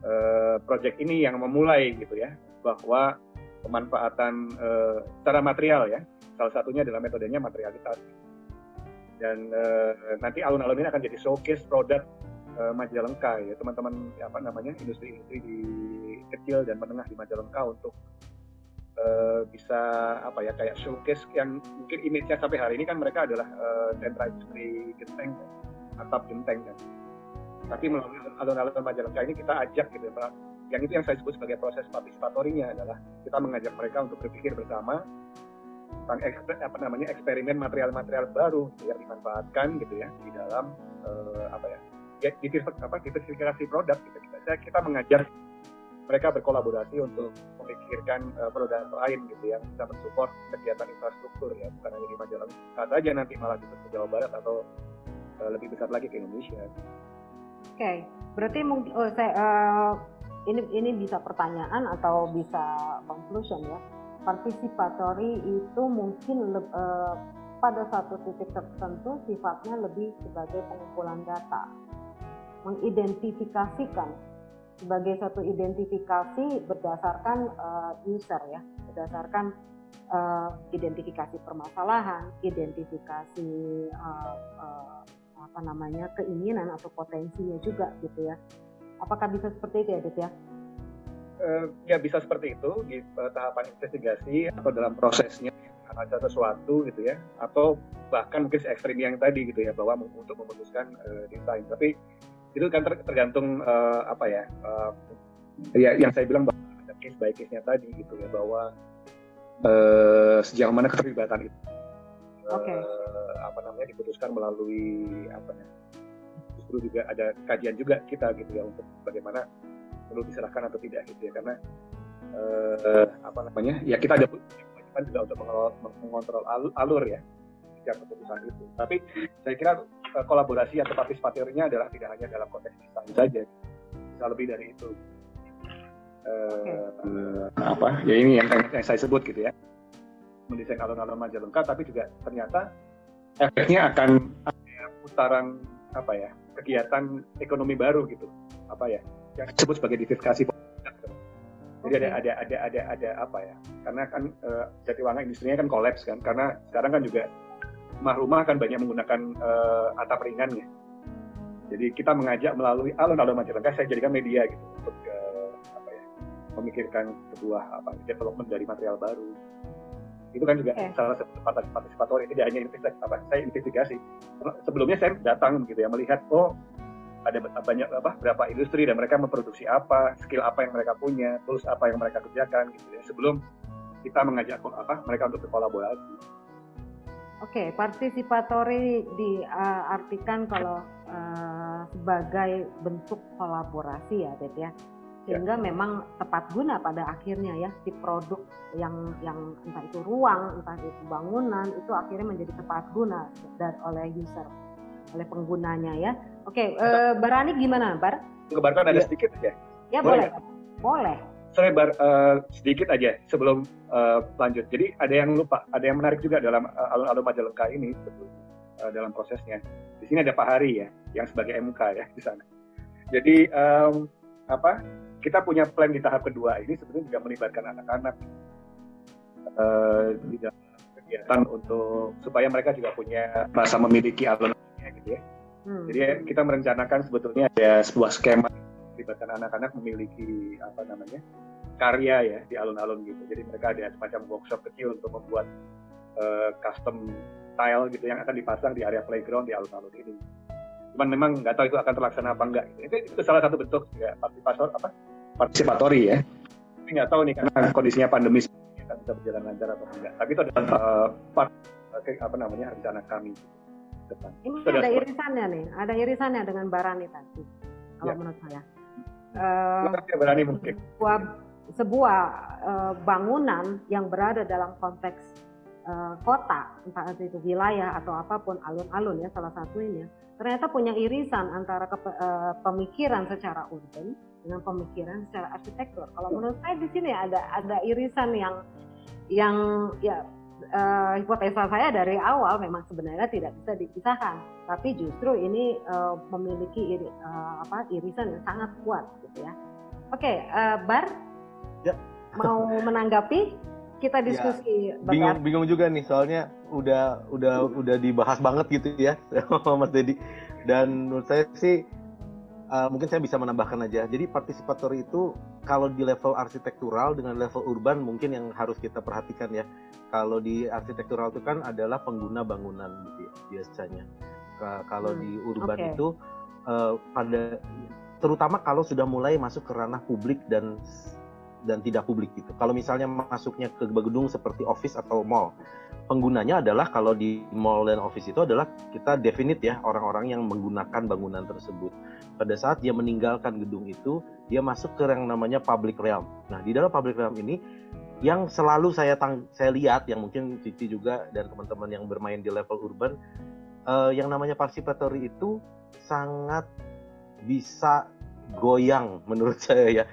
uh, project ini yang memulai gitu ya bahwa pemanfaatan uh, secara material ya salah satunya adalah metodenya materialitas dan uh, nanti alun-alun ini akan jadi showcase produk uh, Majalengka ya. Teman-teman apa namanya industri-industri di kecil dan menengah di Majalengka untuk uh, bisa apa ya kayak showcase yang mungkin image-nya sampai hari ini kan mereka adalah uh, sentra industri genteng atap genteng kan. Tapi melalui alun-alun Majalengka ini kita ajak gitu ya yang itu yang saya sebut sebagai proses partisipatorinya adalah kita mengajak mereka untuk berpikir bersama tentang eksper, apa namanya eksperimen material-material baru yang dimanfaatkan gitu ya di dalam uh, apa ya diversifikasi produk gitu. kita kita, mengajar mereka berkolaborasi untuk memikirkan uh, produk lain gitu yang bisa mensupport kegiatan infrastruktur ya bukan hanya di Majalengka saja nanti malah bisa ke Jawa Barat atau uh, lebih besar lagi ke Indonesia. Oke, okay. berarti mungkin oh, saya uh, ini ini bisa pertanyaan atau bisa conclusion ya participatory itu mungkin le, uh, pada satu titik tertentu sifatnya lebih sebagai pengumpulan data, mengidentifikasikan sebagai satu identifikasi berdasarkan uh, user ya, berdasarkan uh, identifikasi permasalahan, identifikasi uh, uh, apa namanya keinginan atau potensinya juga gitu ya. Apakah bisa seperti itu ya, Dit ya? Uh, ya bisa seperti itu di uh, tahapan investigasi atau dalam prosesnya ada sesuatu gitu ya atau bahkan mungkin ekstrim yang tadi gitu ya bahwa untuk memutuskan uh, desain tapi itu kan ter tergantung uh, apa ya uh, ya yang saya bilang bahwa ada case by case nya tadi gitu ya bahwa uh, sejauh mana keterlibatan itu okay. uh, apa namanya diputuskan melalui apa ya justru juga ada kajian juga kita gitu ya untuk bagaimana perlu diserahkan atau tidak gitu ya. Karena uh, apa namanya ya kita ada kewajiban juga untuk mengontrol alur, alur ya setiap keputusan itu. Tapi saya kira uh, kolaborasi atau partisipatornya adalah tidak hanya dalam konteks desain saja. Bisa lebih dari itu. Uh, apa ya ini yang, yang saya sebut gitu ya. Mendesain alun-alun Majalengka tapi juga ternyata efeknya akan ada putaran apa ya kegiatan ekonomi baru gitu. Apa ya yang disebut sebagai diversifikasi jadi ada ada ada ada ada apa ya? Karena kan uh, Jatiwangi industrinya kan kolaps kan? Karena sekarang kan juga rumah-rumah kan banyak menggunakan uh, atap ringan ya. Jadi kita mengajak melalui alun-alun Majalengka saya jadikan media gitu untuk uh, apa ya memikirkan sebuah apa development dari material baru. Itu kan juga okay. salah satu partisipator tidak hanya investigasi apa saya investigasi. Sebelumnya saya datang gitu ya melihat oh ada banyak apa berapa industri dan mereka memproduksi apa skill apa yang mereka punya terus apa yang mereka kerjakan gitu ya sebelum kita mengajak apa mereka untuk berkolaborasi. Oke, okay, partisipatori diartikan kalau uh, sebagai bentuk kolaborasi ya, Det ya sehingga ya. memang tepat guna pada akhirnya ya si produk yang yang entah itu ruang entah itu bangunan itu akhirnya menjadi tepat guna dan oleh user oleh penggunanya ya. Oke okay, uh, eh, Barani gimana Bar? Kebarkan ada ya. sedikit aja. Ya boleh boleh, Sorry Bar uh, sedikit aja sebelum uh, lanjut. Jadi ada yang lupa ada yang menarik juga dalam alun-alun uh, Majalengka ini uh, dalam prosesnya. Di sini ada Pak Hari ya yang sebagai MK ya di sana. Jadi um, apa kita punya plan di tahap kedua ini sebenarnya juga melibatkan anak-anak uh, di dalam kegiatan untuk supaya mereka juga punya rasa memiliki gitu ya. Hmm. Jadi kita merencanakan sebetulnya ada sebuah skema melibatkan anak-anak memiliki apa namanya karya ya di alun-alun gitu. Jadi mereka ada semacam workshop kecil untuk membuat uh, custom tile gitu yang akan dipasang di area playground di alun-alun ini. Cuman memang nggak tahu itu akan terlaksana apa enggak itu, itu salah satu bentuk ya partisipator apa? Partisipatori ya. Tapi nggak tahu nih karena kondisinya pandemi kita bisa berjalan lancar atau enggak tapi itu adalah uh, part uh, apa namanya rencana kami depan. Ini itu ada irisannya nih ada irisannya dengan Barani tadi kalau ya. menurut saya. Uh, Barani mungkin. sebuah, sebuah uh, bangunan yang berada dalam konteks uh, kota entah itu wilayah atau apa pun alun-alun ya salah satunya ternyata punya irisan antara ke, uh, pemikiran secara urban dengan pemikiran secara arsitektur. Kalau menurut saya di sini ada ada irisan yang yang ya uh, hipotesa saya dari awal memang sebenarnya tidak bisa dipisahkan, tapi justru ini uh, memiliki iri, uh, apa irisan yang sangat kuat gitu ya. Oke, okay, uh, Bar, ya. mau menanggapi? Kita ya, diskusi. Ya, bingung, bingung juga nih soalnya udah udah udah dibahas banget gitu ya, Mas Dedi. Dan menurut saya sih uh, mungkin saya bisa menambahkan aja. Jadi partisipator itu kalau di level arsitektural dengan level urban mungkin yang harus kita perhatikan ya. Kalau di arsitektural itu kan adalah pengguna bangunan gitu ya biasanya. Kalau hmm, di urban okay. itu uh, pada terutama kalau sudah mulai masuk ke ranah publik dan dan tidak publik gitu. Kalau misalnya masuknya ke gedung seperti office atau mall, penggunanya adalah kalau di mall dan office itu adalah kita definite ya orang-orang yang menggunakan bangunan tersebut. Pada saat dia meninggalkan gedung itu, dia masuk ke yang namanya public realm. Nah, di dalam public realm ini yang selalu saya tang saya lihat yang mungkin Cici juga dan teman-teman yang bermain di level urban uh, yang namanya participatory itu sangat bisa goyang menurut saya ya.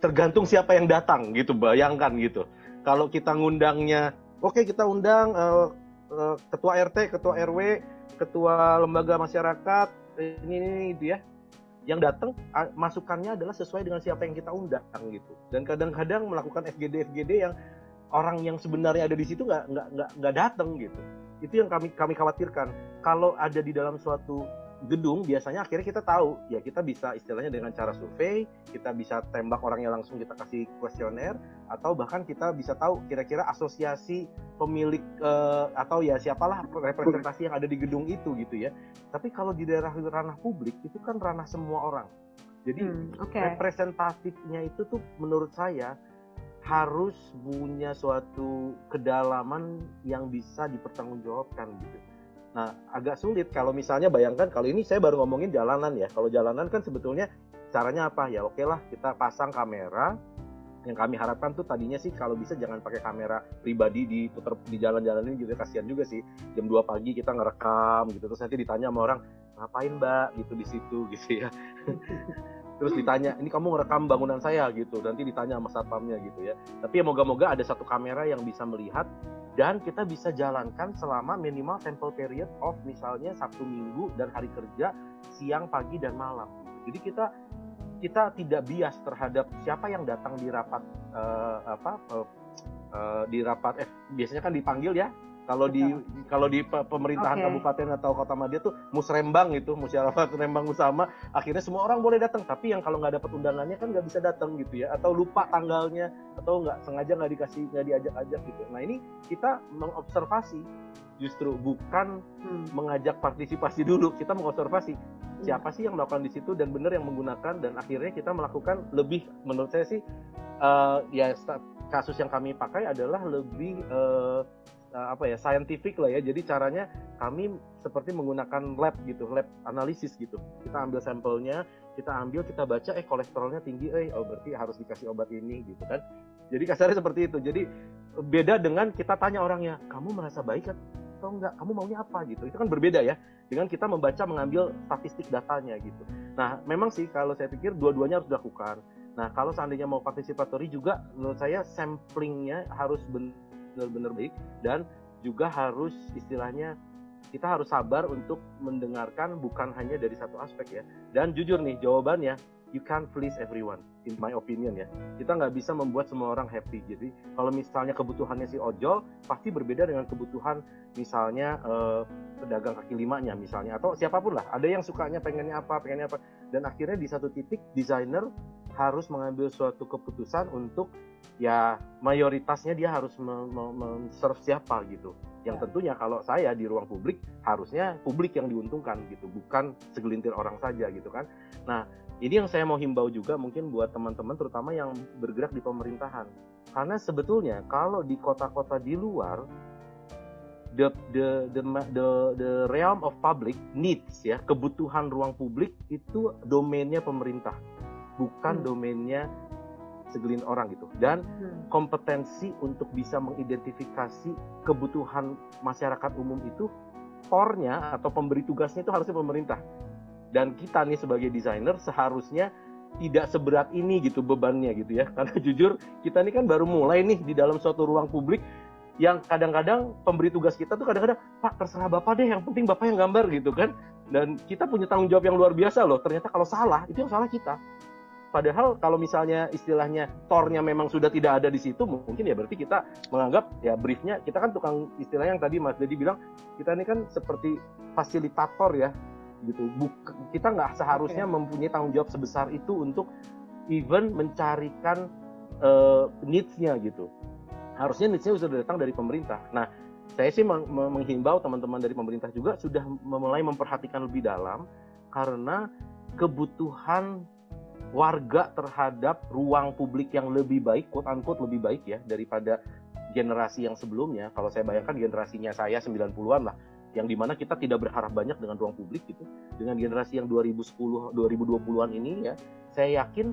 Tergantung siapa yang datang gitu bayangkan gitu. Kalau kita ngundangnya oke okay, kita undang uh, uh, ketua RT ketua RW ketua lembaga masyarakat ini ini, ini ya yang datang masukannya adalah sesuai dengan siapa yang kita undang gitu. Dan kadang-kadang melakukan FGD FGD yang orang yang sebenarnya ada di situ nggak nggak nggak datang gitu. Itu yang kami kami khawatirkan. Kalau ada di dalam suatu gedung biasanya akhirnya kita tahu. Ya kita bisa istilahnya dengan cara survei kita bisa tembak orangnya langsung kita kasih kuesioner atau bahkan kita bisa tahu kira-kira asosiasi pemilik uh, atau ya siapalah representasi yang ada di gedung itu gitu ya. Tapi kalau di daerah ranah publik itu kan ranah semua orang. Jadi hmm, okay. representatifnya itu tuh menurut saya harus punya suatu kedalaman yang bisa dipertanggungjawabkan gitu Nah, agak sulit kalau misalnya bayangkan kalau ini saya baru ngomongin jalanan ya. Kalau jalanan kan sebetulnya caranya apa ya? Oke lah, kita pasang kamera. Yang kami harapkan tuh tadinya sih kalau bisa jangan pakai kamera pribadi di putar di jalan-jalan ini juga kasihan juga sih. Jam 2 pagi kita ngerekam gitu terus nanti ditanya sama orang, ngapain mbak gitu di situ gitu ya terus ditanya ini kamu ngerekam bangunan saya gitu. Nanti ditanya sama satpamnya gitu ya. Tapi ya moga-moga ada satu kamera yang bisa melihat dan kita bisa jalankan selama minimal sample period of misalnya Sabtu Minggu dan hari kerja siang pagi dan malam. Jadi kita kita tidak bias terhadap siapa yang datang di rapat uh, apa uh, uh, di rapat eh biasanya kan dipanggil ya kalau di kalau di pemerintahan okay. kabupaten atau kota Madia tuh musrembang itu musyawarah rembang usama akhirnya semua orang boleh datang tapi yang kalau nggak dapat undangannya kan nggak bisa datang gitu ya atau lupa tanggalnya atau nggak sengaja nggak dikasih nggak diajak-ajak gitu nah ini kita mengobservasi justru bukan hmm. mengajak partisipasi dulu kita mengobservasi hmm. siapa sih yang melakukan di situ dan benar yang menggunakan dan akhirnya kita melakukan lebih menurut saya sih uh, ya kasus yang kami pakai adalah lebih uh, apa ya scientific lah ya. Jadi caranya kami seperti menggunakan lab gitu, lab analisis gitu. Kita ambil sampelnya, kita ambil, kita baca, eh kolesterolnya tinggi, eh oh berarti harus dikasih obat ini gitu kan. Jadi kasarnya seperti itu. Jadi beda dengan kita tanya orangnya, kamu merasa baik atau enggak? Kamu maunya apa gitu? Itu kan berbeda ya dengan kita membaca mengambil statistik datanya gitu. Nah, memang sih kalau saya pikir dua-duanya harus dilakukan. Nah, kalau seandainya mau partisipatori juga menurut saya samplingnya harus benar benar-benar baik dan juga harus istilahnya kita harus sabar untuk mendengarkan bukan hanya dari satu aspek ya. Dan jujur nih jawabannya, you can't please everyone, in my opinion ya. Kita nggak bisa membuat semua orang happy. Jadi kalau misalnya kebutuhannya si ojol, pasti berbeda dengan kebutuhan misalnya eh, pedagang kaki limanya misalnya atau siapa pun lah. Ada yang sukanya pengennya apa, pengennya apa. Dan akhirnya di satu titik desainer harus mengambil suatu keputusan untuk ya mayoritasnya dia harus men-serve siapa gitu. Yang ya. tentunya kalau saya di ruang publik harusnya publik yang diuntungkan gitu, bukan segelintir orang saja gitu kan. Nah, ini yang saya mau himbau juga mungkin buat teman-teman terutama yang bergerak di pemerintahan. Karena sebetulnya kalau di kota-kota di luar the the the the the realm of public needs ya, kebutuhan ruang publik itu domainnya pemerintah bukan hmm. domainnya segelin orang gitu. Dan hmm. kompetensi untuk bisa mengidentifikasi kebutuhan masyarakat umum itu tornya atau pemberi tugasnya itu harusnya pemerintah. Dan kita nih sebagai desainer seharusnya tidak seberat ini gitu bebannya gitu ya. Karena jujur kita ini kan baru mulai nih di dalam suatu ruang publik yang kadang-kadang pemberi tugas kita tuh kadang-kadang Pak terserah Bapak deh yang penting Bapak yang gambar gitu kan. Dan kita punya tanggung jawab yang luar biasa loh. Ternyata kalau salah itu yang salah kita Padahal kalau misalnya istilahnya tornya memang sudah tidak ada di situ, mungkin ya berarti kita menganggap ya briefnya kita kan tukang istilahnya yang tadi Mas Dedi bilang kita ini kan seperti fasilitator ya gitu. Buk, kita nggak seharusnya okay. mempunyai tanggung jawab sebesar itu untuk even mencarikan uh, needs-nya gitu. Harusnya needs-nya sudah datang dari pemerintah. Nah, saya sih menghimbau teman-teman dari pemerintah juga sudah mulai memperhatikan lebih dalam karena kebutuhan warga terhadap ruang publik yang lebih baik, quote unquote lebih baik ya daripada generasi yang sebelumnya. Kalau saya bayangkan generasinya saya 90-an lah, yang di mana kita tidak berharap banyak dengan ruang publik gitu. Dengan generasi yang 2010, 2020-an ini ya, saya yakin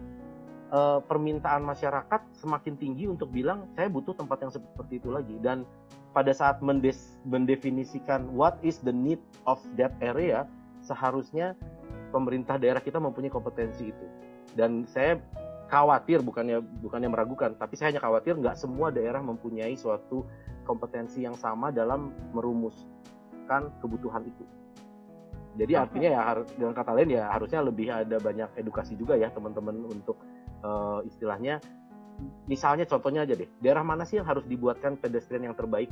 uh, permintaan masyarakat semakin tinggi untuk bilang saya butuh tempat yang seperti itu lagi. Dan pada saat mendes mendefinisikan what is the need of that area, seharusnya pemerintah daerah kita mempunyai kompetensi itu dan saya khawatir bukannya bukannya meragukan tapi saya hanya khawatir nggak semua daerah mempunyai suatu kompetensi yang sama dalam merumuskan kebutuhan itu. Jadi artinya ya harus dengan kata lain ya harusnya lebih ada banyak edukasi juga ya teman-teman untuk uh, istilahnya misalnya contohnya aja deh daerah mana sih yang harus dibuatkan pedestrian yang terbaik?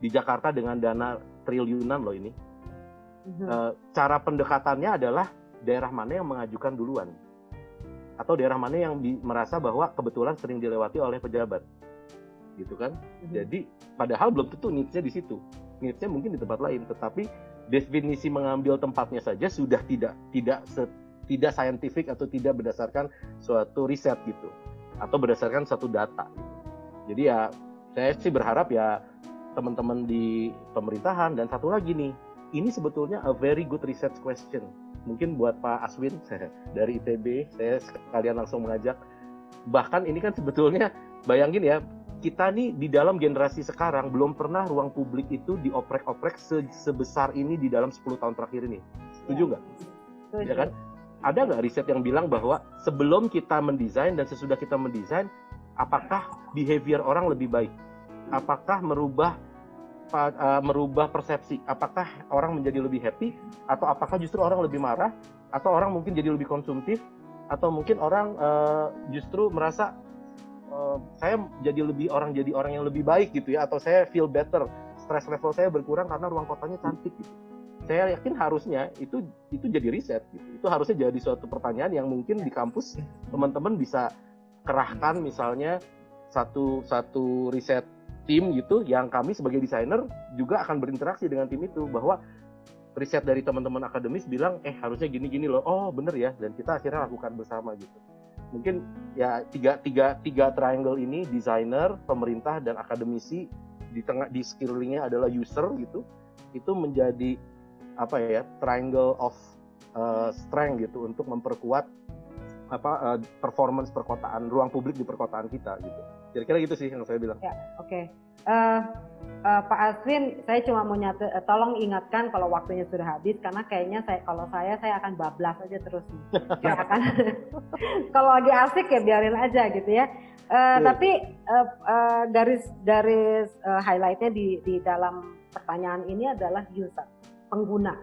Di Jakarta dengan dana triliunan loh ini. Uh, cara pendekatannya adalah daerah mana yang mengajukan duluan atau daerah mana yang di, merasa bahwa kebetulan sering dilewati oleh pejabat gitu kan mm-hmm. jadi padahal belum tentu needs-nya di situ needs-nya mungkin di tempat lain tetapi definisi mengambil tempatnya saja sudah tidak tidak se, tidak saintifik atau tidak berdasarkan suatu riset gitu atau berdasarkan satu data gitu. jadi ya saya sih berharap ya teman-teman di pemerintahan dan satu lagi nih ini sebetulnya a very good research question mungkin buat Pak Aswin dari ITB saya sekalian langsung mengajak bahkan ini kan sebetulnya bayangin ya kita nih di dalam generasi sekarang belum pernah ruang publik itu dioprek-oprek se sebesar ini di dalam 10 tahun terakhir ini. Setuju nggak? Setuju. Ya kan? Ada nggak riset yang bilang bahwa sebelum kita mendesain dan sesudah kita mendesain, apakah behavior orang lebih baik? Apakah merubah uh, merubah persepsi? Apakah orang menjadi lebih happy? Atau apakah justru orang lebih marah? Atau orang mungkin jadi lebih konsumtif? Atau mungkin orang uh, justru merasa uh, saya jadi lebih orang jadi orang yang lebih baik gitu ya? Atau saya feel better? Stress level saya berkurang karena ruang kotanya cantik gitu. Saya yakin harusnya itu itu jadi riset gitu. Itu harusnya jadi suatu pertanyaan yang mungkin di kampus teman-teman bisa kerahkan misalnya satu satu riset tim gitu yang kami sebagai desainer juga akan berinteraksi dengan tim itu bahwa riset dari teman-teman akademis bilang eh harusnya gini-gini loh. Oh bener ya. Dan kita akhirnya lakukan bersama gitu. Mungkin ya tiga tiga tiga triangle ini desainer pemerintah dan akademisi di tengah di sekelilingnya adalah user gitu itu menjadi apa ya triangle of uh, strength gitu untuk memperkuat apa uh, performance perkotaan ruang publik di perkotaan kita gitu kira-kira gitu sih yang saya bilang ya oke okay. uh, uh, Pak Aswin saya cuma mau nyata uh, tolong ingatkan kalau waktunya sudah habis karena kayaknya saya kalau saya saya akan bablas aja terus ya akan kalau lagi asik ya biarin aja gitu ya uh, yeah. tapi uh, uh, garis garis uh, highlightnya di di dalam pertanyaan ini adalah user pengguna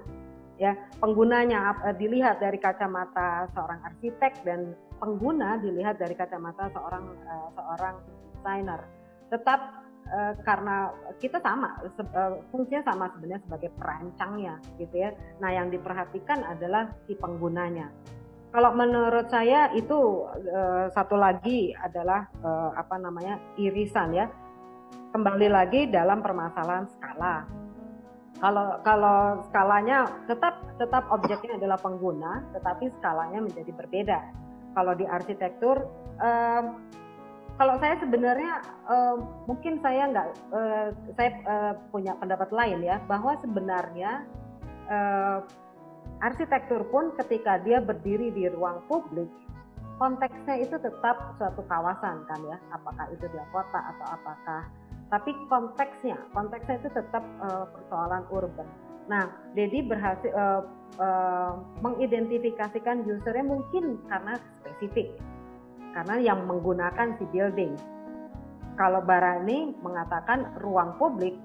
ya penggunanya dilihat dari kacamata seorang arsitek dan pengguna dilihat dari kacamata seorang uh, seorang desainer. Tetap uh, karena kita sama uh, fungsinya sama sebenarnya sebagai perancangnya gitu ya. Nah yang diperhatikan adalah si penggunanya. Kalau menurut saya itu uh, satu lagi adalah uh, apa namanya irisan ya. Kembali lagi dalam permasalahan skala. Kalau kalau skalanya tetap tetap objeknya adalah pengguna, tetapi skalanya menjadi berbeda. Kalau di arsitektur, uh, kalau saya sebenarnya uh, mungkin saya nggak, uh, saya uh, punya pendapat lain ya, bahwa sebenarnya uh, arsitektur pun ketika dia berdiri di ruang publik, konteksnya itu tetap suatu kawasan kan ya, apakah itu di kota atau apakah tapi konteksnya konteksnya itu tetap uh, persoalan urban. Nah, Dedi berhasil uh, uh, mengidentifikasikan usernya mungkin karena spesifik, karena yang menggunakan si building. Kalau Barani mengatakan ruang publik,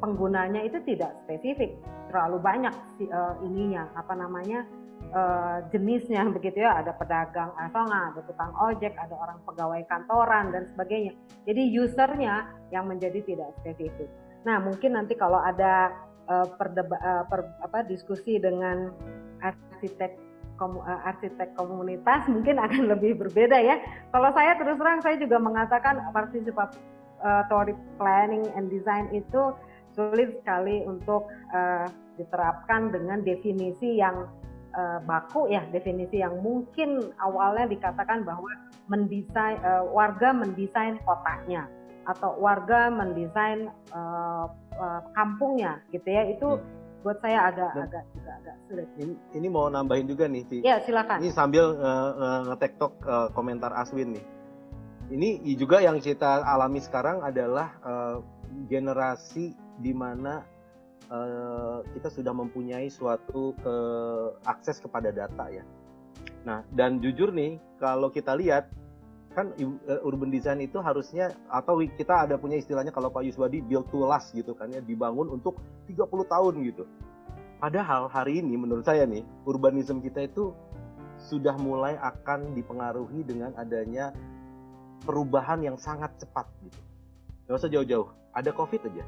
penggunanya itu tidak spesifik, terlalu banyak si, uh, ininya apa namanya uh, jenisnya begitu ya ada pedagang asongan, ada tukang ojek, ada orang pegawai kantoran dan sebagainya. Jadi usernya yang menjadi tidak spesifik. Nah mungkin nanti kalau ada uh, perdeba, uh, per, apa, diskusi dengan arsitek komu, uh, arsitek komunitas mungkin akan lebih berbeda ya. Kalau saya terus terang saya juga mengatakan participatory planning and design itu sulit sekali untuk uh, diterapkan dengan definisi yang uh, baku ya definisi yang mungkin awalnya dikatakan bahwa mendesain uh, warga mendesain kotanya atau warga mendesain uh, uh, kampungnya gitu ya itu hmm. buat saya agak Dan agak juga agak sulit. Ini, ini mau nambahin juga nih, Ci. Ya silakan. Ini sambil uh, ngetektok uh, komentar Aswin nih. Ini juga yang kita alami sekarang adalah uh, generasi di mana uh, kita sudah mempunyai suatu ke akses kepada data ya. Nah, dan jujur nih, kalau kita lihat kan eh, urban design itu harusnya atau kita ada punya istilahnya kalau Pak Yuswadi build to last gitu kan ya, dibangun untuk 30 tahun gitu. Padahal hari ini menurut saya nih, urbanisme kita itu sudah mulai akan dipengaruhi dengan adanya perubahan yang sangat cepat gitu. Gak usah jauh-jauh, ada COVID aja.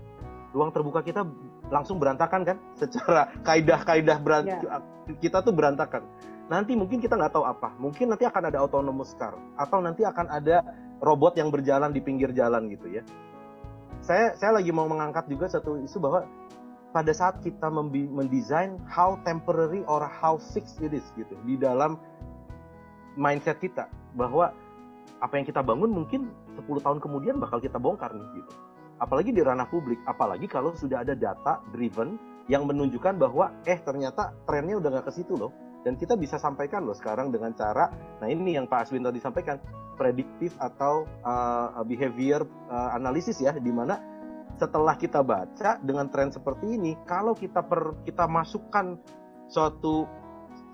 Ruang terbuka kita langsung berantakan kan secara kaidah-kaidah yeah. kita tuh berantakan nanti mungkin kita nggak tahu apa. Mungkin nanti akan ada autonomous car atau nanti akan ada robot yang berjalan di pinggir jalan gitu ya. Saya saya lagi mau mengangkat juga satu isu bahwa pada saat kita mendesain how temporary or how fixed it is gitu di dalam mindset kita bahwa apa yang kita bangun mungkin 10 tahun kemudian bakal kita bongkar nih gitu. Apalagi di ranah publik, apalagi kalau sudah ada data driven yang menunjukkan bahwa eh ternyata trennya udah nggak ke situ loh. Dan kita bisa sampaikan loh sekarang dengan cara nah ini yang Pak Aswin tadi sampaikan prediktif atau uh, behavior uh, analisis ya di mana setelah kita baca dengan tren seperti ini kalau kita per kita masukkan suatu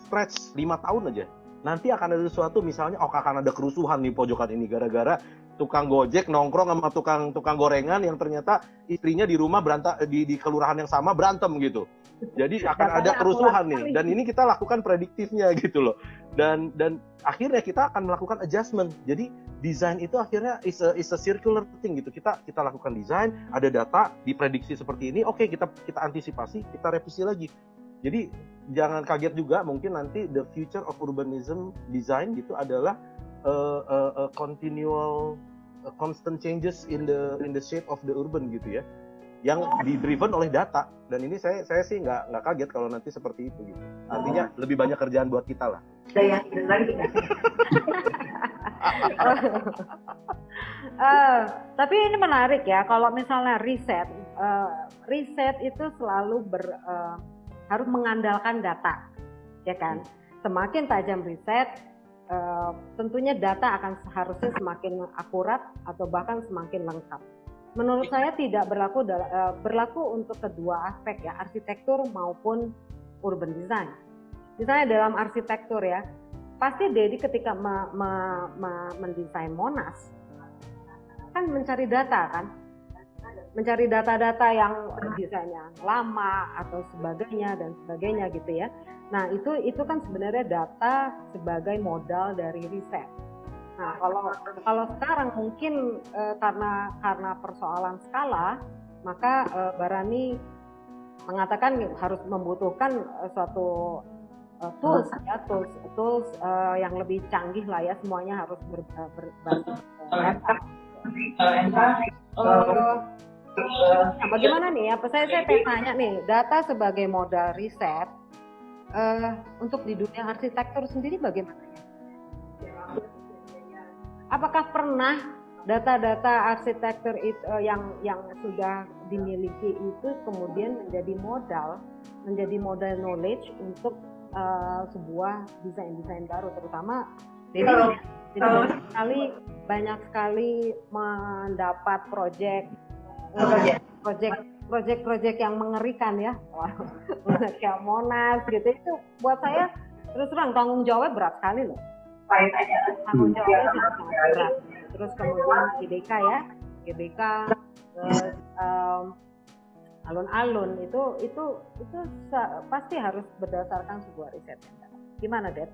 stretch lima tahun aja nanti akan ada sesuatu misalnya oh akan ada kerusuhan di pojokan ini gara-gara tukang gojek nongkrong sama tukang tukang gorengan yang ternyata istrinya di rumah berantem di, di kelurahan yang sama berantem gitu jadi akan ada kerusuhan nih dan ini kita lakukan prediktifnya gitu loh. Dan dan akhirnya kita akan melakukan adjustment. Jadi desain itu akhirnya is a, is a circular thing gitu. Kita kita lakukan desain ada data diprediksi seperti ini oke okay, kita kita antisipasi kita revisi lagi. Jadi jangan kaget juga mungkin nanti the future of urbanism design gitu adalah uh, uh, uh, continual uh, constant changes in the in the shape of the urban gitu ya yang di driven oleh data. Dan ini saya saya sih nggak nggak kaget kalau nanti seperti itu gitu. Artinya lebih banyak kerjaan buat kita lah. Uh, tapi ini menarik ya kalau misalnya riset uh, riset itu selalu ber uh, harus mengandalkan data ya kan? Semakin tajam riset uh, tentunya data akan seharusnya semakin akurat atau bahkan semakin lengkap menurut saya tidak berlaku uh, berlaku untuk kedua aspek ya arsitektur maupun urban design. Misalnya dalam arsitektur ya, pasti Dedi ketika me, me, me, mendesain Monas kan mencari data kan, mencari data-data yang desainnya lama atau sebagainya dan sebagainya gitu ya. Nah itu itu kan sebenarnya data sebagai modal dari riset. Nah, kalau kalau sekarang mungkin e, karena karena persoalan skala, maka e, Barani mengatakan harus membutuhkan e, suatu e, tools ya tools tools e, yang lebih canggih lah ya semuanya harus ber, berbasis nah, bagaimana nih? Apa saya saya pengen tanya nih, data sebagai modal riset uh, untuk di dunia arsitektur sendiri bagaimana ya? Apakah pernah data-data arsitektur itu uh, yang yang sudah dimiliki itu kemudian menjadi modal menjadi modal knowledge untuk uh, sebuah desain-desain baru terutama jadi, jadi banyak sekali banyak sekali mendapat proyek proyek proyek-proyek yang mengerikan ya. Kayak Monas gitu. Itu buat saya terus terang tanggung jawabnya berat sekali loh tanggung jawabnya sangat berat terus kemudian GBK ya GBK terus um, alun-alun itu itu itu pasti harus berdasarkan sebuah riset gimana Dad?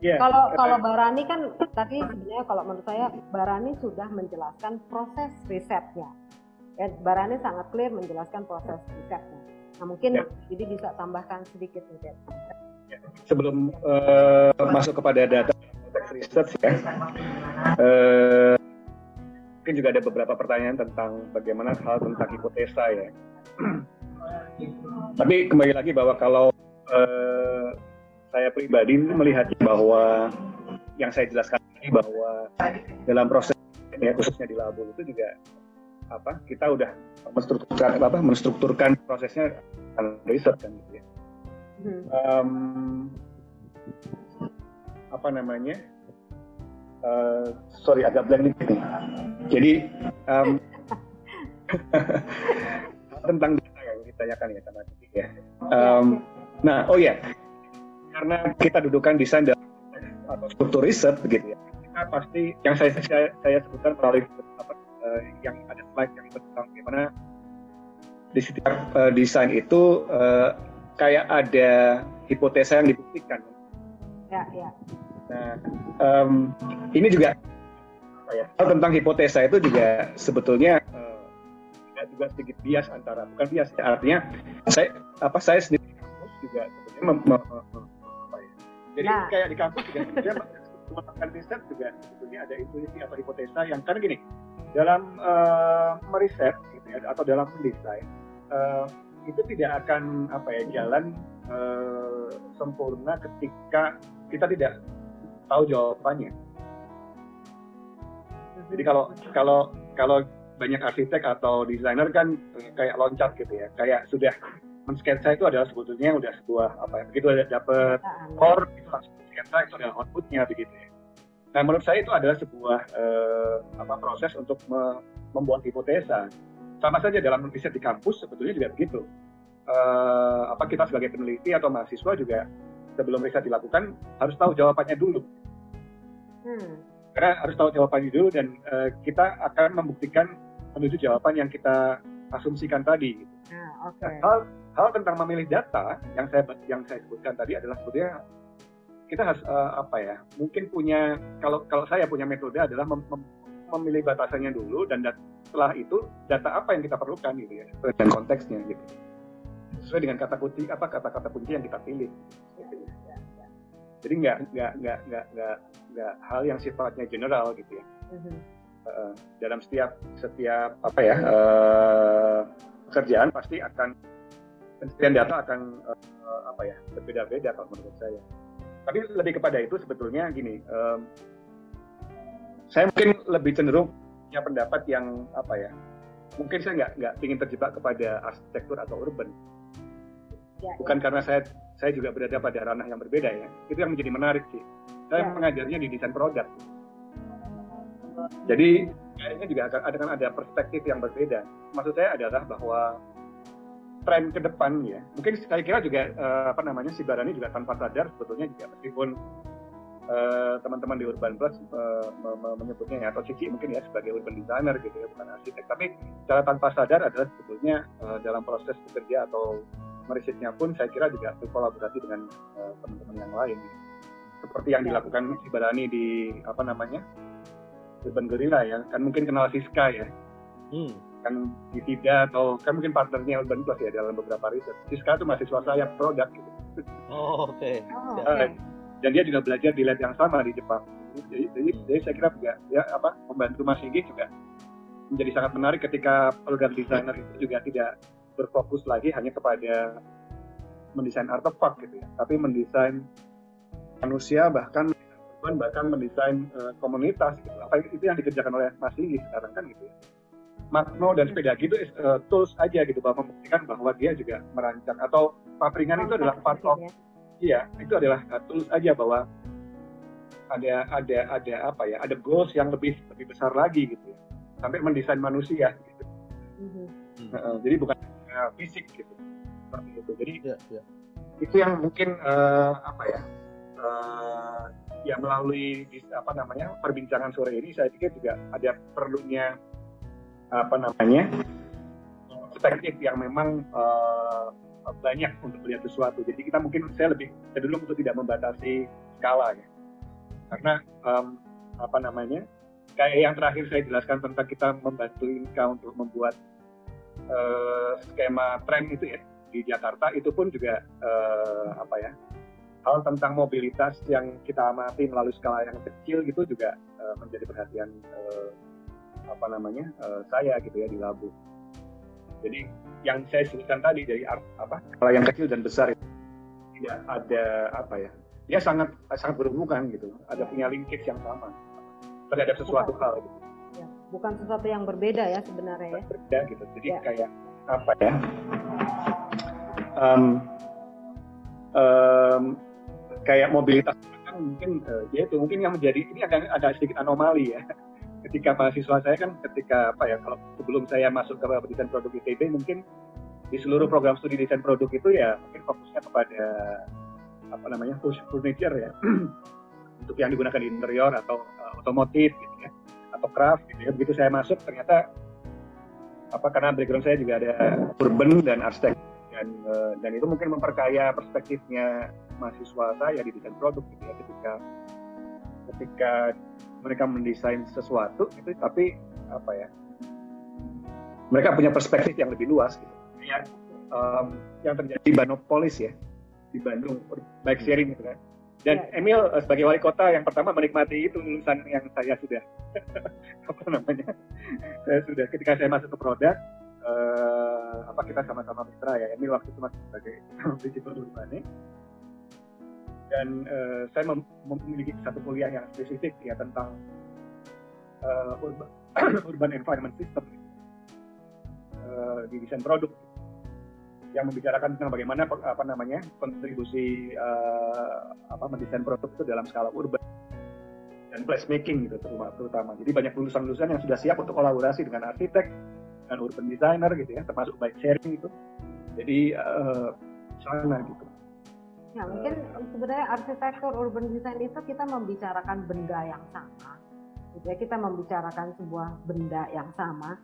Yeah, kalau kalau Barani kan tadi sebenarnya kalau menurut saya Barani sudah menjelaskan proses risetnya. Ya, Barani sangat clear menjelaskan proses risetnya. Nah mungkin yeah. jadi bisa tambahkan sedikit nih sebelum uh, masuk kepada data research ya, uh, mungkin juga ada beberapa pertanyaan tentang bagaimana hal tentang hipotesa ya. Tapi kembali lagi bahwa kalau uh, saya pribadi melihat bahwa yang saya jelaskan tadi bahwa dalam proses ya khususnya di labo itu juga apa kita udah menstrukturkan apa menstrukturkan prosesnya riset kan gitu ya um, apa namanya? Uh, sorry agak blank nih. Jadi um, tentang data yang ditanyakan ya sama ya. Um, nah oh ya karena kita dudukan desain dan atau struktur riset begitu ya. Kita pasti yang saya saya, saya sebutkan melalui apa uh, yang ada slide yang tentang bagaimana di setiap uh, desain itu uh, kayak ada hipotesa yang dibuktikan. Ya, ya. Nah, um, ini juga apa ya? tentang hipotesa itu juga sebetulnya uh, juga sedikit bias antara bukan bias ya, artinya saya apa saya sendiri juga sebetulnya mem, mem, mem, apa ya? Jadi nah. kayak di kampus juga sebetulnya melakukan riset juga sebetulnya ada intuisi atau hipotesa yang karena gini dalam uh, meriset gitu ya, atau dalam mendesain uh, itu tidak akan apa ya jalan uh, sempurna ketika kita tidak tahu jawabannya. Jadi kalau kalau kalau banyak arsitek atau desainer kan kayak loncat gitu ya, kayak sudah mensketsa itu adalah sebetulnya udah sebuah apa ya begitu ada dapat core itu langsung sketsa itu adalah outputnya begitu ya. Nah menurut saya itu adalah sebuah uh, apa proses untuk me membuat hipotesa. Sama saja dalam riset di kampus sebetulnya juga begitu. Uh, apa kita sebagai peneliti atau mahasiswa juga sebelum riset dilakukan harus tahu jawabannya dulu. Hmm. Karena harus tahu jawabannya dulu dan uh, kita akan membuktikan menuju jawaban yang kita asumsikan tadi. Gitu. Ah, okay. nah, hal hal tentang memilih data yang saya yang saya sebutkan tadi adalah sebetulnya kita harus uh, apa ya mungkin punya kalau kalau saya punya metode adalah mem, mem, memilih batasannya dulu dan dat, setelah itu data apa yang kita perlukan gitu ya dan konteksnya gitu sesuai dengan kata kunci apa kata-kata kunci yang kita pilih gitu. jadi nggak nggak nggak nggak nggak nggak hal yang sifatnya general gitu ya uh, dalam setiap setiap apa ya uh, pekerjaan pasti akan pencarian data akan uh, apa ya berbeda-beda kalau menurut saya. Tapi lebih kepada itu sebetulnya gini, um, saya mungkin lebih cenderung punya pendapat yang apa ya, mungkin saya nggak nggak ingin terjebak kepada arsitektur atau urban. Ya, Bukan ya. karena saya saya juga berada pada ranah yang berbeda ya. Itu yang menjadi menarik sih. Saya ya. mengajarnya di desain produk. Jadi kayaknya juga akan ada ada perspektif yang berbeda. Maksud saya adalah bahwa tren ke depan ya. Mungkin saya kira juga uh, apa namanya si Barani juga tanpa sadar sebetulnya juga meskipun teman-teman di Urban Plus uh, menyebutnya ya atau Cici mungkin ya sebagai urban designer gitu ya bukan arsitek. Tapi secara tanpa sadar adalah sebetulnya uh, dalam proses bekerja atau merisetnya pun saya kira juga berkolaborasi dengan uh, teman-teman yang lain. Seperti yang dilakukan si Barani di apa namanya Urban Gorilla ya, kan mungkin kenal Siska ya. Hmm kan di TIDA atau kan mungkin partnernya Urban Plus ya dalam beberapa riset. Siska itu mahasiswa saya produk gitu. Oh oke. Okay. Oh, okay. Dan dia juga belajar di lab yang sama di Jepang. Jadi, jadi, jadi saya kira juga ya apa membantu Mas Igi juga menjadi sangat menarik ketika program desainer itu juga tidak berfokus lagi hanya kepada mendesain artefak gitu ya, tapi mendesain manusia bahkan bahkan mendesain uh, komunitas gitu. Apa itu yang dikerjakan oleh Mas Igi sekarang kan gitu ya. Magno dan sepeda gitu uh, tools aja gitu bahwa membuktikan bahwa dia juga merancang atau papringan itu adalah part of ya. Iya itu adalah tools aja bahwa ada ada ada apa ya ada goals yang lebih lebih besar lagi gitu ya sampai mendesain manusia gitu mm-hmm. uh, jadi bukan uh, fisik gitu seperti itu jadi yeah, yeah. itu yang mungkin uh, apa ya uh, ya melalui apa namanya perbincangan sore ini saya pikir juga ada perlunya apa namanya perspektif yang memang uh, banyak untuk melihat sesuatu. Jadi kita mungkin saya lebih cenderung untuk tidak membatasi skala ya, karena um, apa namanya kayak yang terakhir saya jelaskan tentang kita membantu Inka untuk membuat uh, skema tren itu ya di Jakarta itu pun juga uh, apa ya hal tentang mobilitas yang kita amati melalui skala yang kecil gitu juga uh, menjadi perhatian uh, apa namanya uh, saya gitu ya di Labu. Jadi yang saya sebutkan tadi dari apa kalau yang kecil dan besar itu tidak ada apa ya dia sangat sangat berhubungan gitu ada punya linkage yang sama terhadap sesuatu bukan, hal gitu. Ya, bukan sesuatu yang berbeda ya sebenarnya ya. Berbeda gitu. Jadi ya. kayak apa ya? Um, um, kayak mobilitas kan mungkin uh, ya itu mungkin yang menjadi ini ada ada sedikit anomali ya ketika mahasiswa saya kan ketika apa ya kalau sebelum saya masuk ke desain produk ITB mungkin di seluruh program studi desain produk itu ya mungkin fokusnya kepada apa namanya furniture ya. Untuk yang digunakan di interior atau uh, otomotif gitu ya atau craft gitu ya. Begitu saya masuk ternyata apa karena background saya juga ada urban dan arsitek. Dan uh, dan itu mungkin memperkaya perspektifnya mahasiswa saya di desain produk gitu ya ketika ketika mereka mendesain sesuatu itu tapi apa ya mereka punya perspektif yang lebih luas gitu. Ya, um, yang terjadi di Banopolis ya di Bandung bike sharing gitu kan. Dan ya. Emil uh, sebagai wali kota yang pertama menikmati itu lulusan yang saya sudah. Apa namanya? Saya sudah ketika saya masuk ke produk uh, apa kita sama-sama mitra ya Emil waktu itu masih sebagai prinsipal urbane dan uh, saya mem memiliki satu kuliah yang spesifik ya tentang uh, urban, urban environment system uh, di desain produk yang membicarakan tentang bagaimana apa namanya kontribusi uh, apa mendesain produk itu dalam skala urban dan placemaking gitu terutama, terutama. Jadi banyak lulusan-lulusan yang sudah siap untuk kolaborasi dengan arsitek dan urban designer gitu ya, termasuk bike sharing itu. Jadi uh, sana gitu. Ya mungkin sebenarnya arsitektur urban design itu kita membicarakan benda yang sama, gitu ya kita membicarakan sebuah benda yang sama,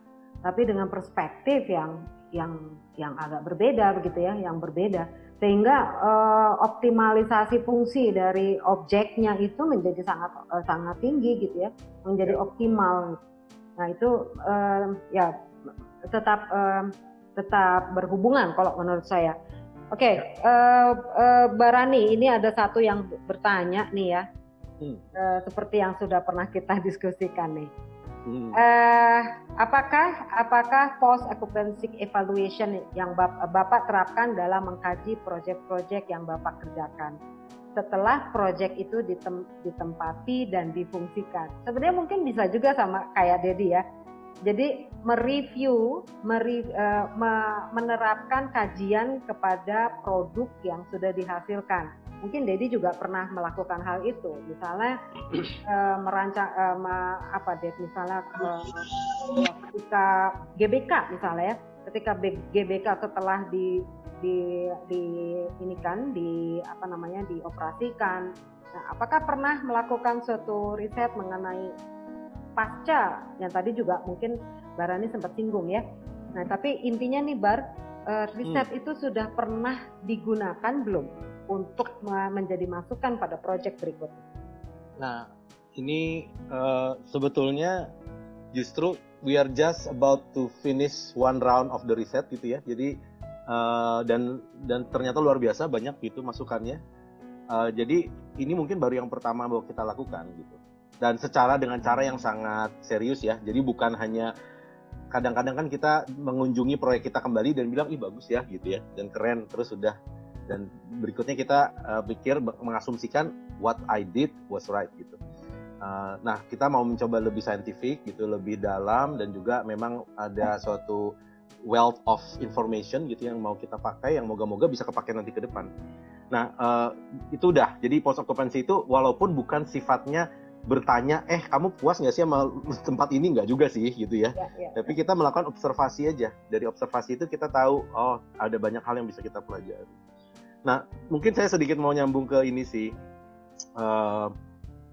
tapi dengan perspektif yang yang yang agak berbeda begitu ya, yang berbeda sehingga uh, optimalisasi fungsi dari objeknya itu menjadi sangat uh, sangat tinggi gitu ya, menjadi ya. optimal. Nah itu uh, ya tetap uh, tetap berhubungan kalau menurut saya. Oke, okay, uh, uh, Barani ini ada satu yang bertanya nih ya, hmm. uh, seperti yang sudah pernah kita diskusikan nih. Hmm. Uh, apakah apakah post occupancy evaluation yang Bapak, Bapak terapkan dalam mengkaji proyek-proyek yang Bapak kerjakan setelah proyek itu ditem, ditempati dan difungsikan? Sebenarnya mungkin bisa juga sama kayak Dedi ya. Jadi mereview, mere, uh, menerapkan kajian kepada produk yang sudah dihasilkan. Mungkin Dedi juga pernah melakukan hal itu. Misalnya uh, merancang uh, ma, apa deh misalnya uh, ketika GBK misalnya ya. Ketika GBK setelah di di di ini kan di apa namanya dioperasikan. Nah, apakah pernah melakukan suatu riset mengenai pasca yang tadi juga mungkin Barani sempat singgung ya nah tapi intinya nih Bar uh, riset hmm. itu sudah pernah digunakan belum untuk menjadi masukan pada proyek berikutnya. Nah, ini uh, sebetulnya justru we are just about to finish one round of the reset gitu ya. Jadi uh, dan dan ternyata luar biasa banyak gitu masukannya. Uh, jadi ini mungkin baru yang pertama bahwa kita lakukan gitu. Dan secara dengan cara yang sangat serius ya. Jadi bukan hanya kadang-kadang kan kita mengunjungi proyek kita kembali dan bilang ih bagus ya gitu ya dan keren terus sudah dan berikutnya kita uh, pikir mengasumsikan what I did was right gitu. Uh, nah kita mau mencoba lebih saintifik gitu, lebih dalam dan juga memang ada suatu wealth of information gitu yang mau kita pakai yang moga-moga bisa kepakai nanti ke depan. Nah uh, itu udah. Jadi post occupancy itu walaupun bukan sifatnya bertanya, eh kamu puas nggak sih sama tempat ini nggak juga sih gitu ya. ya, ya. Tapi kita melakukan observasi aja. Dari observasi itu kita tahu, oh ada banyak hal yang bisa kita pelajari. Nah, mungkin saya sedikit mau nyambung ke ini sih uh,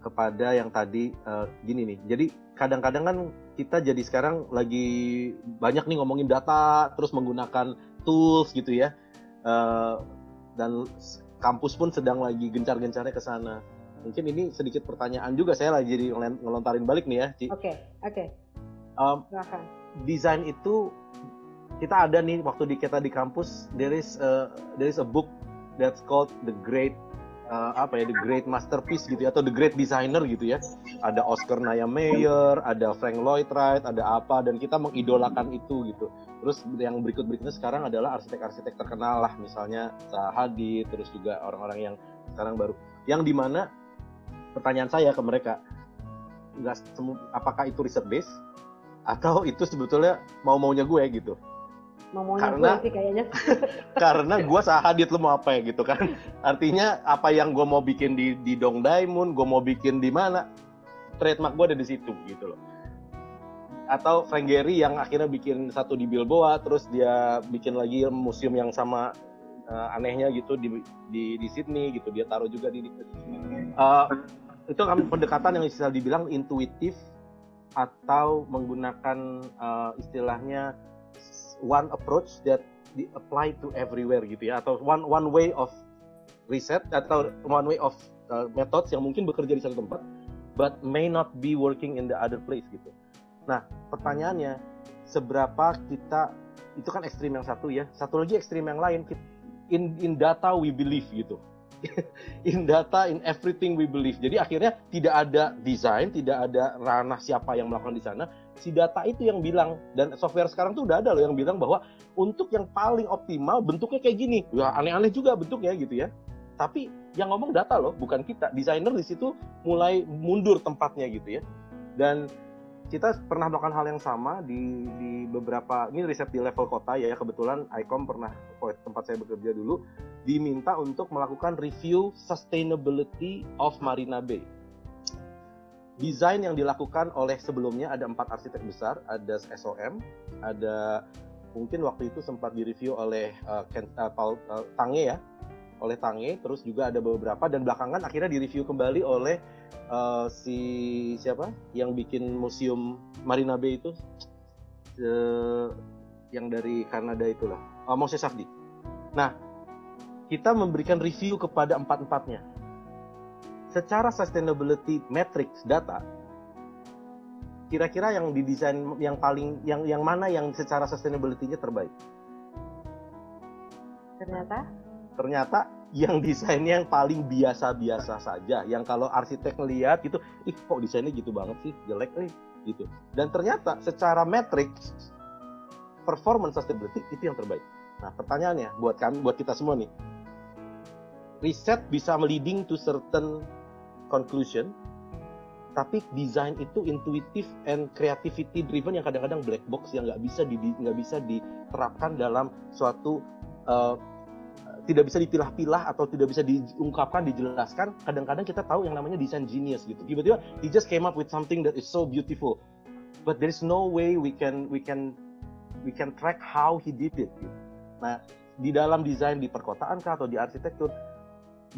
kepada yang tadi uh, gini nih. Jadi kadang-kadang kan kita jadi sekarang lagi banyak nih ngomongin data, terus menggunakan tools gitu ya, uh, dan kampus pun sedang lagi gencar-gencarnya ke sana. Mungkin ini sedikit pertanyaan juga saya lagi jadi ngelontarin balik nih ya, Ci. Oke, okay, oke. Okay. Um, desain itu kita ada nih waktu di kita di kampus there is a, there is a book that's called the great uh, apa ya the great masterpiece gitu ya atau the great designer gitu ya ada Oscar Niemeyer ada Frank Lloyd Wright ada apa dan kita mengidolakan itu gitu terus yang berikut berikutnya sekarang adalah arsitek-arsitek terkenal lah misalnya Zaha Hadid terus juga orang-orang yang sekarang baru yang di mana pertanyaan saya ke mereka nggak apakah itu riset base atau itu sebetulnya mau maunya gue gitu karena sih kayaknya. karena gue sahadit lo mau apa ya gitu kan. Artinya apa yang gue mau bikin di di Dong Diamond, gue mau bikin di mana, trademark gue ada di situ gitu loh. Atau Frank Gehry yang akhirnya bikin satu di Bilboa, terus dia bikin lagi museum yang sama uh, anehnya gitu di, di di Sydney gitu, dia taruh juga di. Uh, itu kan pendekatan yang istilah dibilang intuitif atau menggunakan uh, istilahnya one approach that di apply to everywhere gitu ya atau one one way of reset atau one way of uh, methods yang mungkin bekerja di satu tempat but may not be working in the other place gitu. Nah, pertanyaannya seberapa kita itu kan ekstrim yang satu ya, satu lagi ekstrim yang lain in in data we believe gitu. in data in everything we believe. Jadi akhirnya tidak ada desain, tidak ada ranah siapa yang melakukan di sana, si data itu yang bilang dan software sekarang tuh udah ada loh yang bilang bahwa untuk yang paling optimal bentuknya kayak gini. Ya aneh-aneh juga bentuknya gitu ya. Tapi yang ngomong data loh bukan kita. Desainer di situ mulai mundur tempatnya gitu ya. Dan kita pernah melakukan hal yang sama di di beberapa ini riset di level kota ya kebetulan ICOM pernah tempat saya bekerja dulu diminta untuk melakukan review sustainability of Marina Bay. Desain yang dilakukan oleh sebelumnya ada empat arsitek besar, ada SOM, ada mungkin waktu itu sempat direview oleh uh, Ken, uh, Paul uh, Tange ya, oleh Tange, terus juga ada beberapa dan belakangan akhirnya direview kembali oleh uh, si siapa yang bikin museum Marina Bay itu uh, yang dari Kanada itulah uh, Moses Safdi. Nah kita memberikan review kepada empat empatnya. Secara sustainability metrics data, kira-kira yang didesain yang paling yang yang mana yang secara sustainability-nya terbaik? Ternyata? Ternyata yang desainnya yang paling biasa-biasa saja yang kalau arsitek ngeliat gitu ih kok desainnya gitu banget sih? Jelek eh gitu. Dan ternyata secara matrix performance sustainability itu yang terbaik. Nah pertanyaannya buat kami buat kita semua nih. Riset bisa leading to certain conclusion tapi desain itu intuitif and creativity driven yang kadang-kadang black box yang nggak bisa di nggak bisa diterapkan dalam suatu uh, tidak bisa dipilah-pilah atau tidak bisa diungkapkan, dijelaskan. Kadang-kadang kita tahu yang namanya desain genius gitu. Tiba-tiba he just came up with something that is so beautiful, but there is no way we can we can we can track how he did it. Gitu. Nah, di dalam desain di perkotaan kah atau di arsitektur,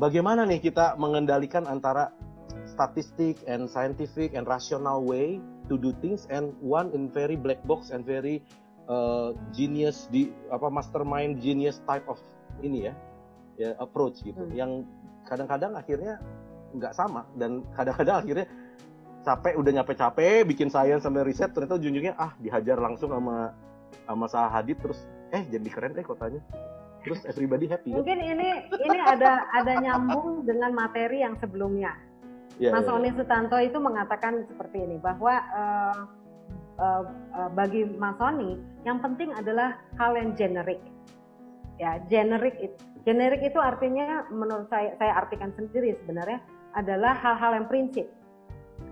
bagaimana nih kita mengendalikan antara statistik and scientific and rational way to do things and one in very black box and very uh, genius di apa mastermind genius type of ini ya ya approach gitu hmm. yang kadang-kadang akhirnya nggak sama dan kadang-kadang akhirnya capek udah capek-capek bikin sains sampai riset ternyata ujung-ujungnya ah dihajar langsung sama sama Saha Hadid terus eh jadi keren deh kotanya terus everybody happy ya. mungkin ya? ini ini ada ada nyambung dengan materi yang sebelumnya yeah, Mas yeah. Oni Sutanto itu mengatakan seperti ini bahwa uh, uh, uh, bagi Mas Oni yang penting adalah hal yang generik ya generik itu generik itu artinya menurut saya saya artikan sendiri sebenarnya adalah hal-hal yang prinsip.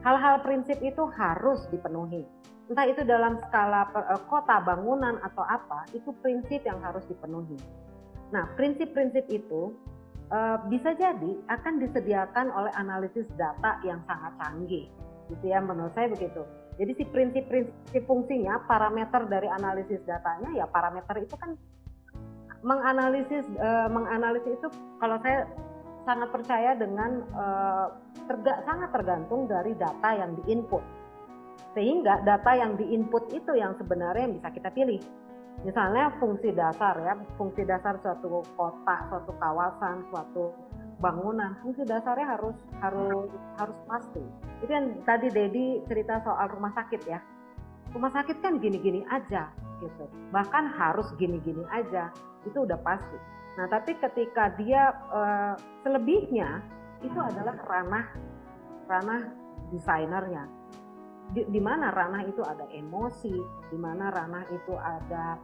Hal-hal prinsip itu harus dipenuhi. Entah itu dalam skala eh, kota bangunan atau apa itu prinsip yang harus dipenuhi. Nah prinsip-prinsip itu uh, bisa jadi akan disediakan oleh analisis data yang sangat canggih gitu ya menurut saya begitu. Jadi si prinsip-prinsip fungsinya parameter dari analisis datanya ya parameter itu kan menganalisis uh, menganalisis itu kalau saya sangat percaya dengan uh, terga, sangat tergantung dari data yang diinput. Sehingga data yang diinput itu yang sebenarnya bisa kita pilih. Misalnya fungsi dasar ya fungsi dasar suatu kota suatu kawasan suatu bangunan fungsi dasarnya harus harus harus pasti. Itu yang tadi Dedi cerita soal rumah sakit ya. Rumah sakit kan gini-gini aja gitu. Bahkan harus gini-gini aja itu udah pasti. Nah, tapi ketika dia uh, selebihnya itu adalah ranah ranah desainernya. Di, di mana ranah itu ada emosi, di mana ranah itu ada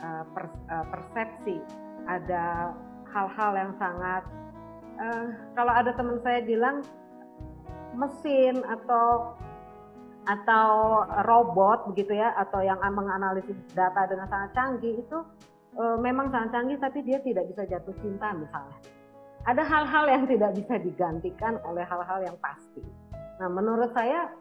uh, per, uh, persepsi, ada hal-hal yang sangat uh, kalau ada teman saya bilang mesin atau atau robot begitu ya atau yang menganalisis data dengan sangat canggih itu e, memang sangat canggih tapi dia tidak bisa jatuh cinta misalnya. Ada hal-hal yang tidak bisa digantikan oleh hal-hal yang pasti. Nah menurut saya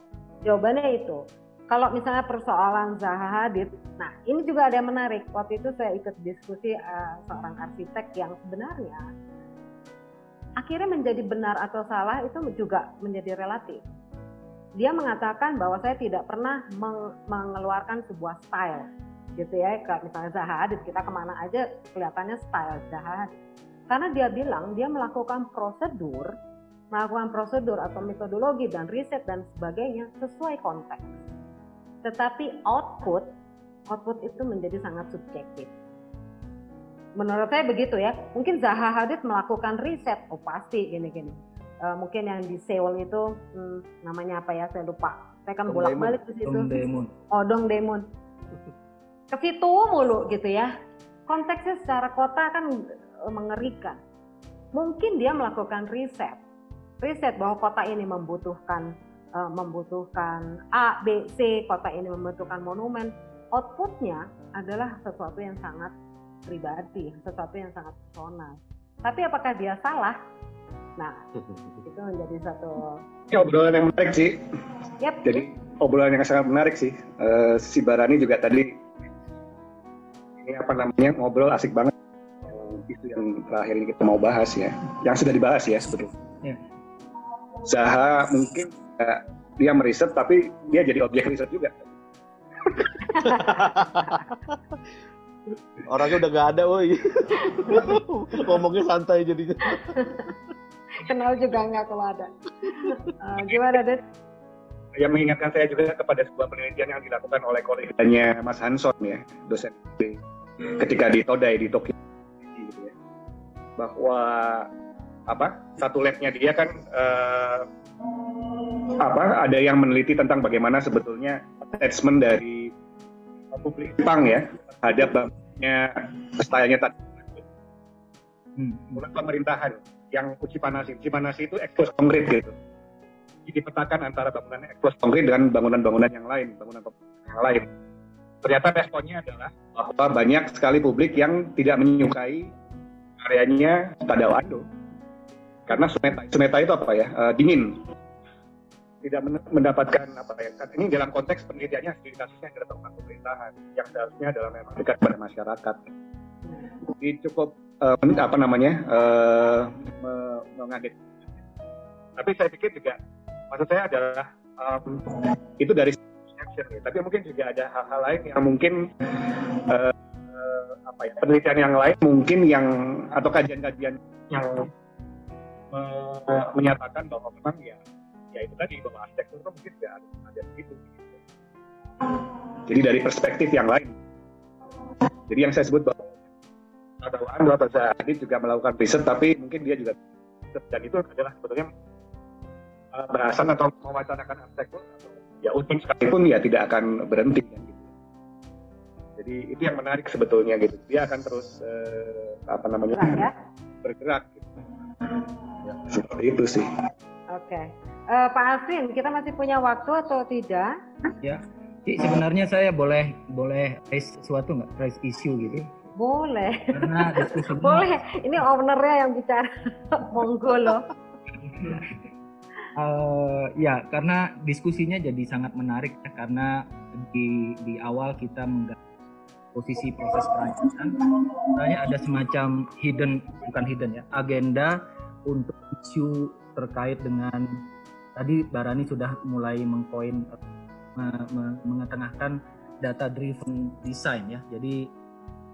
jawabannya itu. Kalau misalnya persoalan Zaha Hadid, nah ini juga ada yang menarik. Waktu itu saya ikut diskusi uh, seorang arsitek yang sebenarnya akhirnya menjadi benar atau salah itu juga menjadi relatif. Dia mengatakan bahwa saya tidak pernah meng mengeluarkan sebuah style gitu ya kayak misalnya Zaha Hadid kita ke mana aja kelihatannya style Zaha Hadid karena dia bilang dia melakukan prosedur melakukan prosedur atau metodologi dan riset dan sebagainya sesuai konteks. Tetapi output output itu menjadi sangat subjektif. Menurut saya begitu ya. Mungkin Zaha Hadid melakukan riset. Oh pasti gini-gini. Uh, mungkin yang di Seoul itu hmm, namanya apa ya? Saya lupa. Saya kan bolak-balik ke situ. Dong Demon oh Dong Demon ke situ mulu gitu ya. Konteksnya secara kota kan e, mengerikan. Mungkin dia melakukan riset, riset bahwa kota ini membutuhkan uh, membutuhkan A, B, C, kota ini membutuhkan monumen, outputnya adalah sesuatu yang sangat pribadi, sesuatu yang sangat personal. Tapi apakah dia salah? Nah, itu menjadi satu. Ini obrolan yang menarik sih. Yep. Jadi obrolan yang sangat menarik sih. Uh, si Barani juga tadi ini apa namanya ngobrol asik banget isu yang terakhir ini kita mau bahas ya, yang sudah dibahas ya sebetulnya. Ya. Zaha mungkin uh, dia meriset tapi dia jadi objek riset juga. Orangnya udah gak ada, woi. Ngomongnya santai jadinya. Kenal juga nggak kalau ada. Uh, gimana, Ded? Yang mengingatkan saya juga kepada sebuah penelitian yang dilakukan oleh koleganya Mas Hanson ya, dosen ketika di Todai di Tokyo gitu ya. Bahwa apa satu labnya dia kan uh, apa ada yang meneliti tentang bagaimana sebetulnya attachment dari publik Jepang ya terhadap bangunnya stylenya tadi hmm. pemerintahan yang uji panasi uji panasi itu ekspos konkret gitu jadi petakan antara bangunan ekspos konkret dengan bangunan-bangunan yang lain bangunan yang lain. Ternyata responnya adalah bahwa banyak sekali publik yang tidak menyukai areanya Tadao Ando. Karena suneta itu apa ya? Uh, dingin. Tidak mendapatkan apa ya? Kan ini dalam konteks penelitiannya studi kasusnya adalah tentang pemerintahan yang seharusnya adalah memang dekat pada masyarakat. Jadi cukup uh, apa namanya uh, mengaget. Tapi saya pikir juga maksud saya adalah um, itu dari action ya tapi mungkin juga ada hal-hal lain yang mungkin uh, uh, apa ya penelitian yang lain mungkin yang atau kajian-kajian yang menyatakan bahwa memang ya ya itu tadi bahwa arsitektur itu mungkin tidak ada, begitu. Jadi dari perspektif yang lain. Jadi yang saya sebut bahwa atau Ando atau saya juga melakukan riset, tapi mungkin dia juga dan itu adalah sebetulnya uh, bahasan atau mewacanakan arsitektur ya untung sekalipun ya tidak akan berhenti kan gitu. Jadi itu yang menarik sebetulnya gitu. Dia akan terus uh, apa namanya ya? bergerak. Gitu. Ya, seperti itu sih. Oke, okay. uh, eh, Pak Alvin, kita masih punya waktu atau tidak? Ya, sebenarnya saya boleh boleh raise sesuatu nggak, raise issue gitu? Boleh. Karena boleh. Ini ownernya yang bicara. Monggo loh. uh, ya, karena diskusinya jadi sangat menarik ya, karena di di awal kita menggali posisi proses perancangan, sebenarnya ada semacam hidden bukan hidden ya agenda untuk isu terkait dengan tadi Barani sudah mulai mengkoin uh, mengetengahkan data driven design ya. Jadi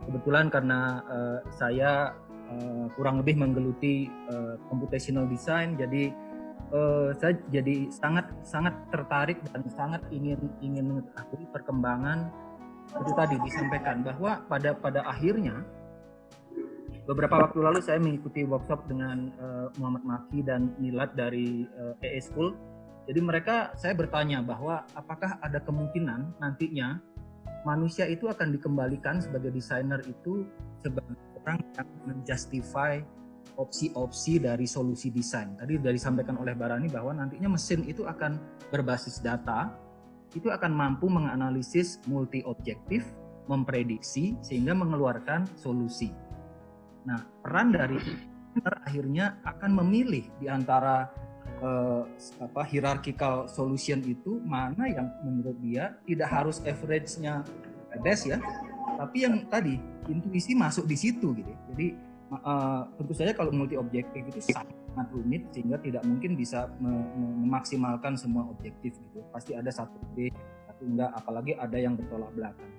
kebetulan karena uh, saya uh, kurang lebih menggeluti uh, computational design jadi uh, saya jadi sangat sangat tertarik dan sangat ingin ingin mengetahui perkembangan itu tadi disampaikan bahwa pada pada akhirnya beberapa waktu lalu saya mengikuti workshop dengan uh, Muhammad Maki dan Milad dari uh, EE School. Jadi mereka saya bertanya bahwa apakah ada kemungkinan nantinya manusia itu akan dikembalikan sebagai desainer itu sebagai orang yang menjustify opsi-opsi dari solusi desain. Tadi dari disampaikan oleh Barani bahwa nantinya mesin itu akan berbasis data, itu akan mampu menganalisis multi objektif, memprediksi sehingga mengeluarkan solusi. Nah, peran dari akhirnya akan memilih di antara uh, apa hierarchical solution itu mana yang menurut dia tidak harus average-nya best ya, tapi yang tadi intuisi masuk di situ gitu. Jadi uh, tentu saja kalau multi objektif itu sangat rumit sehingga tidak mungkin bisa memaksimalkan semua objektif gitu. Pasti ada satu B, satu enggak, apalagi ada yang bertolak belakang.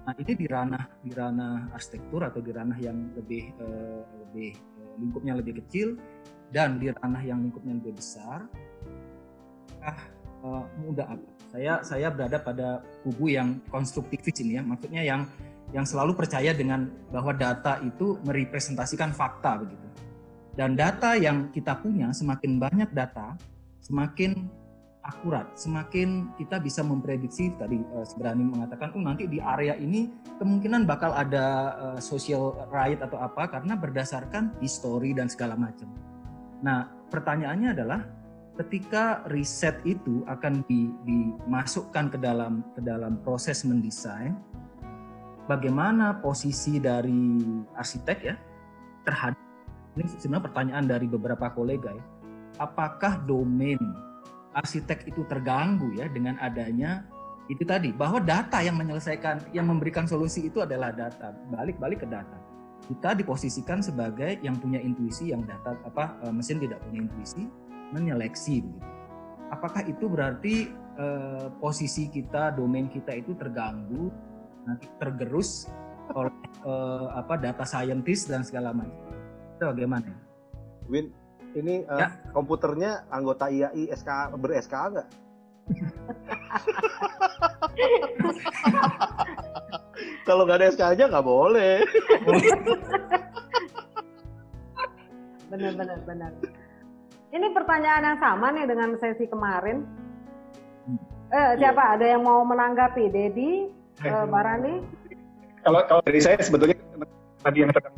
Nah ini di ranah di ranah arsitektur atau di ranah yang lebih uh, lebih uh, lingkupnya lebih kecil dan di ranah yang lingkupnya lebih besar. Ah uh, mudah apa? Saya saya berada pada kubu yang konstruktivis ini ya, maksudnya yang yang selalu percaya dengan bahwa data itu merepresentasikan fakta begitu. Dan data yang kita punya semakin banyak data, semakin akurat, semakin kita bisa memprediksi tadi uh, Seberani mengatakan, oh nanti di area ini kemungkinan bakal ada uh, social right atau apa karena berdasarkan histori dan segala macam. Nah pertanyaannya adalah ketika riset itu akan di, dimasukkan ke dalam ke dalam proses mendesain, bagaimana posisi dari arsitek ya terhadap ini sebenarnya pertanyaan dari beberapa kolega ya, apakah domain arsitek itu terganggu ya dengan adanya itu tadi bahwa data yang menyelesaikan yang memberikan solusi itu adalah data balik-balik ke data. Kita diposisikan sebagai yang punya intuisi yang data apa e, mesin tidak punya intuisi menyeleksi apakah itu berarti eh, posisi kita domain kita itu terganggu nanti tergerus oleh eh, apa data scientist dan segala macam itu bagaimana Win ini uh, ya. komputernya anggota IAI SK ber SK nggak Kalau nggak ada SK aja nggak boleh. benar benar benar. Ini pertanyaan yang sama nih dengan sesi kemarin. Hmm. Eh, siapa? Ada yang mau menanggapi? Dedi, eh, Barani? Kalau kalau dari saya sebetulnya tadi yang tentang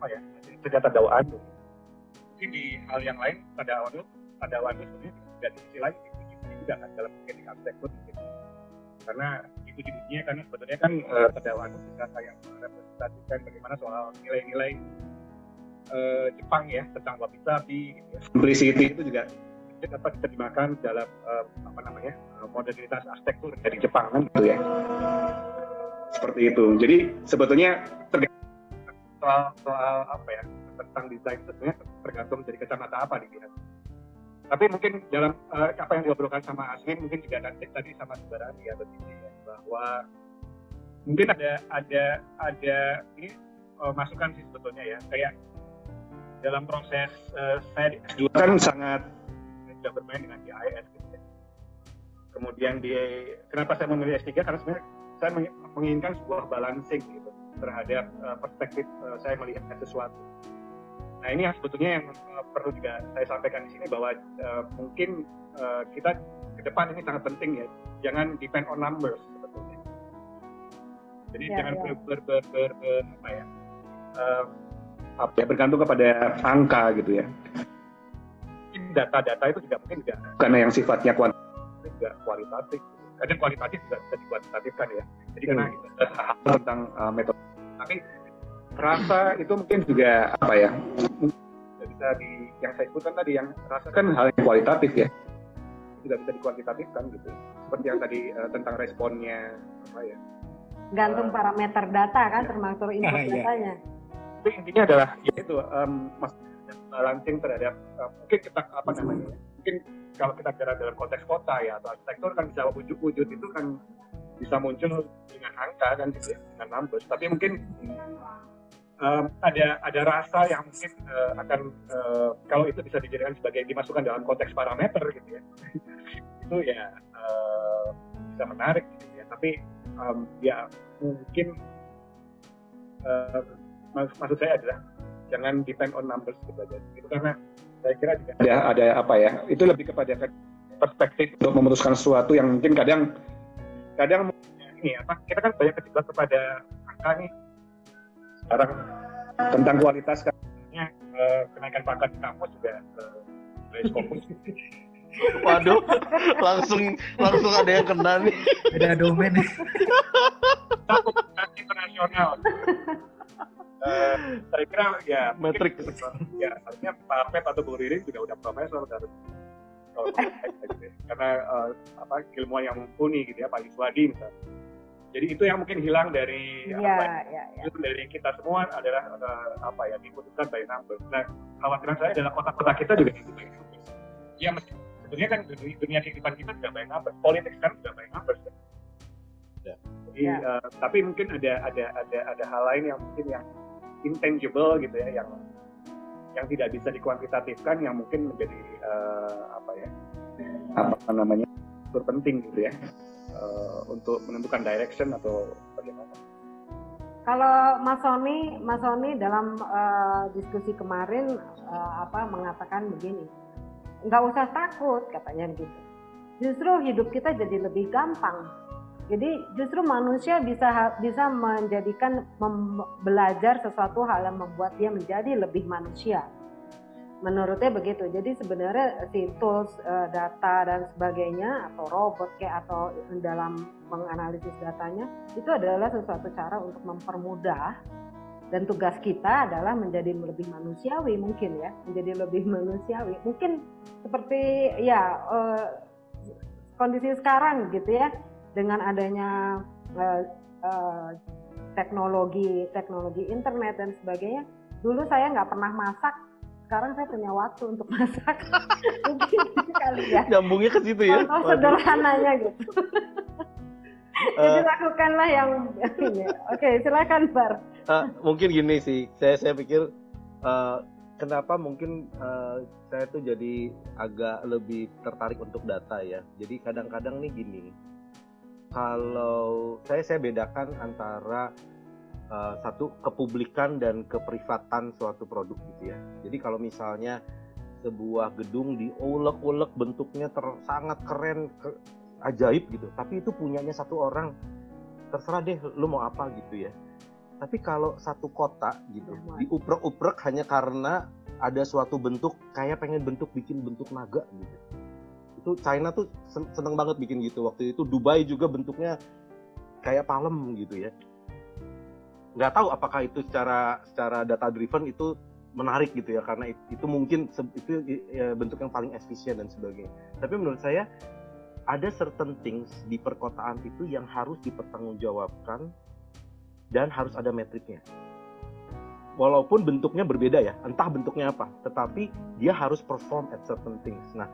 apa ya senjata dakwaan mungkin di hal yang lain pada awal pada awal sebenarnya tidak diisi lagi juga kan dalam teknik arsitektur gitu. karena itu jenisnya kan sebetulnya kan uh, kedakwaan kita yang merepresentasikan bagaimana soal nilai-nilai uh, Jepang ya tentang wabi-sabi gitu ya. simplicity itu juga dapat diterjemahkan dalam uh, apa namanya modernitas arsitektur dari Jepang kan gitu ya. Seperti itu. Jadi sebetulnya soal soal apa ya tentang desain itu sebenarnya tergantung dari kacamata apa dilihat tapi mungkin dalam uh, apa yang diobrolkan sama Aswin mungkin juga nanti tadi sama saudara ya begini ya bahwa mungkin ada ada ada ini uh, masukan sih sebetulnya ya. Kayak dalam proses uh, saya kan sangat tidak bermain dengan GIS gitu ya. Kemudian di kenapa saya memilih S3 karena sebenarnya saya menginginkan sebuah balancing gitu terhadap uh, perspektif uh, saya melihat sesuatu Nah ini yang sebetulnya yang uh, perlu juga saya sampaikan di sini bahwa uh, mungkin uh, kita ke depan ini sangat penting ya, jangan depend on numbers sebetulnya. Jadi ya, jangan ya. Ber, ber, ber, ber, ber, apa ya, uh, apa ya bergantung kepada angka gitu ya. Data-data itu juga mungkin juga karena yang sifatnya kuantitatif juga kualitatif. Kadang kualitatif juga bisa dikuantitatifkan ya. Jadi karena hmm. hal tentang uh, metode. Tapi rasa itu mungkin juga apa ya bisa di yang saya sebutkan tadi yang rasa kan hal yang kualitatif ya tidak bisa dikuantitatifkan gitu seperti yang tadi uh, tentang responnya apa ya gantung uh, parameter data kan termasuk input uh, datanya tapi intinya adalah ya itu um, mas balancing terhadap uh, mungkin kita apa namanya mungkin kalau kita bicara dalam konteks kota ya atau arsitektur kan bisa wujud-wujud itu kan bisa muncul dengan angka kan gitu ya, dengan numbers. Tapi mungkin um, ada ada rasa yang mungkin uh, akan uh, kalau itu bisa dijadikan sebagai dimasukkan dalam konteks parameter gitu ya. Itu ya uh, bisa menarik gitu ya. Tapi um, ya mungkin uh, mak maksud saya adalah jangan depend on numbers gitu aja itu karena saya kira juga ada ada apa ya itu lebih kepada perspektif untuk memutuskan sesuatu yang mungkin kadang kadang ini apa kita kan banyak kejebak kepada angka nih sekarang tentang kualitas katanya uh, kenaikan pangkat di kampus juga uh, Skopus. Waduh, langsung langsung ada yang kena nih. Ada domain nih. internasional. Uh, saya kira ya metrik ya artinya Pak Pep atau Bu Ririn juga udah profesor harus karena uh, apa ilmuwan yang mumpuni gitu ya Pak Yuswadi misalnya jadi itu yang mungkin hilang dari ya, apa, ya, ya. dari kita semua adalah uh, apa ya diputuskan by numbers. Nah, khawatiran saya adalah kota-kota kita juga itu by numbers. Ya, sebetulnya kan dunia, dunia kehidupan kita juga by numbers. Politik kan juga by numbers. Kan? Ya. Jadi, ya. Uh, tapi mungkin ada ada ada ada hal lain yang mungkin yang intangible gitu ya, yang yang tidak bisa dikuantitatifkan, yang mungkin menjadi uh, apa ya, apa namanya, berpenting gitu ya uh, untuk menentukan direction atau bagaimana? Kalau Mas Sony, Mas Sony dalam uh, diskusi kemarin uh, apa mengatakan begini, nggak usah takut katanya gitu. Justru hidup kita jadi lebih gampang. Jadi justru manusia bisa bisa menjadikan belajar sesuatu hal yang membuat dia menjadi lebih manusia. menurutnya begitu. Jadi sebenarnya si tools uh, data dan sebagainya atau robot kayak atau dalam menganalisis datanya itu adalah sesuatu cara untuk mempermudah dan tugas kita adalah menjadi lebih manusiawi mungkin ya menjadi lebih manusiawi mungkin seperti ya uh, kondisi sekarang gitu ya dengan adanya uh, uh, teknologi teknologi internet dan sebagainya dulu saya nggak pernah masak. Sekarang saya punya waktu untuk masak. Mungkin kali ya. Nyambungnya ke situ ya? Contoh sederhananya gitu. Jadi uh, lakukanlah yang ini. Oke silakan Bar. Uh, mungkin gini sih. Saya saya pikir uh, kenapa mungkin uh, saya tuh jadi agak lebih tertarik untuk data ya. Jadi kadang-kadang nih gini kalau saya saya bedakan antara uh, satu kepublikan dan keprivatan suatu produk gitu ya. Jadi kalau misalnya sebuah gedung diulek-ulek bentuknya ter, sangat keren, ke, ajaib gitu, tapi itu punyanya satu orang, terserah deh lu mau apa gitu ya. Tapi kalau satu kota gitu, ya, diuprek-uprek hanya karena ada suatu bentuk kayak pengen bentuk bikin bentuk naga gitu. Itu China tuh seneng banget bikin gitu. Waktu itu Dubai juga bentuknya kayak palem gitu ya nggak tahu apakah itu secara secara data driven itu menarik gitu ya karena itu, mungkin itu ya, bentuk yang paling efisien dan sebagainya. Tapi menurut saya ada certain things di perkotaan itu yang harus dipertanggungjawabkan dan harus ada metriknya. Walaupun bentuknya berbeda ya, entah bentuknya apa, tetapi dia harus perform at certain things. Nah,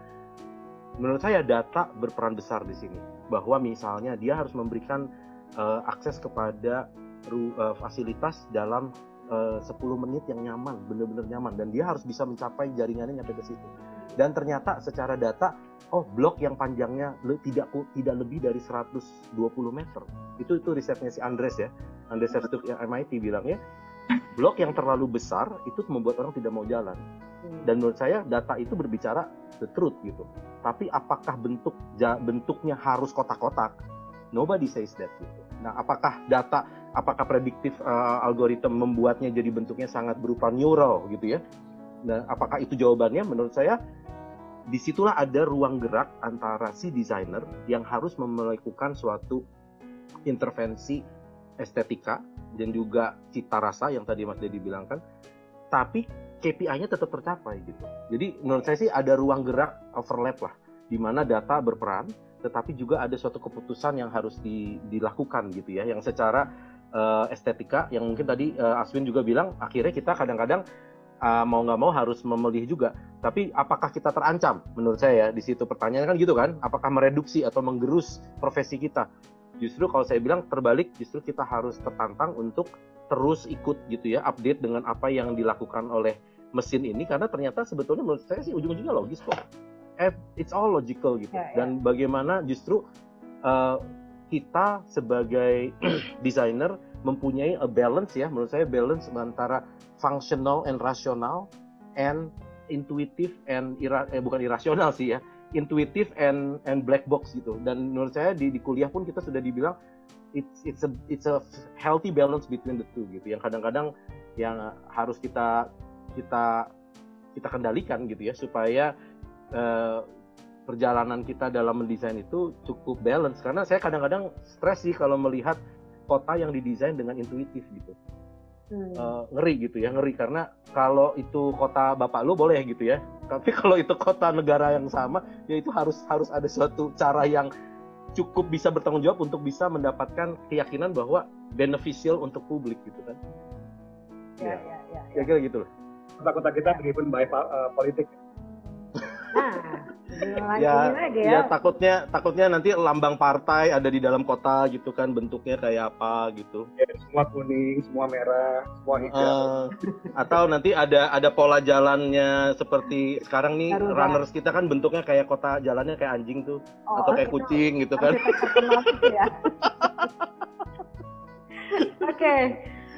menurut saya data berperan besar di sini. Bahwa misalnya dia harus memberikan uh, akses kepada uh, fasilitas dalam eh, uh, 10 menit yang nyaman, benar-benar nyaman dan dia harus bisa mencapai jaringannya nyampe ke situ. Dan ternyata secara data, oh blok yang panjangnya le, tidak tidak lebih dari 120 meter. Itu itu risetnya si Andres ya. Andres Sertuk yang MIT bilang ya, blok yang terlalu besar itu membuat orang tidak mau jalan. Dan menurut saya data itu berbicara the truth gitu. Tapi apakah bentuk bentuknya harus kotak-kotak? Nobody says that gitu. Nah, apakah data apakah prediktif uh, algoritma membuatnya jadi bentuknya sangat berupa neural gitu ya. Nah, apakah itu jawabannya? Menurut saya di situlah ada ruang gerak antara si desainer yang harus melakukan suatu intervensi estetika dan juga cita rasa yang tadi Mas Dedi bilang kan, tapi KPI-nya tetap tercapai gitu. Jadi menurut saya sih ada ruang gerak overlap lah, di mana data berperan, tetapi juga ada suatu keputusan yang harus di, dilakukan gitu ya, yang secara uh, estetika yang mungkin tadi uh, Aswin juga bilang akhirnya kita kadang-kadang uh, mau nggak mau harus memilih juga. Tapi apakah kita terancam? Menurut saya ya di situ pertanyaan kan gitu kan, apakah mereduksi atau menggerus profesi kita? Justru kalau saya bilang terbalik, justru kita harus tertantang untuk terus ikut gitu ya, update dengan apa yang dilakukan oleh mesin ini karena ternyata sebetulnya menurut saya sih ujung-ujungnya logis kok. It's all logical gitu. Ya, ya. Dan bagaimana justru uh, kita sebagai desainer mempunyai a balance ya menurut saya balance antara functional and rasional and intuitive and ira, eh, bukan irasional sih ya intuitive and and black box gitu. Dan menurut saya di, di kuliah pun kita sudah dibilang it's it's a it's a healthy balance between the two gitu. Yang kadang-kadang yang harus kita kita kita kendalikan gitu ya supaya uh, perjalanan kita dalam mendesain itu cukup balance. Karena saya kadang-kadang stres sih kalau melihat kota yang didesain dengan intuitif gitu hmm. uh, ngeri gitu ya ngeri. Karena kalau itu kota bapak lu boleh gitu ya. Tapi kalau itu kota negara yang sama ya itu harus harus ada suatu cara yang cukup bisa bertanggung jawab untuk bisa mendapatkan keyakinan bahwa beneficial untuk publik gitu kan. Ya ya. ya, ya, ya. kira-kira gitu loh kota-kota kita driven by uh, politik nah ya, lagi ya. ya takutnya takutnya nanti lambang partai ada di dalam kota gitu kan bentuknya kayak apa gitu. Ya, semua kuning, semua merah, semua hijau. Uh, atau nanti ada ada pola jalannya seperti sekarang nih Garuda. runners kita kan bentuknya kayak kota jalannya kayak anjing tuh oh, atau kayak kucing gitu kan. Ya. Oke. okay.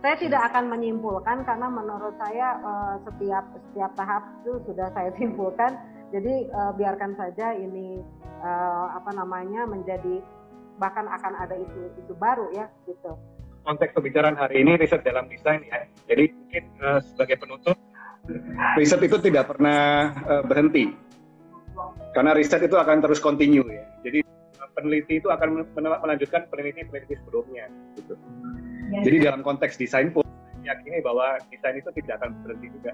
Saya tidak akan menyimpulkan karena menurut saya uh, setiap setiap tahap itu sudah saya simpulkan jadi uh, biarkan saja ini uh, apa namanya menjadi bahkan akan ada isu-isu baru ya gitu. Konteks pembicaraan hari ini riset dalam desain ya. Jadi mungkin uh, sebagai penutup riset itu tidak pernah uh, berhenti karena riset itu akan terus continue ya. Jadi peneliti itu akan melanjutkan peneliti-peneliti sebelumnya gitu. Ya. Jadi dalam konteks desain pun yakini bahwa desain itu tidak akan berhenti juga.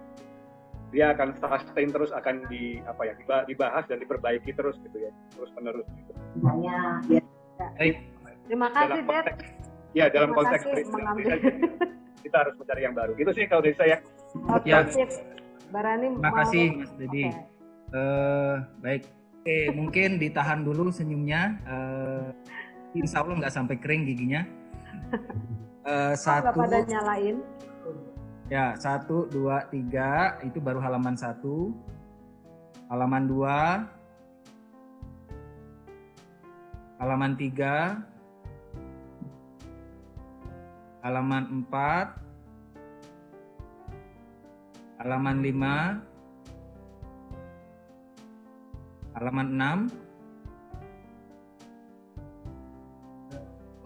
Dia akan sustain terus akan di apa ya dibahas dan diperbaiki terus gitu ya, terus menerus gitu. Ya, ya. Terima kasih, Dad. Ya, dalam Terima konteks riset kita harus mencari yang baru. Itu sih kalau dari saya. Oke, ya. Barani Terima kasih Mas Dedi. Okay. Uh, eh, baik. Oke, okay, mungkin ditahan dulu senyumnya. Uh, insya Allah nggak sampai kering giginya. Uh, satu. pada nyalain. Ya, satu, dua, tiga. Itu baru halaman satu. Halaman dua. Halaman tiga. Halaman empat halaman 5 halaman 6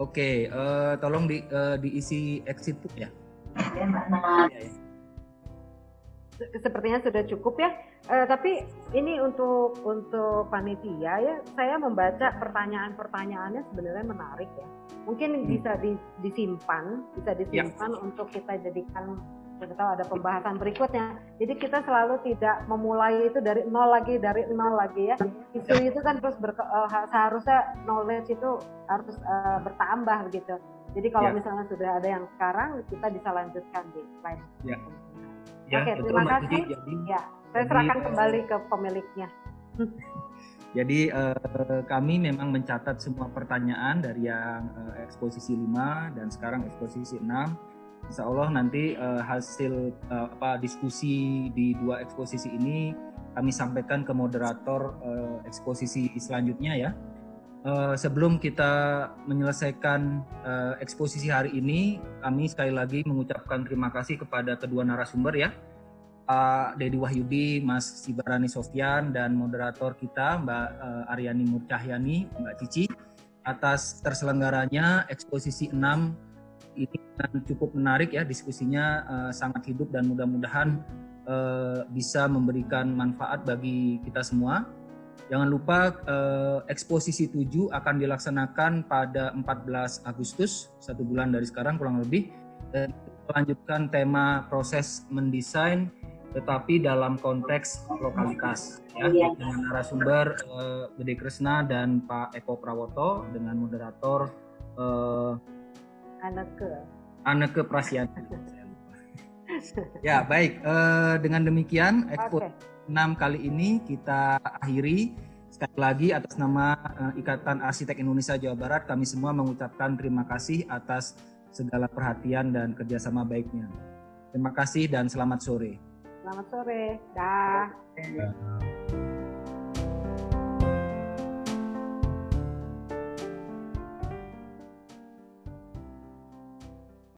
Oke, uh, tolong di, uh, diisi exit book ya. Ya, Sepertinya sudah cukup ya. Uh, tapi ini untuk untuk panitia ya, saya membaca pertanyaan-pertanyaannya sebenarnya menarik ya. Mungkin hmm. bisa disimpan, bisa disimpan ya. untuk kita jadikan kita tahu ada pembahasan berikutnya. Jadi kita selalu tidak memulai itu dari nol lagi, dari nol lagi ya. Isu itu kan terus ber, uh, seharusnya knowledge itu harus uh, bertambah begitu. Jadi kalau ya. misalnya sudah ada yang sekarang, kita bisa lanjutkan di slide. Ya. Ya, Oke, terima kasih. Jadi, ya, saya serahkan jadi, kembali ke pemiliknya. Jadi uh, kami memang mencatat semua pertanyaan dari yang uh, eksposisi 5 dan sekarang eksposisi 6 Insya Allah nanti uh, hasil uh, apa diskusi di dua eksposisi ini kami sampaikan ke moderator uh, eksposisi selanjutnya ya. Uh, sebelum kita menyelesaikan uh, eksposisi hari ini, kami sekali lagi mengucapkan terima kasih kepada kedua narasumber ya, Pak Dedi Wahyudi, Mas Sibarani Sofyan, dan moderator kita Mbak uh, Aryani Murcahyani, Mbak Cici, atas terselenggaranya eksposisi 6 ini cukup menarik ya diskusinya sangat hidup dan mudah-mudahan bisa memberikan manfaat bagi kita semua. Jangan lupa uh, eksposisi 7 akan dilaksanakan pada 14 Agustus, satu bulan dari sekarang kurang lebih. Dan melanjutkan tema proses mendesain tetapi dalam konteks lokalitas ya iya. dengan narasumber uh, Gede Kresna dan Pak Eko Prawoto dengan moderator uh, Aneke. Aneke Prasyana. ya baik, uh, dengan demikian Expo okay. 6 kali ini kita akhiri. Sekali lagi atas nama uh, Ikatan Arsitek Indonesia Jawa Barat, kami semua mengucapkan terima kasih atas segala perhatian dan kerjasama baiknya. Terima kasih dan selamat sore. Selamat sore. Dah.